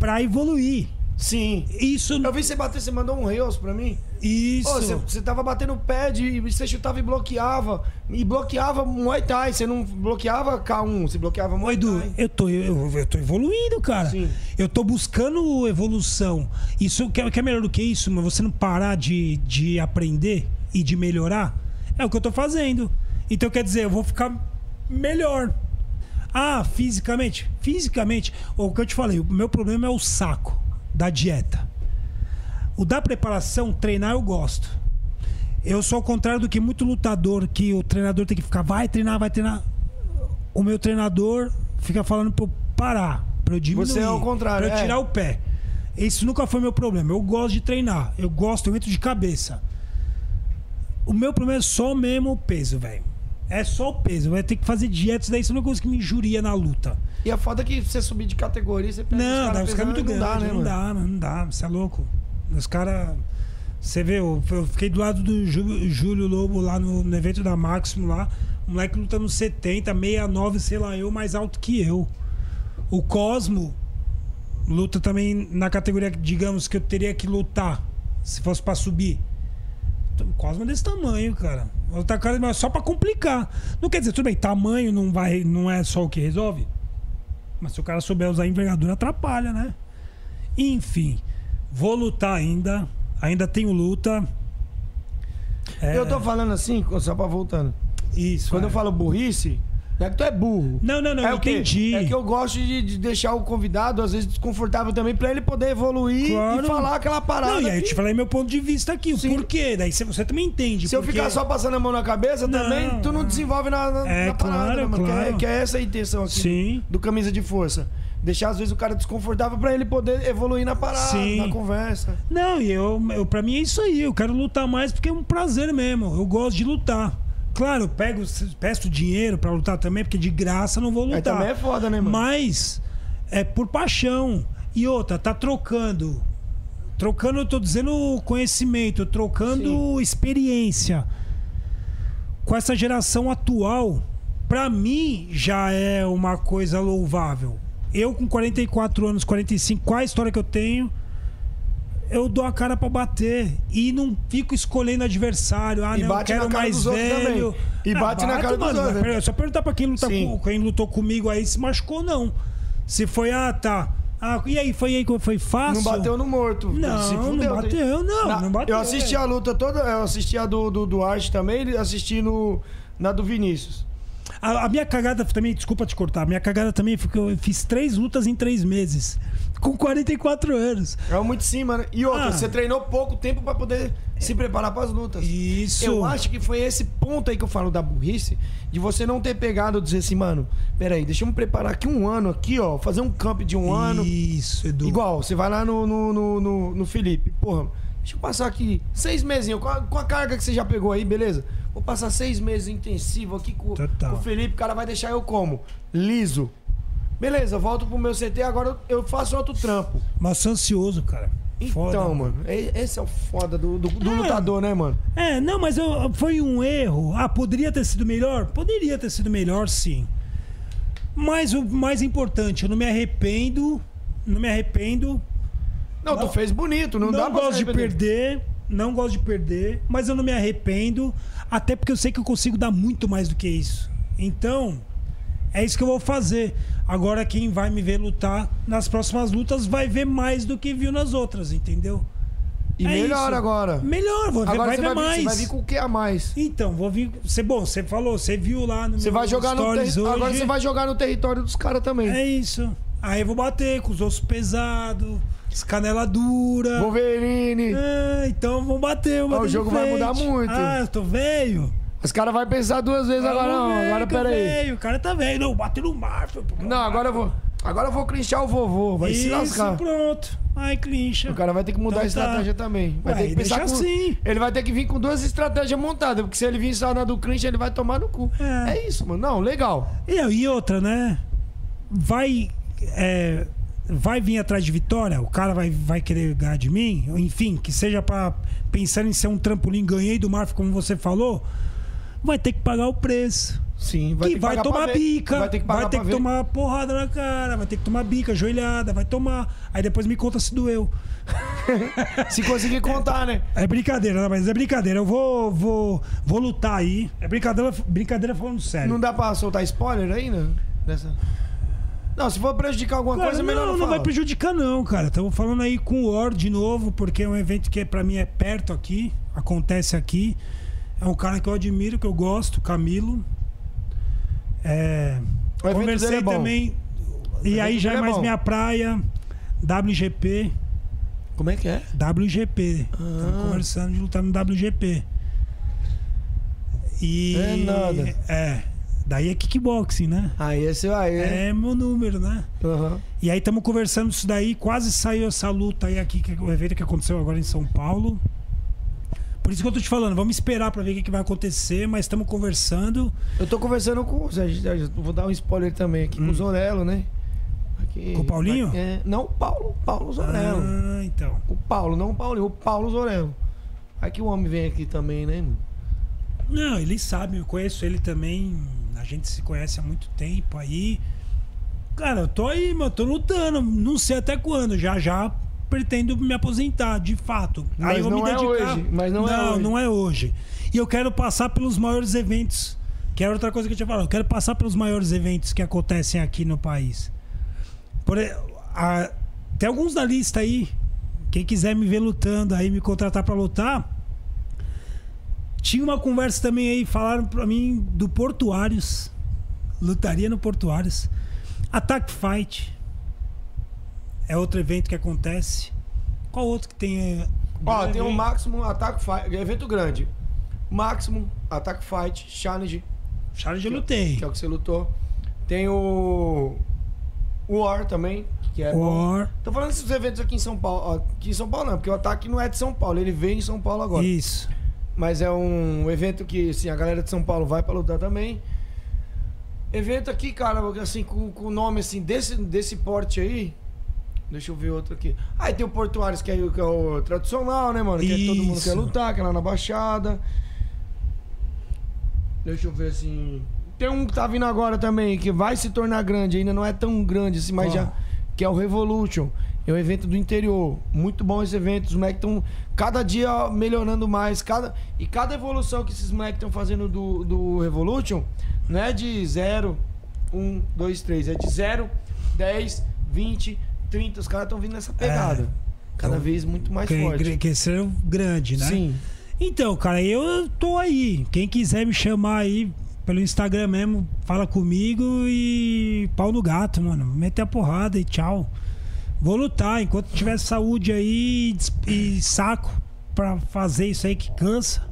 C: pra evoluir.
B: Sim.
C: Isso.
B: Eu vi você bater, você mandou um Reels pra mim.
C: Isso.
B: Você, tava batendo o pé de. Você chutava e bloqueava. E bloqueava Muay Thai. Você não bloqueava K1, você bloqueava Muay
C: Edu,
B: Thai.
C: eu tô, eu, eu tô evoluindo, cara.
B: Sim.
C: Eu tô buscando evolução. Isso que é, que é melhor do que isso, mas você não parar de, de aprender e de melhorar, é o que eu tô fazendo. Então quer dizer, eu vou ficar melhor. Ah, fisicamente? Fisicamente, o que eu te falei, o meu problema é o saco da dieta. O da preparação, treinar eu gosto. Eu sou ao contrário do que muito lutador, que o treinador tem que ficar, vai treinar, vai treinar. O meu treinador fica falando pra eu parar, pra eu diminuir.
B: Você é ao contrário,
C: Pra eu
B: é.
C: tirar o pé. Esse nunca foi meu problema. Eu gosto de treinar. Eu gosto, eu entro de cabeça. O meu problema é só mesmo o peso, velho. É só o peso. Vai ter que fazer dieta, isso daí isso é uma coisa que me injuria na luta.
B: E a foda é que você subir de categoria, você pega
C: Não, os caras muito
B: pesando,
C: grandes.
B: não dá, né,
C: não
B: mano?
C: dá, mano, não dá. Você é louco. Os caras. Você vê, eu, fiquei do lado do Jú- Júlio Lobo lá no, no evento da Máximo lá. O moleque lutando 70, 69, sei lá, eu mais alto que eu. O Cosmo luta também na categoria, digamos, que eu teria que lutar se fosse pra subir. O Cosmo é desse tamanho, cara. Outra cara, mas só pra complicar. Não quer dizer, tudo bem, tamanho não, vai, não é só o que resolve. Mas se o cara souber usar envergadura, atrapalha, né? Enfim, vou lutar ainda. Ainda tenho luta. É,
B: Eu tô falando assim, só pra voltando.
C: Isso.
B: Quando
C: é.
B: eu falo burrice, não é que tu é burro.
C: Não, não, não,
B: é
C: eu
B: o
C: entendi.
B: É que eu gosto de, de deixar o convidado, às vezes, desconfortável também, pra ele poder evoluir
C: Claro.
B: e falar aquela parada.
C: Não, e aí eu
B: que-
C: te falei meu ponto de vista aqui. O
B: Sim.
C: porquê? Daí você, também entende.
B: Se eu
C: porque-
B: ficar só passando a mão na cabeça
C: Não,
B: também, tu não desenvolve na, na,
C: É,
B: na parada,
C: claro,
B: né, mano? Que, é,
C: claro.
B: que é essa a intenção aqui
C: Sim.
B: do camisa de força. Deixar, às vezes, o cara desconfortável pra ele poder evoluir na parada,
C: Sim.
B: na conversa.
C: Não, e eu, eu, pra mim é isso aí. Eu quero lutar mais porque é um prazer mesmo. Eu gosto de lutar. Claro, eu pego, peço dinheiro pra lutar também, porque de graça não vou lutar.
B: Aí também é foda, né, mano?
C: Mas é por paixão. E outra, tá trocando. Trocando, eu tô dizendo conhecimento, trocando experiência. Com essa geração atual, pra mim já é uma coisa louvável. Eu com 44 anos, 45, qual a história que eu tenho? Eu dou a cara pra bater e não fico escolhendo adversário. Ah,
B: E
C: não,
B: bate
C: quero
B: na cara
C: mais
B: dos
C: velho.
B: E
C: Ah,
B: bate na
C: bato,
B: cara dos
C: mano,
B: outros,
C: mas
B: né?
C: É só perguntar pra quem, luta
B: Sim.
C: com, quem lutou comigo aí se machucou, não. Se foi, ah, tá. Ah, e aí, foi aí que foi fácil?
B: Não bateu no morto.
C: Não, não
B: fudeu, né?
C: bateu, não, não bateu,
B: Eu assisti
C: velho.
B: a luta toda, eu assisti a do, do Duarte também, e assisti no, na do Vinícius.
C: A, a minha cagada também, desculpa te cortar, a minha cagada também foi que eu fiz três lutas em três meses. Com 44 anos.
B: É muito cima, né? E outra,
C: Ah.
B: você treinou pouco tempo pra poder se preparar pras lutas.
C: Isso.
B: Eu acho que foi esse ponto aí que eu falo da burrice, de você não ter pegado e dizer assim, mano, peraí, deixa eu me preparar aqui um ano aqui, ó, fazer um camp de um ano.
C: Isso, Edu.
B: Igual, você vai lá no, no, no, no- no Felipe, porra, deixa eu passar aqui seis meses com a, com a carga que você já pegou aí, beleza? Vou passar seis meses intensivo aqui com, com o Felipe, o cara vai deixar eu como? Liso. Beleza, volto pro meu CT, agora eu faço outro trampo.
C: Mas sou ansioso, cara. Foda.
B: Então, mano, esse é o foda do, do, do
C: É.
B: lutador, né, mano?
C: É, não, mas eu- foi um erro. Ah, poderia ter sido melhor? Poderia ter sido melhor, sim. Mas o mais importante, eu não me arrependo. Não me arrependo.
B: Não, tu fez bonito, não,
C: Não,
B: dá pra
C: gosto de perder. Não gosto de perder. Mas eu não me arrependo. Até porque eu sei que eu consigo dar muito mais do que isso. Então, é isso que eu vou fazer. Agora, quem vai me ver lutar nas próximas lutas vai ver mais do que viu nas outras, entendeu?
B: E
C: É
B: melhor
C: isso.
B: agora.
C: Melhor, vou ver,
B: Agora
C: vai ver
B: vai, vir,
C: mais.
B: você vai vir com o que a mais?
C: Então, vou vir. Você, bom, você falou, você viu lá no
B: Você vai jogar no terri-
C: hoje.
B: Agora você vai jogar no território dos caras também.
C: É isso. Aí eu vou bater com os ossos pesados, canela dura.
B: Wolverine.
C: Ah, então vamos bater. vamos
B: Ah, o jogo vai mudar muito.
C: Ah, eu tô velho.
B: Os caras vão pensar duas vezes agora, não.
C: Vamos ver
B: Agora
C: que eu
B: pera aí.
C: velho. O cara tá velho. Não, bater no Marvel.
B: Não, agora eu vou. Agora eu vou clinchar o vovô. Vai se
C: Isso,
B: lascar.
C: pronto. Ai, clincha.
B: O cara vai ter que mudar
C: Então
B: a estratégia
C: tá.
B: também. Vai
C: Ué,
B: ter que pensar com...
C: assim.
B: Ele vai ter que vir com duas estratégias montadas. Porque se ele vir só na do clinch, ele vai tomar no cu.
C: É.
B: É, isso, mano. Não, legal.
C: E, e outra, né? Vai. é, vai vir atrás de vitória? O cara vai, vai querer ganhar de mim? Enfim, que seja para pensando em ser um trampolim, ganhei do Marf, como você falou. Vai ter que pagar o preço.
B: Sim,
C: que vai
B: pagar
C: tomar bica.
B: Vai ter que pagar pra ver.
C: tomar porrada na cara. Vai ter que tomar bica, joelhada. Vai tomar. Aí depois me conta se doeu.
B: Se conseguir contar, né?
C: É brincadeira, né? mas é brincadeira. Eu vou, vou, vou lutar aí. É brincadeira, brincadeira falando sério.
B: Não dá pra soltar spoiler ainda? Dessa... Não, se for prejudicar alguma
C: Cara,
B: coisa,
C: não,
B: melhor não,
C: não
B: falar.
C: vai prejudicar não, cara. Estamos falando aí com o Or de novo, porque é um evento que pra mim é perto aqui, acontece aqui. É um cara que eu admiro, que eu gosto, Camilo. É, conversei
B: é
C: também. E aí já é
B: é
C: mais
B: bom.
C: minha praia. WGP.
B: Como é que é?
C: WGP.
B: Ah.
C: Estamos conversando de lutar no WGP. E.
B: É nada.
C: É. Daí é kickboxing, né?
B: Aí esse aí. É.
C: É meu número, né?
B: Aham.
C: E aí estamos conversando isso daí, quase saiu essa luta aí aqui, que é o evento que aconteceu agora em São Paulo. Por isso que eu tô te falando, vamos esperar pra ver o que, que vai acontecer, mas estamos conversando.
B: Eu tô conversando com Vou dar um spoiler também aqui com o Zorello, né? Aqui-
C: Hum. Com o Paulinho?
B: É, não, o Paulo. Paulo Zorello.
C: Ah, então.
B: O Paulo, não o Paulinho, o Paulo Zorello. Aí que o homem vem aqui também, né, mano?
C: Não, ele sabe, eu conheço ele também. Gente se conhece há muito tempo aí. Cara, eu tô aí, mano, tô lutando. Não sei até quando. Já já pretendo me aposentar, de fato.
B: Mas
C: aí eu vou
B: não
C: me
B: é
C: dedicar.
B: hoje, mas não é
C: não,
B: hoje.
C: não é hoje. E eu quero passar pelos maiores eventos. Que era outra coisa que eu tinha falado. Eu quero passar pelos maiores eventos que acontecem aqui no país. Por, a- tem alguns da lista aí. Quem quiser me ver lutando aí, me contratar pra lutar. Tinha uma conversa também aí, falaram pra mim do Portuários. Lutaria no Portuários. Attack Fight. É outro evento que acontece. Qual outro que tem? é,
B: Ó, tem o
C: evento?
B: Máximo Attack Fight, evento grande. Máximo Attack Fight Challenge,
C: Charles eu lutei.
B: que é o que você lutou. Tem o War também, que é bom.
C: War.
B: Tô falando desses eventos aqui em São Paulo. Aqui em São Paulo não, porque o Ataque não é de São Paulo, ele veio em São Paulo agora.
C: Isso.
B: Mas é um evento que, assim, a galera de São Paulo vai pra lutar também. Evento aqui, cara, assim, com o nome, assim, desse, desse porte aí. Deixa eu ver outro aqui. Aí tem o Portuários, que é, o- que é o tradicional, né, mano? Que é todo mundo quer lutar, que é lá na Baixada. Deixa eu ver, assim... tem um que tá vindo agora também, que vai se tornar grande, ainda não é tão grande assim, mas
C: Qual?
B: já. Que é o Revolution. É um evento do interior. Muito bom esse evento. Os moleques estão cada dia melhorando mais. Cada, e cada evolução que esses moleques estão fazendo do, do Revolution não é de 0, 1, 2, 3. É de 0, 10, 20, 30. Os caras estão vindo nessa pegada. cada
C: Então,
B: vez muito mais
C: Que,
B: forte.
C: ser grande, né?
B: Sim.
C: Então, cara, eu tô aí. Quem quiser me chamar aí pelo Instagram mesmo, fala comigo e pau no gato, mano. Meter a porrada e tchau. Vou lutar enquanto tiver saúde aí e saco pra fazer isso aí que cansa.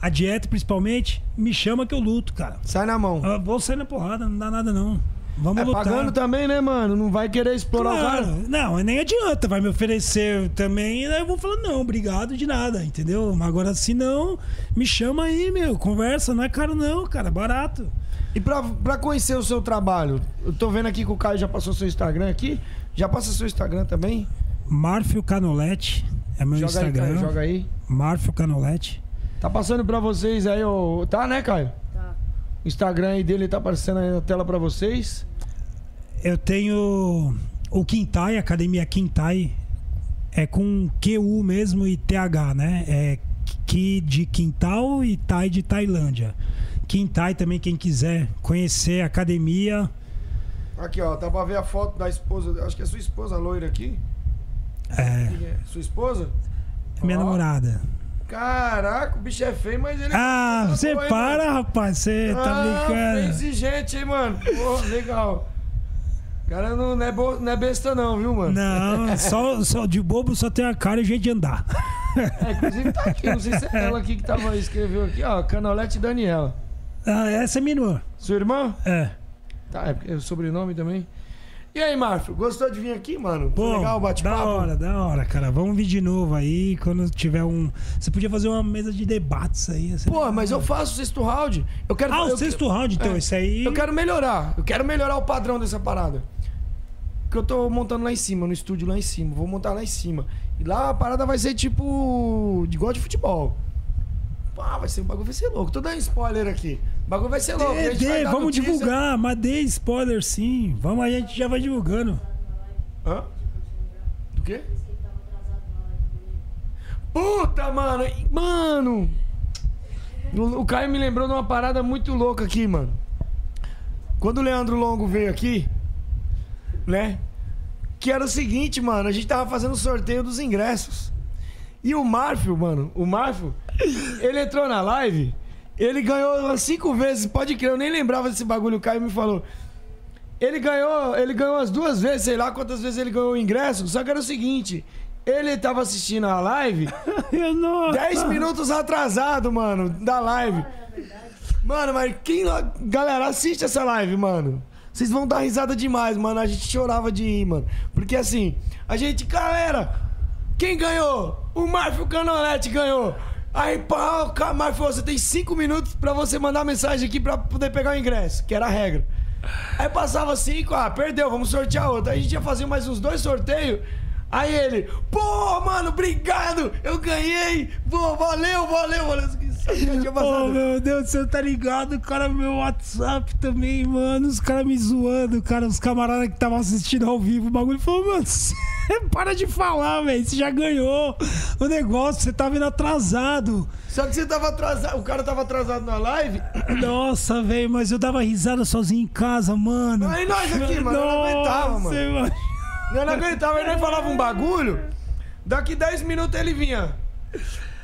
C: A dieta, principalmente, me chama que eu luto, cara.
B: Sai na mão.
C: Eu vou sair na porrada, não dá nada não. Vamos
B: É
C: lutar.
B: pagando também, né, mano? Não vai querer explorar o
C: Claro,
B: cara.
C: não, nem adianta, vai me oferecer também, aí eu vou falar, não, obrigado de nada, entendeu? Mas agora se não, me chama aí, meu, conversa, não é caro não, cara, barato.
B: E pra, pra conhecer o seu trabalho, eu tô vendo aqui que o Caio já passou seu Instagram aqui. Já passa seu Instagram também?
C: Marfio Canolete é meu
B: joga aí,
C: Instagram,
B: Caio, joga aí.
C: Marfio Canolete.
B: Tá passando pra vocês aí, o. Tá, né, Caio?
D: Tá.
B: O Instagram aí dele tá aparecendo aí na tela pra vocês.
C: Eu tenho o Quintai, Academia Quintai, é com QU mesmo e TH, né? É Ki de Quintal e Tai de Tailândia. Quintai também, quem quiser conhecer a academia,
B: Aqui, ó, dá pra ver a foto da esposa. Acho que é sua esposa a loira aqui.
C: é,
B: é? Sua esposa?
C: é minha
B: Ó.
C: namorada.
B: Caraca, o bicho é feio, mas ele.
C: Ah,
B: Tá
C: você para, rapaz. Você tá
B: Ah, feio
C: brincando.
B: exigente, hein, mano? Pô, legal. O cara não, não é bo- não é besta, não, viu, mano?
C: Não, só, só de bobo só tem a cara e o jeito de andar.
B: É, inclusive tá aqui, não sei se é ela aqui que tava, escreveu aqui, ó, Canolete Daniela.
C: Ah, essa é minha irmã.
B: Sua irmã?
C: É.
B: Tá, é porque é o sobrenome também. E aí, Márcio, gostou de vir aqui, mano? Foi
C: Pô,
B: legal o
C: da
B: bate-papo?
C: hora, da hora, cara. Vamos vir de novo aí quando tiver um. Você podia fazer uma mesa de debates aí. assim.
B: Pô, mas eu faço o sexto round. Eu quero
C: Ah,
B: eu,
C: o sexto round, então.
B: é.
C: Esse aí.
B: Eu quero melhorar. Eu quero melhorar o padrão dessa parada. Que eu tô montando lá em cima, no estúdio lá em cima. Vou montar lá em cima. E lá a parada vai ser tipo. de igual de futebol. Ah, vai ser, o bagulho vai ser louco. Tô dando spoiler aqui. O bagulho vai ser louco.
C: Dê, vamos
B: notícia-
C: divulgar, mas dê spoiler sim. Vamos a gente já vai divulgando.
B: Hã? Do quê? Puta, mano! Mano! O o Caio me lembrou de uma parada muito louca aqui, mano. Quando o Leandro Longo veio aqui, né? Que era o seguinte, mano, a gente tava fazendo o sorteio dos ingressos. E o Marfio, mano, o Marfio, ele entrou na live, ele ganhou umas cinco vezes, pode crer, eu nem lembrava desse bagulho, o Caio me falou. Ele ganhou, ele ganhou as duas vezes, sei lá quantas vezes ele ganhou o ingresso, só que era o seguinte, ele tava assistindo a live
C: Eu não.
B: 10 minutos atrasado, mano, da live. Mano, mas quem. Galera, assiste essa live, mano. Vocês vão dar risada demais, mano. A gente chorava de rir, mano. Porque assim, a gente. Galera, quem ganhou? O Marfio Canolete ganhou. Aí, pá, o Marfio, você tem 5 minutos pra você mandar mensagem aqui pra poder pegar o ingresso, que era a regra. Aí passava 5, ah, perdeu, vamos sortear outro. Aí a gente ia fazer mais uns dois sorteios. Aí ele, pô, mano, obrigado, eu ganhei, pô, valeu, valeu, valeu.
C: Oh, meu Deus do céu, tá ligado? O cara, meu WhatsApp também, mano. Os caras me zoando, cara. Os camaradas que estavam assistindo ao vivo o bagulho falou, mano, para de falar, velho. Você já ganhou o negócio, você tá vindo atrasado.
B: Só que você tava atrasado, o cara tava atrasado na live.
C: Nossa, velho, mas eu dava risada sozinho em casa, mano.
B: Aí nós aqui, mano, eu não aguentava,
C: Nossa,
B: mano. Eu não aguentava, ele falava um bagulho. Daqui 10 minutos ele vinha.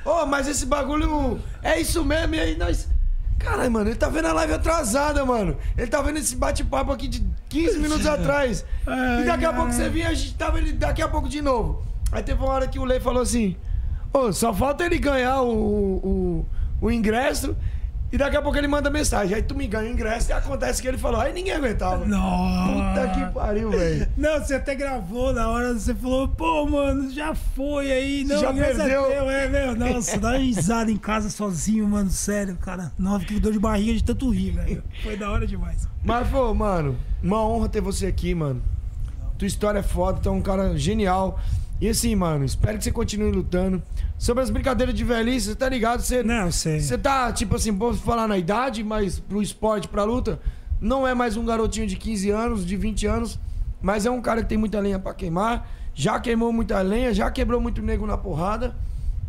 B: Ô, mas esse bagulho é isso mesmo. E aí nós. Caralho, mano, ele tá vendo a live atrasada, mano. Ele tá vendo esse bate-papo aqui de 15 minutos atrás. e daqui a
C: Ai,
B: pouco
C: ai.
B: você vinha, a gente tava ele daqui a pouco de novo. Aí teve uma hora que o Lei falou assim: Ô, só falta ele ganhar o, o, o ingresso. E daqui a pouco ele manda mensagem. Aí tu me ganha o ingresso e acontece que ele falou. Aí ninguém aguentava.
C: Nossa.
B: Puta que pariu, velho.
C: Não, você até gravou na hora, você falou, pô, mano, já foi aí, não,
B: Já
C: é
B: perdeu.
C: teu, é, meu, nossa, dá uma risada em casa sozinho, mano, sério, cara. Nossa, que dor de barriga de tanto rir, velho. Foi da hora demais.
B: Mas, pô, mano, uma honra ter você aqui, mano. Tua história é foda, tu é um cara genial. E assim, mano, espero que você continue lutando. Sobre as brincadeiras de velhice, você tá ligado? Você,
C: Não, sei.
B: você tá, tipo assim, posso falar na idade, mas pro esporte, pra luta, não é mais um garotinho de 15 anos, de 20 anos, mas é um cara que tem muita lenha pra queimar. Já queimou muita lenha, já quebrou muito nego na porrada.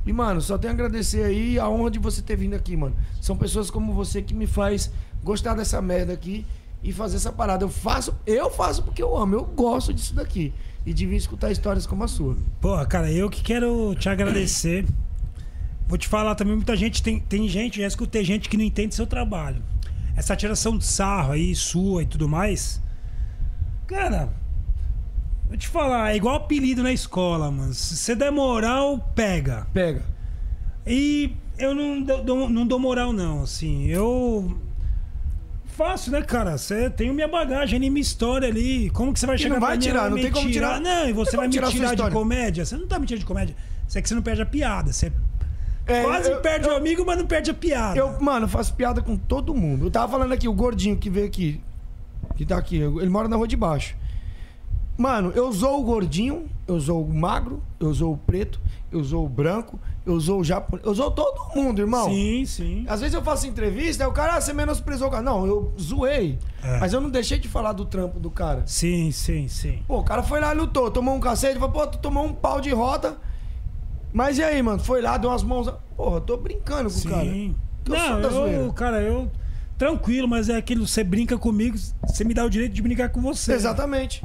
B: E, mano, só tenho a agradecer aí a honra de você ter vindo aqui, mano. São pessoas como você que me faz gostar dessa merda aqui e fazer essa parada. Eu faço, eu faço porque eu amo, eu gosto disso daqui. E de vir escutar histórias como a sua.
C: Porra, cara, eu que quero te agradecer. Vou te falar também, muita gente, tem, tem gente, já escutei gente que não entende seu trabalho. Essa tiração de sarro aí, sua e tudo mais. Cara, vou te falar, é igual apelido na escola, mano. Se você der moral, pega.
B: Pega.
C: E eu não dou- não dou moral, não. Assim, eu. Faço, né, cara? Você tem minha bagagem minha história ali. Como que você vai
B: E
C: chegar
B: não vai tirar, não tem como tirar.
C: Não, e você vai me
B: tirar
C: tirar de comédia? Você não tá me tirando de comédia. Você é que você não perde a piada. Você
B: É,
C: quase
B: eu-
C: perde o amigo, mas não perde a piada.
B: Eu, mano, eu faço piada com todo mundo. Eu tava falando aqui, o gordinho que veio aqui, que tá aqui, ele mora na rua de baixo. Mano, eu sou o gordinho, eu sou o magro, eu sou o preto, eu sou o branco, eu sou o japonês, eu sou todo mundo, irmão.
C: Sim, sim.
B: Às vezes eu faço entrevista, aí o cara, ah, você menosprezou o cara. Não, eu zoei.
C: É.
B: Mas eu não deixei de falar do trampo do cara.
C: Sim, sim, sim.
B: Pô, o cara foi lá, lutou, tomou um cacete, falou, pô, tu tomou um pau de rota. Mas e aí, mano? Foi lá, deu umas mãos. Porra, eu tô brincando com o cara.
C: Sim. Não, eu, cara, eu. Tranquilo, mas é aquilo, você brinca comigo, você me dá o direito de brincar com você.
B: Exatamente.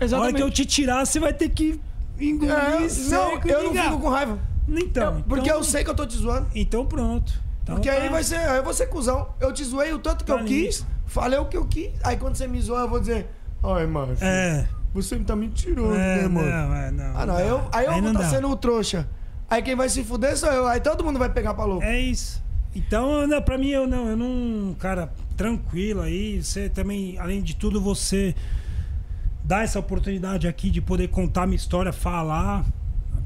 C: A hora
B: Exatamente.
C: que eu te tirar, você vai ter que engolir
B: É, não,
C: seco e
B: eu não
C: ligar.
B: fico com raiva.
C: Então,
B: Eu- porque
C: então,
B: eu sei que eu tô te zoando.
C: Então pronto. Então
B: Porque aí
C: tá.
B: vai ser, aí eu vou ser cuzão. Eu te zoei o tanto que
C: Tá
B: eu quis, falei o que eu quis. Aí quando você me zoa, eu vou dizer, ai, mano,
C: É.
B: você me tá mentiroso,
C: É,
B: né, mano?
C: não, é, não.
B: ah, não,
C: dá.
B: eu, aí eu vou
C: não
B: estar
C: dá.
B: sendo o trouxa. Aí quem vai se fuder sou eu. Aí todo mundo vai pegar pra louco.
C: É isso. Então, não, pra mim, eu não, eu não, cara, tranquilo aí. Você também, além de tudo, você dá essa oportunidade aqui de poder contar minha história, falar,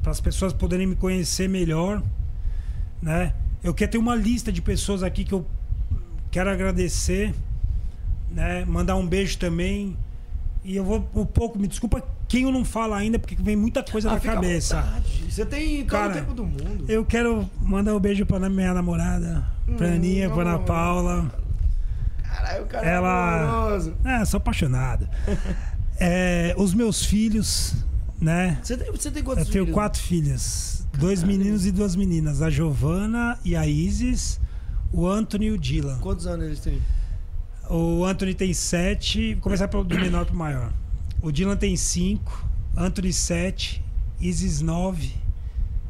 C: para as pessoas poderem me conhecer melhor, né? Eu quero ter uma lista de pessoas aqui que eu quero agradecer, né? Mandar um beijo também. E eu vou um pouco, me desculpa quem eu não falo ainda, porque vem muita coisa
B: Ah,
C: na cabeça.
B: Você tem todo
C: Cara,
B: o tempo do mundo.
C: Eu quero mandar um beijo pra minha namorada, pra
B: Hum,
C: Aninha, pra Ana. Paula.
B: Caralho, o cara
C: Ela.
B: é amoroso.
C: É, sou apaixonado. É, os meus filhos, né?
B: Você tem, você tem quantos
C: Eu tenho
B: filhos?
C: quatro filhas. Dois meninos e duas meninas. A Giovana e a Isis, o Anthony e o Dylan.
B: Quantos anos eles têm?
C: O Anthony tem sete. Vou começar pelo do menor pro maior. O Dylan tem cinco. Anthony, sete. Isis, nove.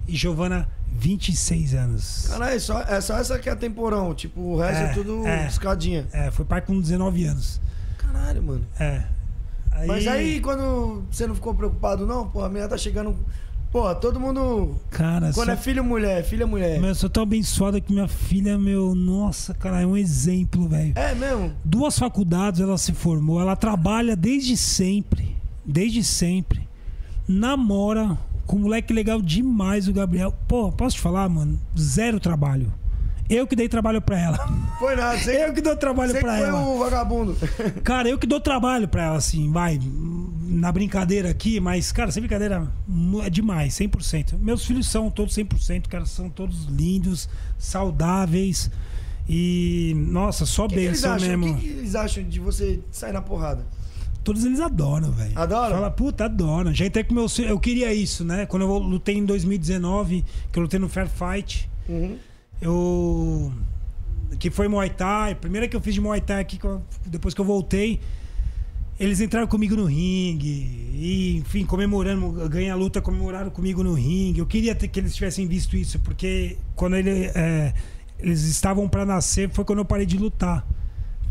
C: E Giovana, 26 anos.
B: Caralho, é só, é só essa que é temporão. Tipo, o resto é,
C: É,
B: tudo
C: é.
B: escadinha.
C: É, foi pai com 19 anos.
B: Caralho, mano.
C: É. Aí,
B: Mas aí, quando você não ficou preocupado, não? Pô, a menina tá chegando. Pô, todo mundo.
C: Cara,
B: Quando
C: só-
B: é filho mulher, filha mulher.
C: Meu, eu sou tão abençoado que minha filha, meu, nossa, cara, é um exemplo, velho.
B: É mesmo?
C: Duas faculdades ela se formou, ela trabalha desde sempre, desde sempre. Namora com um moleque legal demais, o Gabriel. Pô, posso te falar, mano? Zero trabalho. Eu que dei trabalho pra ela.
B: Foi nada. Você,
C: Eu que dou trabalho
B: que
C: pra
B: foi
C: ela.
B: o vagabundo.
C: Cara, eu que dou trabalho pra ela, assim, vai, na brincadeira aqui, mas, cara, sem brincadeira, é demais, 100%. Meus filhos são todos 100%, cara, são todos lindos, saudáveis e, nossa, só
B: O que, que eles
C: bênção?
B: O
C: mesmo.
B: que, que eles acham de você sair na porrada?
C: Todos eles adoram, velho.
B: Adoram?
C: Fala, puta, adoram. Já entrei com meus filhos, eu queria isso, né? Quando eu lutei em 2019, que eu lutei no Fair Fight,
B: Uhum.
C: Eu que foi Muay Thai, primeira que eu fiz de Muay Thai aqui, depois que eu voltei, eles entraram comigo no ringue, e, enfim, comemorando, ganhei a luta, comemoraram comigo no ringue. Eu queria que eles tivessem visto isso, porque quando ele, é, eles estavam pra nascer, foi quando eu parei de lutar.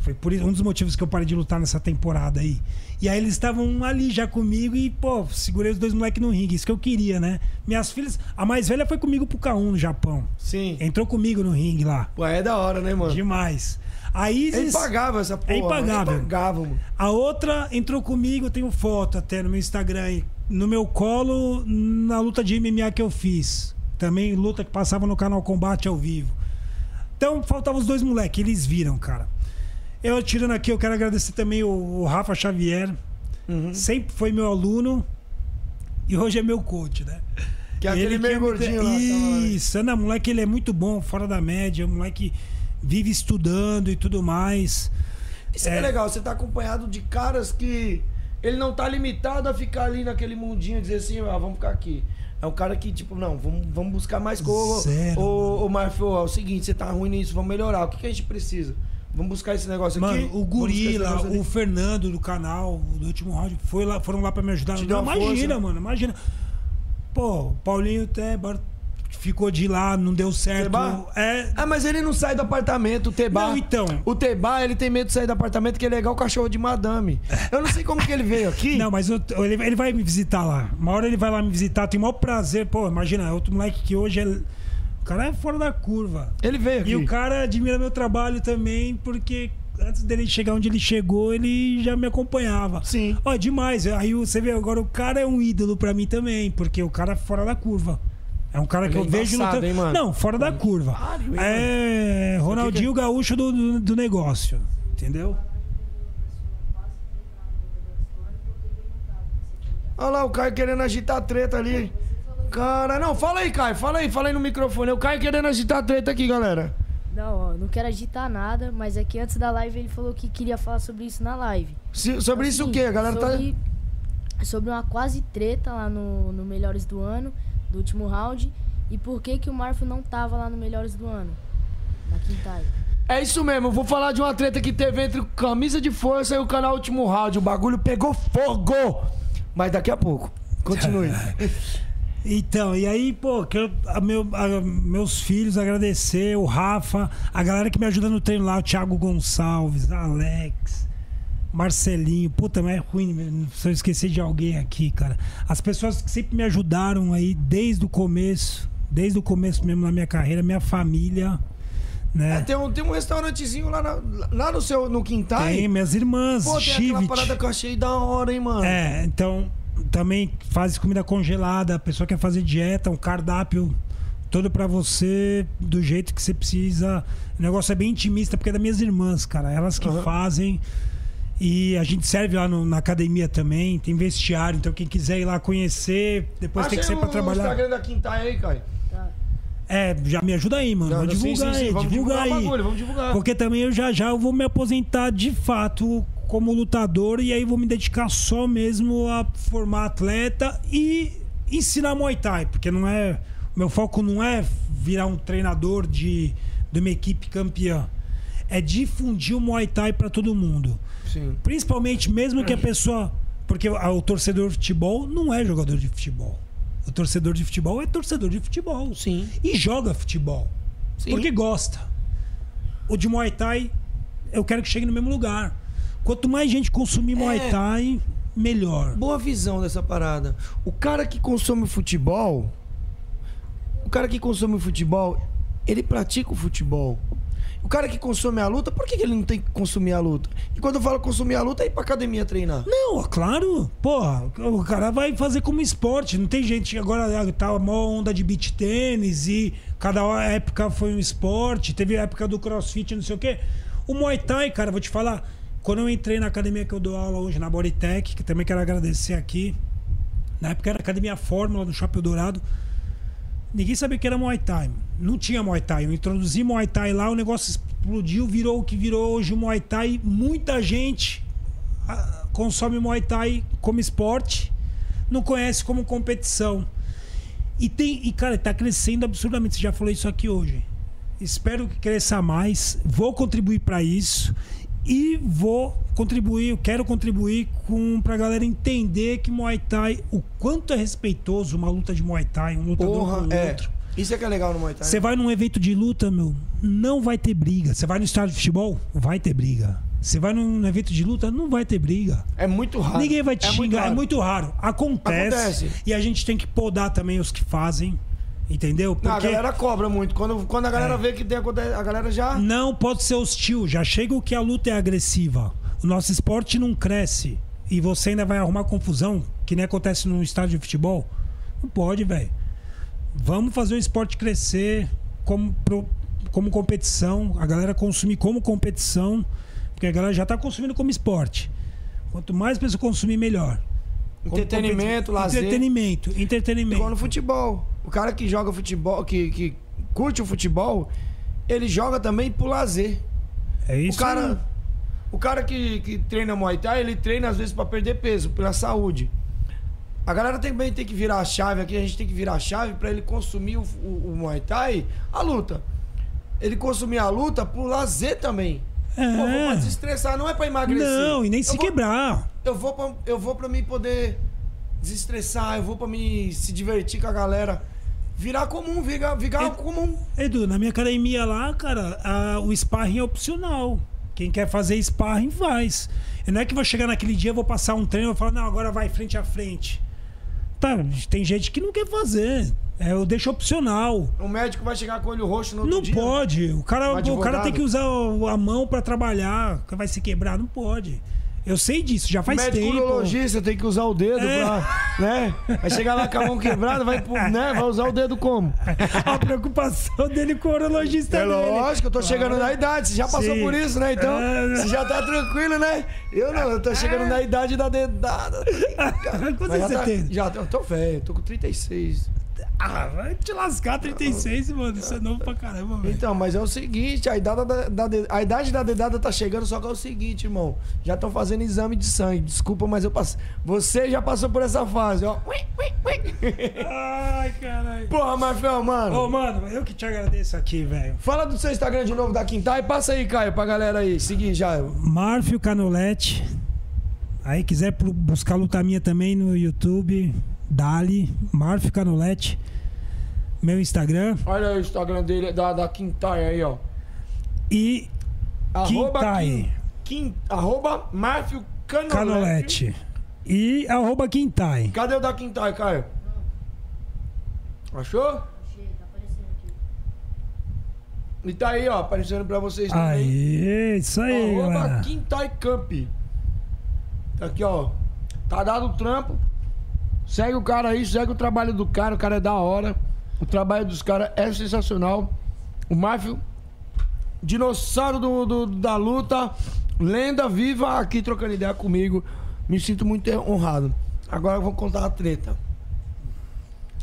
C: Foi por um dos motivos que eu parei de lutar nessa temporada aí. E aí eles estavam ali já comigo e, pô, segurei os dois moleques no ringue. Isso que eu queria, né? Minhas filhas, a mais velha foi comigo pro K1 no Japão.
B: Sim.
C: Entrou comigo no ringue lá.
B: Pô, é da hora, né, mano?
C: Demais. A
B: É
C: Isis,
B: impagável essa porra.
C: É impagável.
B: É impagável, mano.
C: a outra entrou comigo, eu tenho foto até no meu Instagram aí, no meu colo, na luta de MMA que eu fiz. Também luta que passava no canal Combate ao vivo. Então faltavam os dois moleques, eles viram, cara. Eu tirando aqui, eu quero agradecer também o, o Rafa Xavier.
B: Uhum.
C: Sempre foi meu aluno. E hoje é meu coach, né?
B: Que é aquele
C: Ele
B: meio gordinho lá. né?
C: Isso, não, moleque, ele é muito bom, fora da média, moleque vive estudando e tudo mais.
B: Isso é.
C: É.
B: legal, você tá acompanhado de caras que ele não tá limitado a ficar ali naquele mundinho e dizer assim, ah, vamos ficar aqui. É um cara que, tipo, não, vamos, vamos buscar mais coisa. Ô, ô, Marfio, é o seguinte, você tá ruim nisso, vamos melhorar. O que, que a gente precisa? Vamos buscar esse negócio aqui.
C: Mano, o
B: buscar esse
C: Gorila, o Fernando do canal, do último round, foi lá, foram lá pra me ajudar.
B: Te
C: Não, imagina,
B: força.
C: mano, imagina. Pô, o Paulinho até ficou de lá, não deu certo.
B: Tebá?
C: É.
B: Ah, mas ele não sai do apartamento, o Tebá.
C: Não, então.
B: O Tebá, ele tem medo de sair do apartamento, que ele é igual o cachorro de madame. Eu não sei como que ele veio aqui.
C: Não, mas eu- ele, ele vai me visitar lá. Uma hora ele vai lá me visitar, tem o maior prazer. Pô, imagina, é outro moleque que hoje é. O cara é fora da curva.
B: Ele veio aqui.
C: E o cara admira meu trabalho também, porque antes dele chegar onde ele chegou, ele já me acompanhava.
B: Sim.
C: Ó, demais. Aí você vê, agora o cara é um ídolo pra mim também, porque o cara é fora da curva. É um cara que
B: Ele é
C: eu vejo
B: embaçado,
C: lutando.
B: hein, mano?
C: Não, fora da curva.
B: Caralho, hein,
C: É Ronaldinho Gaúcho do, do, do negócio. Entendeu?
B: Olha lá, o Caio querendo agitar a treta ali. Cara, não, fala aí, Caio, fala aí, fala aí no microfone. O Caio querendo agitar a treta aqui, galera.
D: Não, ó, não quero agitar nada, mas é que antes da live ele falou que queria falar sobre isso na live.
B: Se- sobre
D: É
B: isso o
D: seguinte,
B: quê? A galera
D: sobre,
B: tá.
D: sobre uma quase treta lá no, no Melhores do Ano, do último round. E por que que o Marfo não tava lá no Melhores do Ano? Na quinta.
B: É isso mesmo, eu vou falar de uma treta que teve entre o Camisa de Força e o canal Último Round. O bagulho pegou fogo! Mas daqui a pouco. Continue.
C: Então, e aí, pô, quero a meu, a meus filhos agradecer, o Rafa, a galera que me ajuda no treino lá, o Thiago Gonçalves, Alex, Marcelinho. Puta, mas é ruim né, se eu esquecer de alguém aqui, cara. As pessoas que sempre me ajudaram aí desde o começo, desde o começo mesmo na minha carreira, minha família, né?
B: É, tem, um, tem um restaurantezinho lá, na- lá no seu no quintal.
C: Tem minhas irmãs,
B: Pô, tem aquela
C: Chivit.
B: parada que eu achei da hora, hein, mano.
C: É, então também faz comida congelada, a pessoa quer fazer dieta, um cardápio todo pra você, do jeito que você precisa. O negócio é bem intimista, porque é das minhas irmãs, cara. Elas que
B: Aham.
C: fazem. E a gente serve lá no- na academia também, tem vestiário, então quem quiser ir lá conhecer, depois tem que
B: Achei
C: ser pra
B: o
C: trabalhar.
B: Instagram da Quintal aí.
D: Tá.
C: É, já me ajuda aí, mano.
B: Não,
C: vamos
B: sim,
C: divulgar
B: sim, sim,
C: aí,
B: vamos
C: divulga
B: divulgar
C: aí.
B: vamos divulgar.
C: Porque também eu já já eu vou me aposentar de fato como lutador e aí vou me dedicar só mesmo a formar atleta e ensinar Muay Thai, porque não é meu foco não é virar um treinador de de uma equipe campeã. É difundir o Muay Thai para todo mundo.
B: Sim.
C: Principalmente mesmo que a pessoa. Porque o torcedor de futebol não é jogador de futebol. O torcedor de futebol é torcedor de futebol.
B: Sim.
C: E joga futebol.
B: Sim.
C: Porque gosta. O de Muay Thai, eu quero que chegue no mesmo lugar. Quanto mais gente consumir Muay
B: É.
C: Thai, melhor.
B: Boa visão dessa parada. O cara que consome futebol. O cara que consome futebol, ele pratica o futebol. O cara que consome a luta, por que que ele não tem que consumir a luta? E quando eu falo consumir a luta, é ir pra academia treinar.
C: Não, claro. Porra, o cara vai fazer como esporte. Não tem gente. Agora tá uma onda de beach tênis e cada época foi um esporte. Teve a época do crossfit, não sei o quê. O Muay Thai, cara, vou te falar. Quando eu entrei na academia que eu dou aula hoje, na Bodytech, que também quero agradecer aqui. Na época era Academia Fórmula do Shopping Dourado. Ninguém sabia que era Muay Thai. Não tinha Muay Thai. Eu introduzi Muay Thai lá, o negócio explodiu, virou o que virou hoje o Muay Thai. Muita gente ah, consome Muay Thai como esporte, não conhece como competição. E tem, e cara, tá crescendo absurdamente. Você já falou isso aqui hoje. Espero que cresça mais. Vou contribuir para isso e vou contribuir, eu quero contribuir com pra galera entender que Muay Thai, o quanto é respeitoso uma luta de Muay Thai, um lutador
B: Porra,
C: com o
B: é.
C: outro.
B: Isso é que é legal no Muay Thai.
C: Você vai num evento de luta, meu, não vai ter briga. Você vai no estádio de futebol, vai ter briga. Você vai num evento de luta, não vai ter briga.
B: É muito raro.
C: Ninguém vai te
B: É muito
C: xingar, é
B: raro.
C: muito raro. Acontece,
B: Acontece.
C: E a gente tem que podar também os que fazem. Entendeu?
B: Não, a
C: Porque
B: galera cobra muito. Quando, quando a galera
C: É.
B: vê que tem acontece, a galera já.
C: não pode ser hostil. Já chega o que a luta é agressiva. O nosso esporte não cresce. E você ainda vai arrumar confusão, que nem acontece no estádio de futebol. Não pode, velho. Vamos fazer o esporte crescer como, pro- como competição. A galera consumir como competição. Porque a galera já tá consumindo como esporte. Quanto mais pessoa consumir, melhor.
B: Entretenimento, lazer.
C: Entretenimento, entretenimento.
B: Igual no futebol. O cara que joga futebol, que, que curte o futebol, ele joga também pro lazer.
C: É isso.
B: o cara, o cara que, que treina Muay Thai, ele treina às vezes pra perder peso, pela saúde. A galera também tem que virar a chave aqui, a gente tem que virar a chave pra ele consumir o, o, o Muay Thai, a luta. Ele consumir a luta pro lazer também.
C: É.
B: Pô, vou pra desestressar, não é pra emagrecer.
C: Não, e nem
B: Eu
C: se
B: vou-
C: quebrar.
B: eu vou pra, eu vou pra mim poder desestressar, eu vou pra mim se divertir com a galera. Virar comum, virar, virar comum.
C: Edu, na minha academia lá, cara, a- o sparring é opcional. Quem quer fazer sparring faz. E não é que vou chegar naquele dia, vou passar um treino e vou falar, não, agora vai frente a frente. Tá, tem gente que não quer fazer. É, eu deixo opcional.
B: O médico vai chegar com o olho roxo no outro
C: Não
B: dia.
C: pode. O cara, o
B: advogado.
C: cara tem que usar o- a mão pra trabalhar. Vai se quebrar, não pode. Eu sei disso, já faz
B: médico
C: tempo.
B: urologista tem que usar o dedo
C: É.
B: pra. Né? Vai chegar lá com a mão quebrada, vai, né? vai usar o dedo como?
C: A preocupação dele com o urologista
B: É
C: dele.
B: lógico, eu tô chegando na idade, você já passou
C: Sim.
B: por isso, né? Então,
C: É.
B: você já tá tranquilo, né? Eu não, eu tô chegando na idade da dedada.
C: Quantos anos
B: já
C: você
B: tá-
C: tem?
B: Já, eu tô velho, tô com 36.
C: Ah, vai te lascar 36, mano. Isso é novo pra caramba, velho.
B: Então, mas é o seguinte, a idade da, da a idade da dedada tá chegando, só que é o seguinte, irmão. Já estão fazendo exame de sangue. Desculpa, mas eu passei. Você já passou por essa fase, ó. Ui, ui, ui.
C: Ai, caralho.
B: Porra, Marfel, mano.
C: Ô, mano, eu que te agradeço aqui, velho.
B: Fala do seu Instagram de novo da Quintal e passa aí, Caio, pra galera aí. Seguir já.
C: Marfio Canolete. Aí quiser buscar luta minha também no YouTube, Dali, Marfio Canolete. Meu Instagram.
B: Olha aí o Instagram dele, da, da Quintal aí, ó.
C: E Quintai.
B: Quin- Quin- arroba Márcio Canolete.
C: Canolete. E arroba Quintai.
B: Cadê o da Quintal, Caio? Achou?
D: Achei, tá aparecendo aqui.
B: E tá aí, ó, aparecendo pra vocês também.
C: Aí, isso aí,
B: Arroba
C: galera.
B: Quintai Camp. Tá aqui, ó. Tá dado o trampo. Segue o cara aí, segue o trabalho do cara. O cara é da hora. O trabalho dos caras é sensacional. O Márcio, dinossauro do, do- da luta, lenda viva aqui trocando ideia comigo. Me sinto muito honrado. Agora eu vou contar a treta.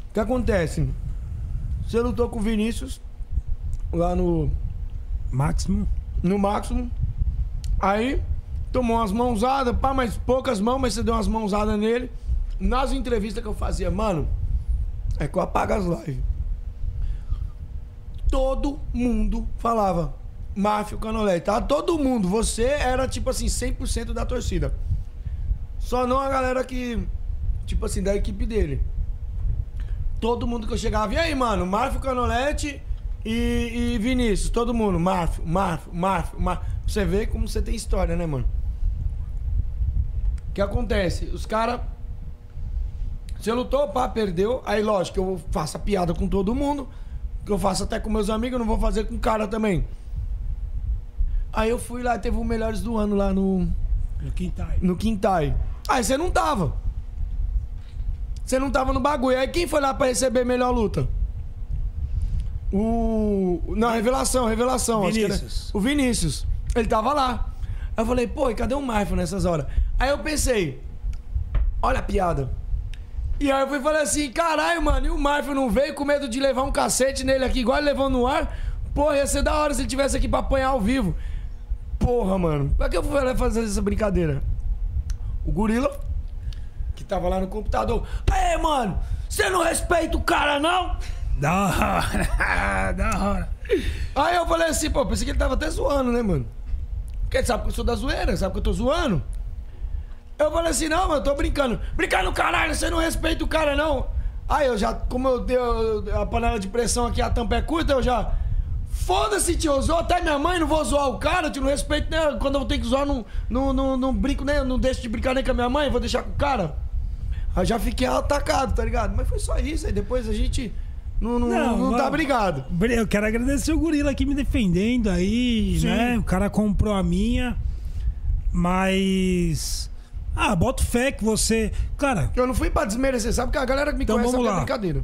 B: O que acontece? Você lutou com o Vinícius lá no
C: Máximo.
B: no máximo. Aí, tomou umas mãozadas, pá, mas poucas mãos, mas você deu umas mãozadas nele. Nas entrevistas que eu fazia, mano, é que eu apago as lives. Todo mundo falava, Máfio Canolete, tá? Todo mundo, você era tipo assim, 100% da torcida. Só não a galera que, tipo assim, da equipe dele. Todo mundo que eu chegava, e aí, mano, Márcio Canolete e, e Vinícius, todo mundo, Márcio, Márcio, Márcio. Você vê como você tem história, né, mano? O que acontece? Os caras. Você lutou, pá, perdeu. Aí, lógico, que eu faço a piada com todo mundo. Que eu faço até com meus amigos, eu não vou fazer com o cara também. Aí eu fui lá, teve o Melhores do Ano lá no,
C: No Quintai.
B: no Quintai. Aí você não tava. Você não tava no bagulho. Aí quem foi lá pra receber melhor luta? O. Não, revelação, revelação. acho que era-
C: Vinícius.
B: O Vinícius. Ele tava lá. Aí eu falei, pô, e cadê o Marfo nessas horas? Aí eu pensei, olha a piada. E aí eu fui e falei assim, caralho, mano, e o Marfo não veio com medo de levar um cacete nele aqui, igual ele levou no ar? Porra, ia ser da hora se ele tivesse aqui pra apanhar ao vivo. Porra, mano. Pra que eu fui fazer essa brincadeira? O gorila, que tava lá no computador. Aê, mano, você não respeita o cara, não?
C: Da hora. da hora.
B: Aí eu falei assim, pô, pensei que ele tava até zoando, né, mano? Porque ele sabe que eu sou da zoeira, sabe que eu tô zoando. Eu falei assim, não, mano, eu tô brincando. Brincando, caralho, você não respeita o cara, não. Aí eu já, como eu dei a panela de pressão aqui, a tampa é curta, eu já. Foda-se, tio, eu até minha mãe, não vou zoar o cara, tio, não respeito, né? Quando eu tenho que zoar, não, não, não, não brinco, nem, não deixo de brincar nem com a minha mãe, vou deixar com o cara. Aí já fiquei atacado, tá ligado? Mas foi só isso, aí depois a gente não, não, não,
C: Não,
B: tá brigado.
C: Eu quero agradecer o Gorila aqui me defendendo aí,
B: Sim.
C: né? O cara comprou a minha. Mas. Ah, boto fé que você. Cara,
B: Eu não fui pra desmerecer, sabe? Porque a galera que me
C: Então
B: conhece
C: vamos
B: é
C: lá.
B: brincadeira.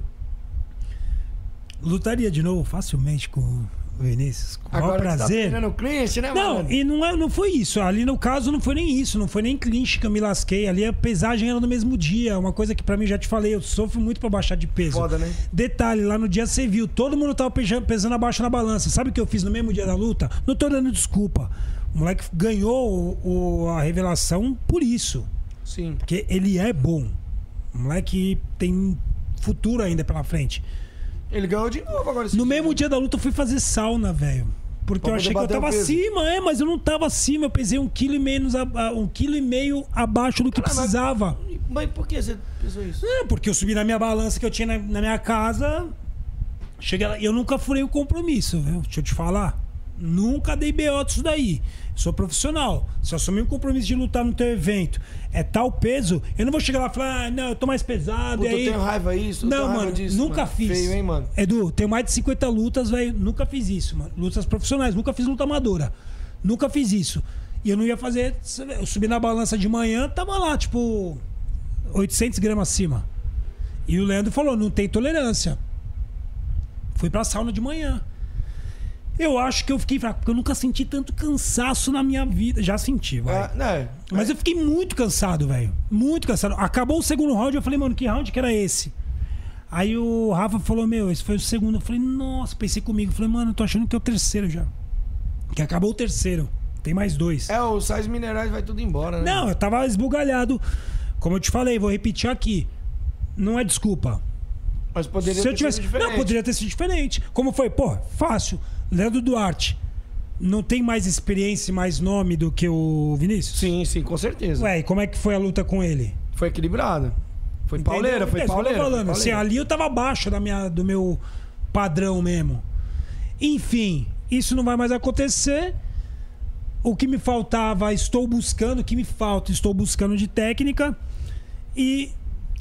C: lutaria de novo facilmente com, Vinícius, com o
B: Agora que
C: prazer.
B: tá clinch, né,
C: Não,
B: mano?
C: e não, é, não foi isso. Ali no caso não foi nem isso. Não foi nem clinch que eu me lasquei. Ali a pesagem era no mesmo dia. Uma coisa que pra mim já te falei, eu sofro muito pra baixar de peso.
B: Foda, né?
C: Detalhe, lá no dia você viu, todo mundo tava pesando abaixo na balança. Sabe o que eu fiz no mesmo dia da luta? Não tô dando desculpa. O moleque ganhou o- o- a revelação por isso.
B: Sim.
C: Porque ele é bom. O moleque tem futuro ainda pela frente.
B: Ele ganhou de novo agora.
C: No mesmo dia da luta eu fui fazer sauna, velho. Porque
B: Pra
C: eu achei que eu tava acima, é, mas eu não tava acima. Eu pesei um quilo e a- um quilo e meio abaixo do que precisava.
B: Mas por que você pensou isso?
C: É, porque eu subi na minha balança que eu tinha na, na minha casa. Cheguei lá, eu nunca furei o compromisso, viu? Deixa eu te falar. Nunca dei BO disso daí. Sou profissional. Se eu assumir um compromisso de lutar no teu evento, é tal peso, eu não vou chegar lá e falar, ah, não, eu tô mais pesado.
B: Puta,
C: e aí...
B: eu tenho raiva disso. eu
C: Não, mano,
B: disso,
C: nunca
B: mano.
C: fiz.
B: Feio, hein, mano?
C: Edu, tenho mais de 50 lutas, velho. Nunca fiz isso, mano. Lutas profissionais, nunca fiz luta amadora. Nunca fiz isso. E eu não ia fazer. Eu subi na balança de manhã, tava lá, tipo, 800 gramas acima. E o Leandro falou: não tem tolerância. Fui pra sauna de manhã. Eu acho que eu fiquei fraco, porque eu nunca senti tanto cansaço na minha vida. Já senti, vai.
B: Ah, né?
C: Mas eu fiquei muito cansado, velho. Muito cansado. Acabou o segundo round, eu falei, mano, que round que era esse? Aí o Rafa falou, meu, esse foi o segundo. Eu falei, nossa, pensei comigo. Eu falei, mano, eu tô achando que é o terceiro já. Que acabou o terceiro. Tem mais dois.
B: É, os sais minerais vai tudo embora, né?
C: Não, eu tava esbugalhado. Como eu te falei, vou repetir aqui. Não é desculpa.
B: Mas poderia
C: Se eu tivesse. Não, poderia ter sido diferente. Como foi? Pô, fácil. Leandro Duarte. Não tem mais experiência e mais nome do que o Vinícius?
B: Sim, sim, com certeza.
C: Ué, e como é que foi a luta com ele?
B: Foi equilibrado. Foi
C: Entendeu?
B: pauleira, foi
C: É
B: pauleira.
C: falando. Assim,
B: pauleira.
C: ali eu tava abaixo da minha, do meu padrão mesmo. Enfim, isso não vai mais acontecer. O que me faltava, estou buscando. O que me falta, estou buscando de técnica. E.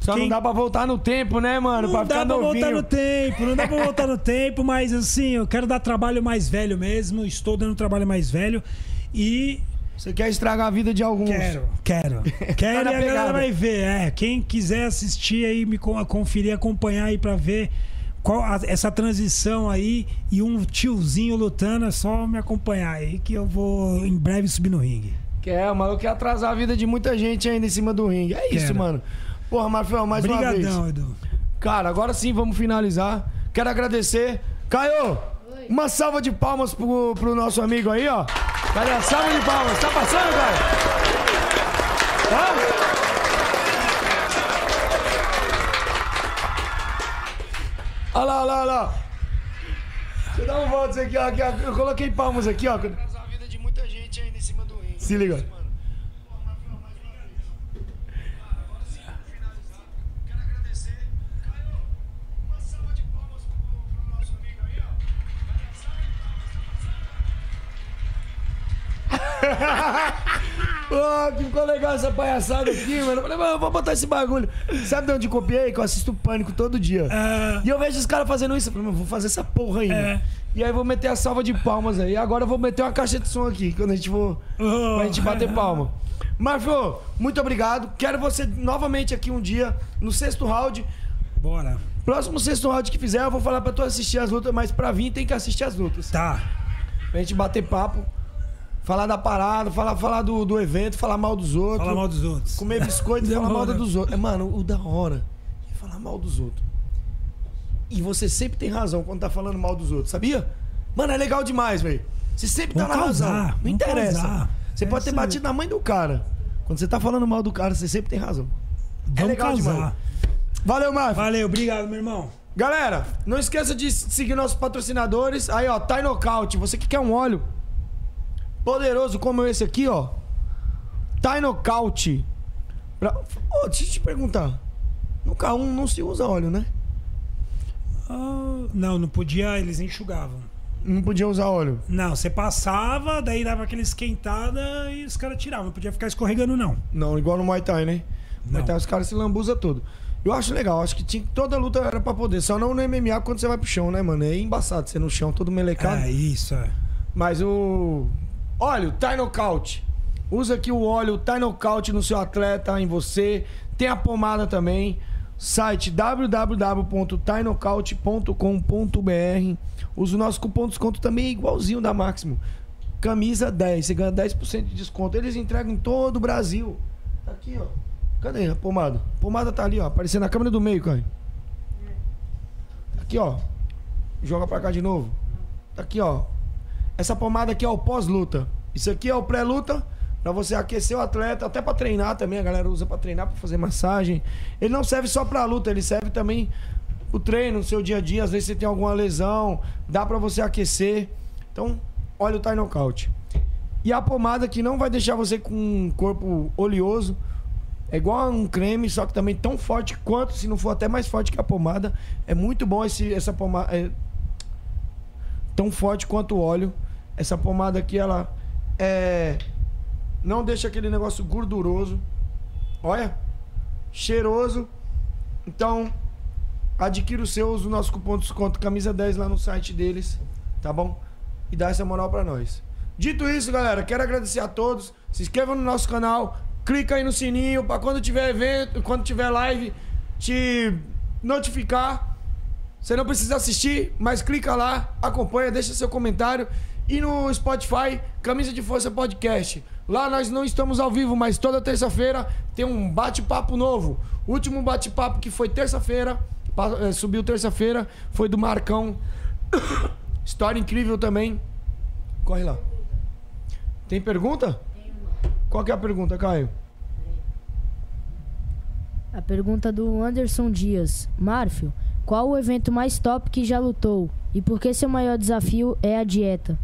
B: Só
C: quem-
B: não dá pra voltar no tempo, né, mano?
C: Não
B: pra
C: dá pra
B: novinho.
C: voltar no tempo, não dá pra voltar no tempo, mas assim, eu quero dar trabalho mais velho mesmo. Estou dando trabalho mais velho. E
B: Você quer estragar a vida de alguns.
C: Quero, quero. Quero
B: Tá
C: e a galera vai ver. É, quem quiser assistir aí, me con- conferir, acompanhar aí pra ver qual a- essa transição aí e um tiozinho lutando, é só me acompanhar aí que eu vou em breve subir no ringue.
B: Quer, o maluco quer atrasar a vida de muita gente ainda em cima do ringue. É isso,
C: Quero.
B: mano. Porra, Marfel, mais uma vez.
C: Edu.
B: Cara, agora sim vamos finalizar. Quero agradecer. Caio, uma salva de palmas pro, pro nosso amigo aí, ó. Cadê a salva de palmas? Tá passando, Caio? Tá? Olha lá, olha lá, olha lá. Deixa eu dar um voto aqui, ó, aqui, ó. Eu coloquei palmas aqui, ó. Atrasar a vida de muita gente ainda em cima do ringue. Se liga. Pô, que ficou legal essa palhaçada aqui, mano. Eu falei, mano, eu vou botar esse bagulho. Sabe de onde copiei? Que eu assisto Pânico todo dia.
C: Ah,
B: E eu vejo os caras fazendo isso. Eu falei, mano, vou fazer essa porra aí.
C: É.
B: E aí eu vou meter a salva de palmas aí. Agora eu vou meter uma caixa de som aqui, quando a gente for.
C: Oh.
B: Pra gente bater palma. Marfo, muito obrigado. Quero você novamente aqui um dia, no sexto round.
C: bora.
B: Próximo sexto round que fizer, eu vou falar pra tu assistir as lutas, mas pra vir tem que assistir as lutas.
C: Tá.
B: Pra gente bater papo, falar da parada, falar, falar do, do evento, falar mal dos outros.
C: Fala mal dos outros.
B: Comer biscoito e falar mal dos outros. É, mano, o da hora é falar mal dos outros. E você sempre tem razão quando tá falando mal dos outros, sabia? Mano, é legal demais, velho. Você sempre tá
C: Vamos
B: na razão.
C: causar,
B: Não
C: vamos
B: interessa.
C: causar.
B: Você
C: É
B: pode ter
C: aí.
B: batido na mãe do cara. Quando você tá falando mal do cara, você sempre tem razão.
C: Vamos
B: legal
C: causar.
B: demais. Valeu, Marco.
C: Valeu, obrigado, meu irmão.
B: Galera, não esqueça de seguir nossos patrocinadores. Aí, ó, Thai Knockout. Você que quer um óleo poderoso como esse aqui, ó. Thai Knockout. Pra... Ô, deixa eu te perguntar. No K1 não se usa óleo, né?
C: Ah, não, não podia, eles enxugavam.
B: Não podia usar óleo.
C: Não, você passava, daí dava aquela esquentada e os caras tiravam. Não podia ficar escorregando, não.
B: Não, igual no Muay Thai, né? No Muay. Thai os caras se lambuzam todo. Eu acho legal, acho que tinha, toda luta era pra poder. Só não no MMA quando você vai pro chão, né, mano? É embaçado você no chão, todo melecado.
C: É isso, é.
B: Mas o. Olha, o Thai Knockout. Usa aqui o óleo Thai Knockout no seu atleta, em você. Tem a pomada também. site www.tainocaute.com.br. Usa o nosso cupom de desconto também igualzinho da Máximo. Camisa 10, você ganha 10% de desconto. Eles entregam em todo o Brasil. Tá aqui, ó. Cadê a pomada? A pomada tá ali, ó, aparecendo na câmera do meio, Caio. Aqui, ó. Joga pra cá de novo. Tá aqui, ó. Essa pomada aqui é o pós-luta. Isso aqui é o pré-luta. Pra você aquecer o atleta, até pra treinar também. A galera usa pra treinar, pra fazer massagem. Ele não serve só pra luta, ele serve também o treino, no seu dia a dia. Às vezes você tem alguma lesão, dá pra você aquecer. Então, olha o Thai Knockout. E a pomada que não vai deixar você com um corpo oleoso. É igual a um creme, só que também tão forte quanto, se não for até mais forte que a pomada. É muito bom esse, essa pomada. É tão forte quanto o óleo. Essa pomada aqui, ela é. Não deixa aquele negócio gorduroso. Olha. Cheiroso. Então, adquira o seu, usa o nosso cupom de desconto camisa 10 lá no site deles, tá bom? E dá essa moral pra nós. Dito isso, galera, quero agradecer a todos. Se inscreva no nosso canal, clica aí no sininho pra quando tiver evento, quando tiver live, te notificar. Você não precisa assistir, mas clica lá, acompanha, deixa seu comentário. E no Spotify, Camisa de Força Podcast. Lá nós não estamos ao vivo, mas toda terça-feira tem um bate-papo novo. O último bate-papo que foi terça-feira, eh, subiu terça-feira, foi do Marcão. História incrível também. Corre lá. Tem pergunta? Qual que é a pergunta, Caio?
D: A pergunta do Anderson Dias. Marfio, qual o evento mais top que já lutou? E por que seu maior desafio é a dieta?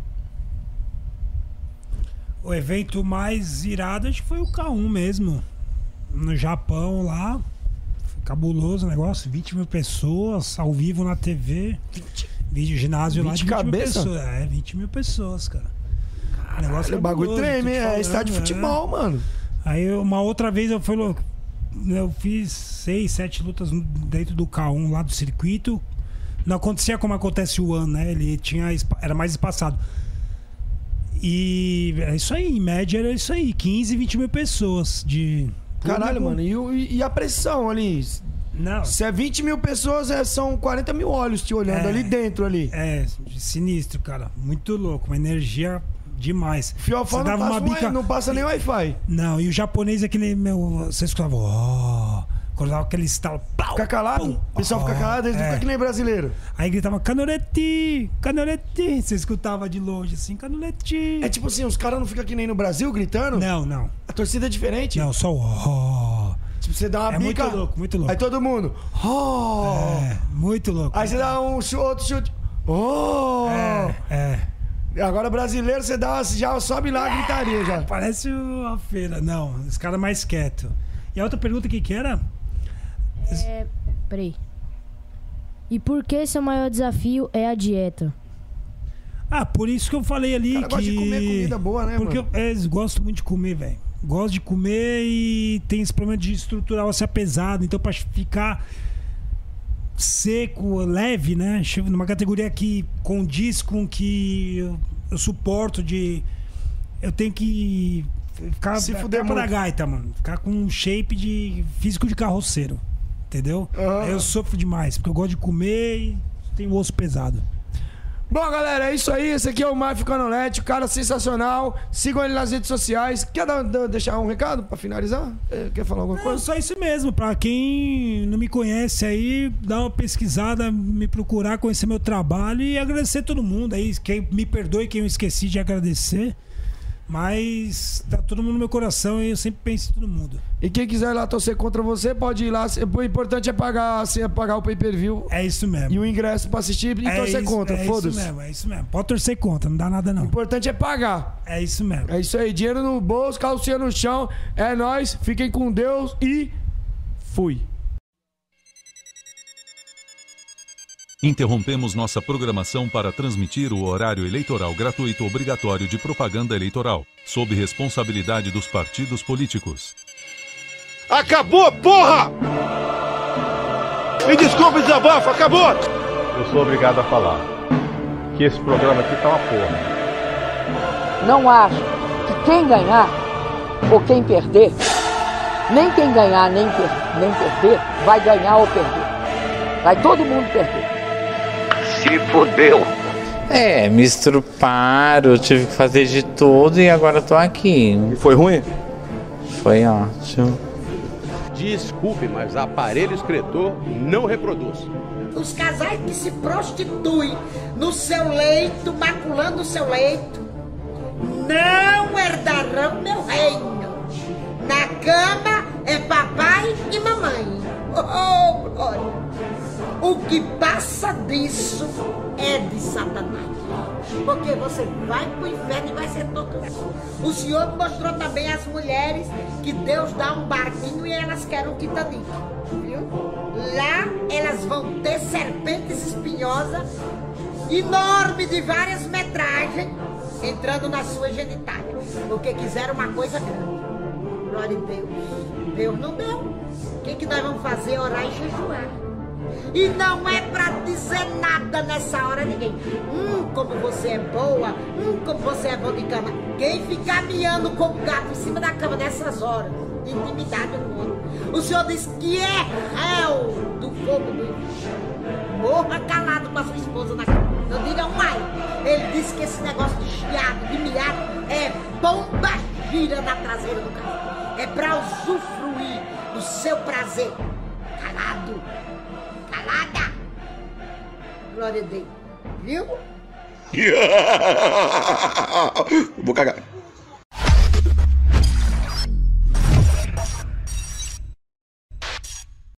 C: O evento mais irado acho que foi o K1 mesmo. No Japão lá. Foi cabuloso o negócio. 20 mil pessoas ao vivo na TV. Vídeo ginásio lá
B: 20
C: de 20 mil
B: cabeça?
C: pessoas. É, 20 mil pessoas, cara. O negócio
B: O bagulho treme,
C: te
B: é
C: falando,
B: estádio de
C: é.
B: futebol, mano.
C: Aí uma outra vez eu fui louco. Eu fiz seis, sete lutas dentro do K1 lá do circuito. Não acontecia como acontece o ano, né? Ele tinha era mais espaçado. E é isso aí, em média era isso aí, 15, 20 mil pessoas de.
B: Caralho, mano. E, o- e a pressão ali?
C: Não.
B: Se é 20 mil pessoas, é, são 40 mil olhos te olhando
C: É.
B: ali dentro ali.
C: É, sinistro, cara. Muito louco, uma energia demais.
B: Fiofó
C: Você
B: não
C: dava
B: passa,
C: uma
B: um-
C: bica-
B: não passa nem Wi-Fi.
C: Não, e o japonês aquele meu. Você escutava. ó, quando dava aquele estalo. pau,
B: Fica calado?
C: pum,
B: O pessoal fica
C: ó,
B: calado, eles não
C: é.
B: ficam que nem brasileiro.
C: Aí gritava canoreti, canoreti. Você escutava de longe assim, canoreti.
B: É tipo assim, os caras não ficam que nem no Brasil gritando.
C: Não, não.
B: A torcida é diferente.
C: Não, só o. ó.
B: Tipo, você dá uma
C: É
B: bica.
C: muito louco, muito louco.
B: Aí todo mundo. Oh!
C: É, muito louco.
B: Aí você dá um chu- outro chute. Oh!
C: É, é.
B: Agora brasileiro, você dá, já sobe lá a gritaria já.
C: Parece uma feira. Não, os caras mais quietos. E a outra pergunta que que era?
D: É. Peraí. E por que seu maior desafio é a dieta?
C: Ah, por isso que eu falei ali
B: cara
C: que.
B: gosta de comer comida boa, né,
C: Porque
B: mano?
C: eu é, gosto muito de comer, velho. Gosto de comer e tem esse problema de estruturar o pesado. Então, pra ficar seco, leve, né? Chego numa categoria que condiz com que eu, eu suporto de. Eu tenho que ficar
B: Se fuder
C: pra
B: muito.
C: gaita, mano. Ficar com um shape de físico de carroceiro. Entendeu?
B: Aham.
C: Aí eu sofro demais, porque eu gosto de comer e tenho osso pesado.
B: Bom, galera, é isso aí. Esse aqui é o Mafio Canolete, o cara sensacional. Sigam ele nas redes sociais. Quer dar- deixar um recado pra finalizar? Eh, Quer falar alguma
C: Não,
B: coisa?
C: só isso mesmo. Pra quem não me conhece aí, dá uma pesquisada, me procurar, conhecer meu trabalho e agradecer todo mundo aí. Quem me perdoe quem eu esqueci de agradecer. Mas tá todo mundo no meu coração e eu sempre penso em todo mundo.
B: E quem quiser ir lá torcer contra você, pode ir lá. O importante é pagar, assim, é pagar o pay-per-view
C: É isso mesmo.
B: e o ingresso pra assistir e
C: é
B: torcer
C: isso,
B: contra.
C: é isso
B: Foda-se.
C: mesmo, é isso mesmo. Pode torcer contra, não dá nada
B: O
C: não.
B: importante é pagar.
C: É isso mesmo.
B: É isso aí. Dinheiro no bolso, calcinha no chão. É nóis. Fiquem com Deus e fui.
G: Interrompemos nossa programação para transmitir o horário eleitoral gratuito obrigatório de propaganda eleitoral, sob responsabilidade dos partidos políticos.
H: Acabou, porra! Me desculpe, desabafo, acabou!
I: Eu sou obrigado a falar que esse programa aqui tá uma porra.
J: Não acho que quem ganhar ou quem perder Nem quem ganhar, nem, per nem perder, vai ganhar ou perder. Vai todo mundo perder.
K: Se fudeu.
L: É, me estruparam, tive que fazer de tudo e agora tô aqui.
H: E foi ruim?
L: Foi ótimo.
M: Desculpe, mas aparelho excretor não reproduz.
N: Os casais que se prostituem no seu leito, maculando o seu leito, não herdarão meu reino. Na cama é papai e mamãe. Oh, glória! O que passa disso é de Satanás. Porque você vai para o inferno e vai ser torturado. O Senhor mostrou também às mulheres que Deus dá um barquinho e elas querem um Titanic. Viu? Lá elas vão ter serpentes espinhosas, enorme de várias metragens, entrando na sua genitália. Porque quiseram uma coisa grande. Glória a Deus. Deus não deu. O que, que nós vamos fazer? Orar e jejuar. E não é pra dizer nada nessa hora ninguém. Hum, como você é boa. Hum, como você é bom de cama. Quem ficar miando com o gato em cima da cama nessas horas, de intimidade com outro. O senhor diz que é réu do fogo do inferno. Morra calado com a sua esposa na cama. Não diga ai. Ele disse que esse negócio de chiado, de miado, é bomba gira na traseira do carro. É pra usufruir do seu prazer. Calado calada. Glória a Deus. Viu?
H: Vou cagar.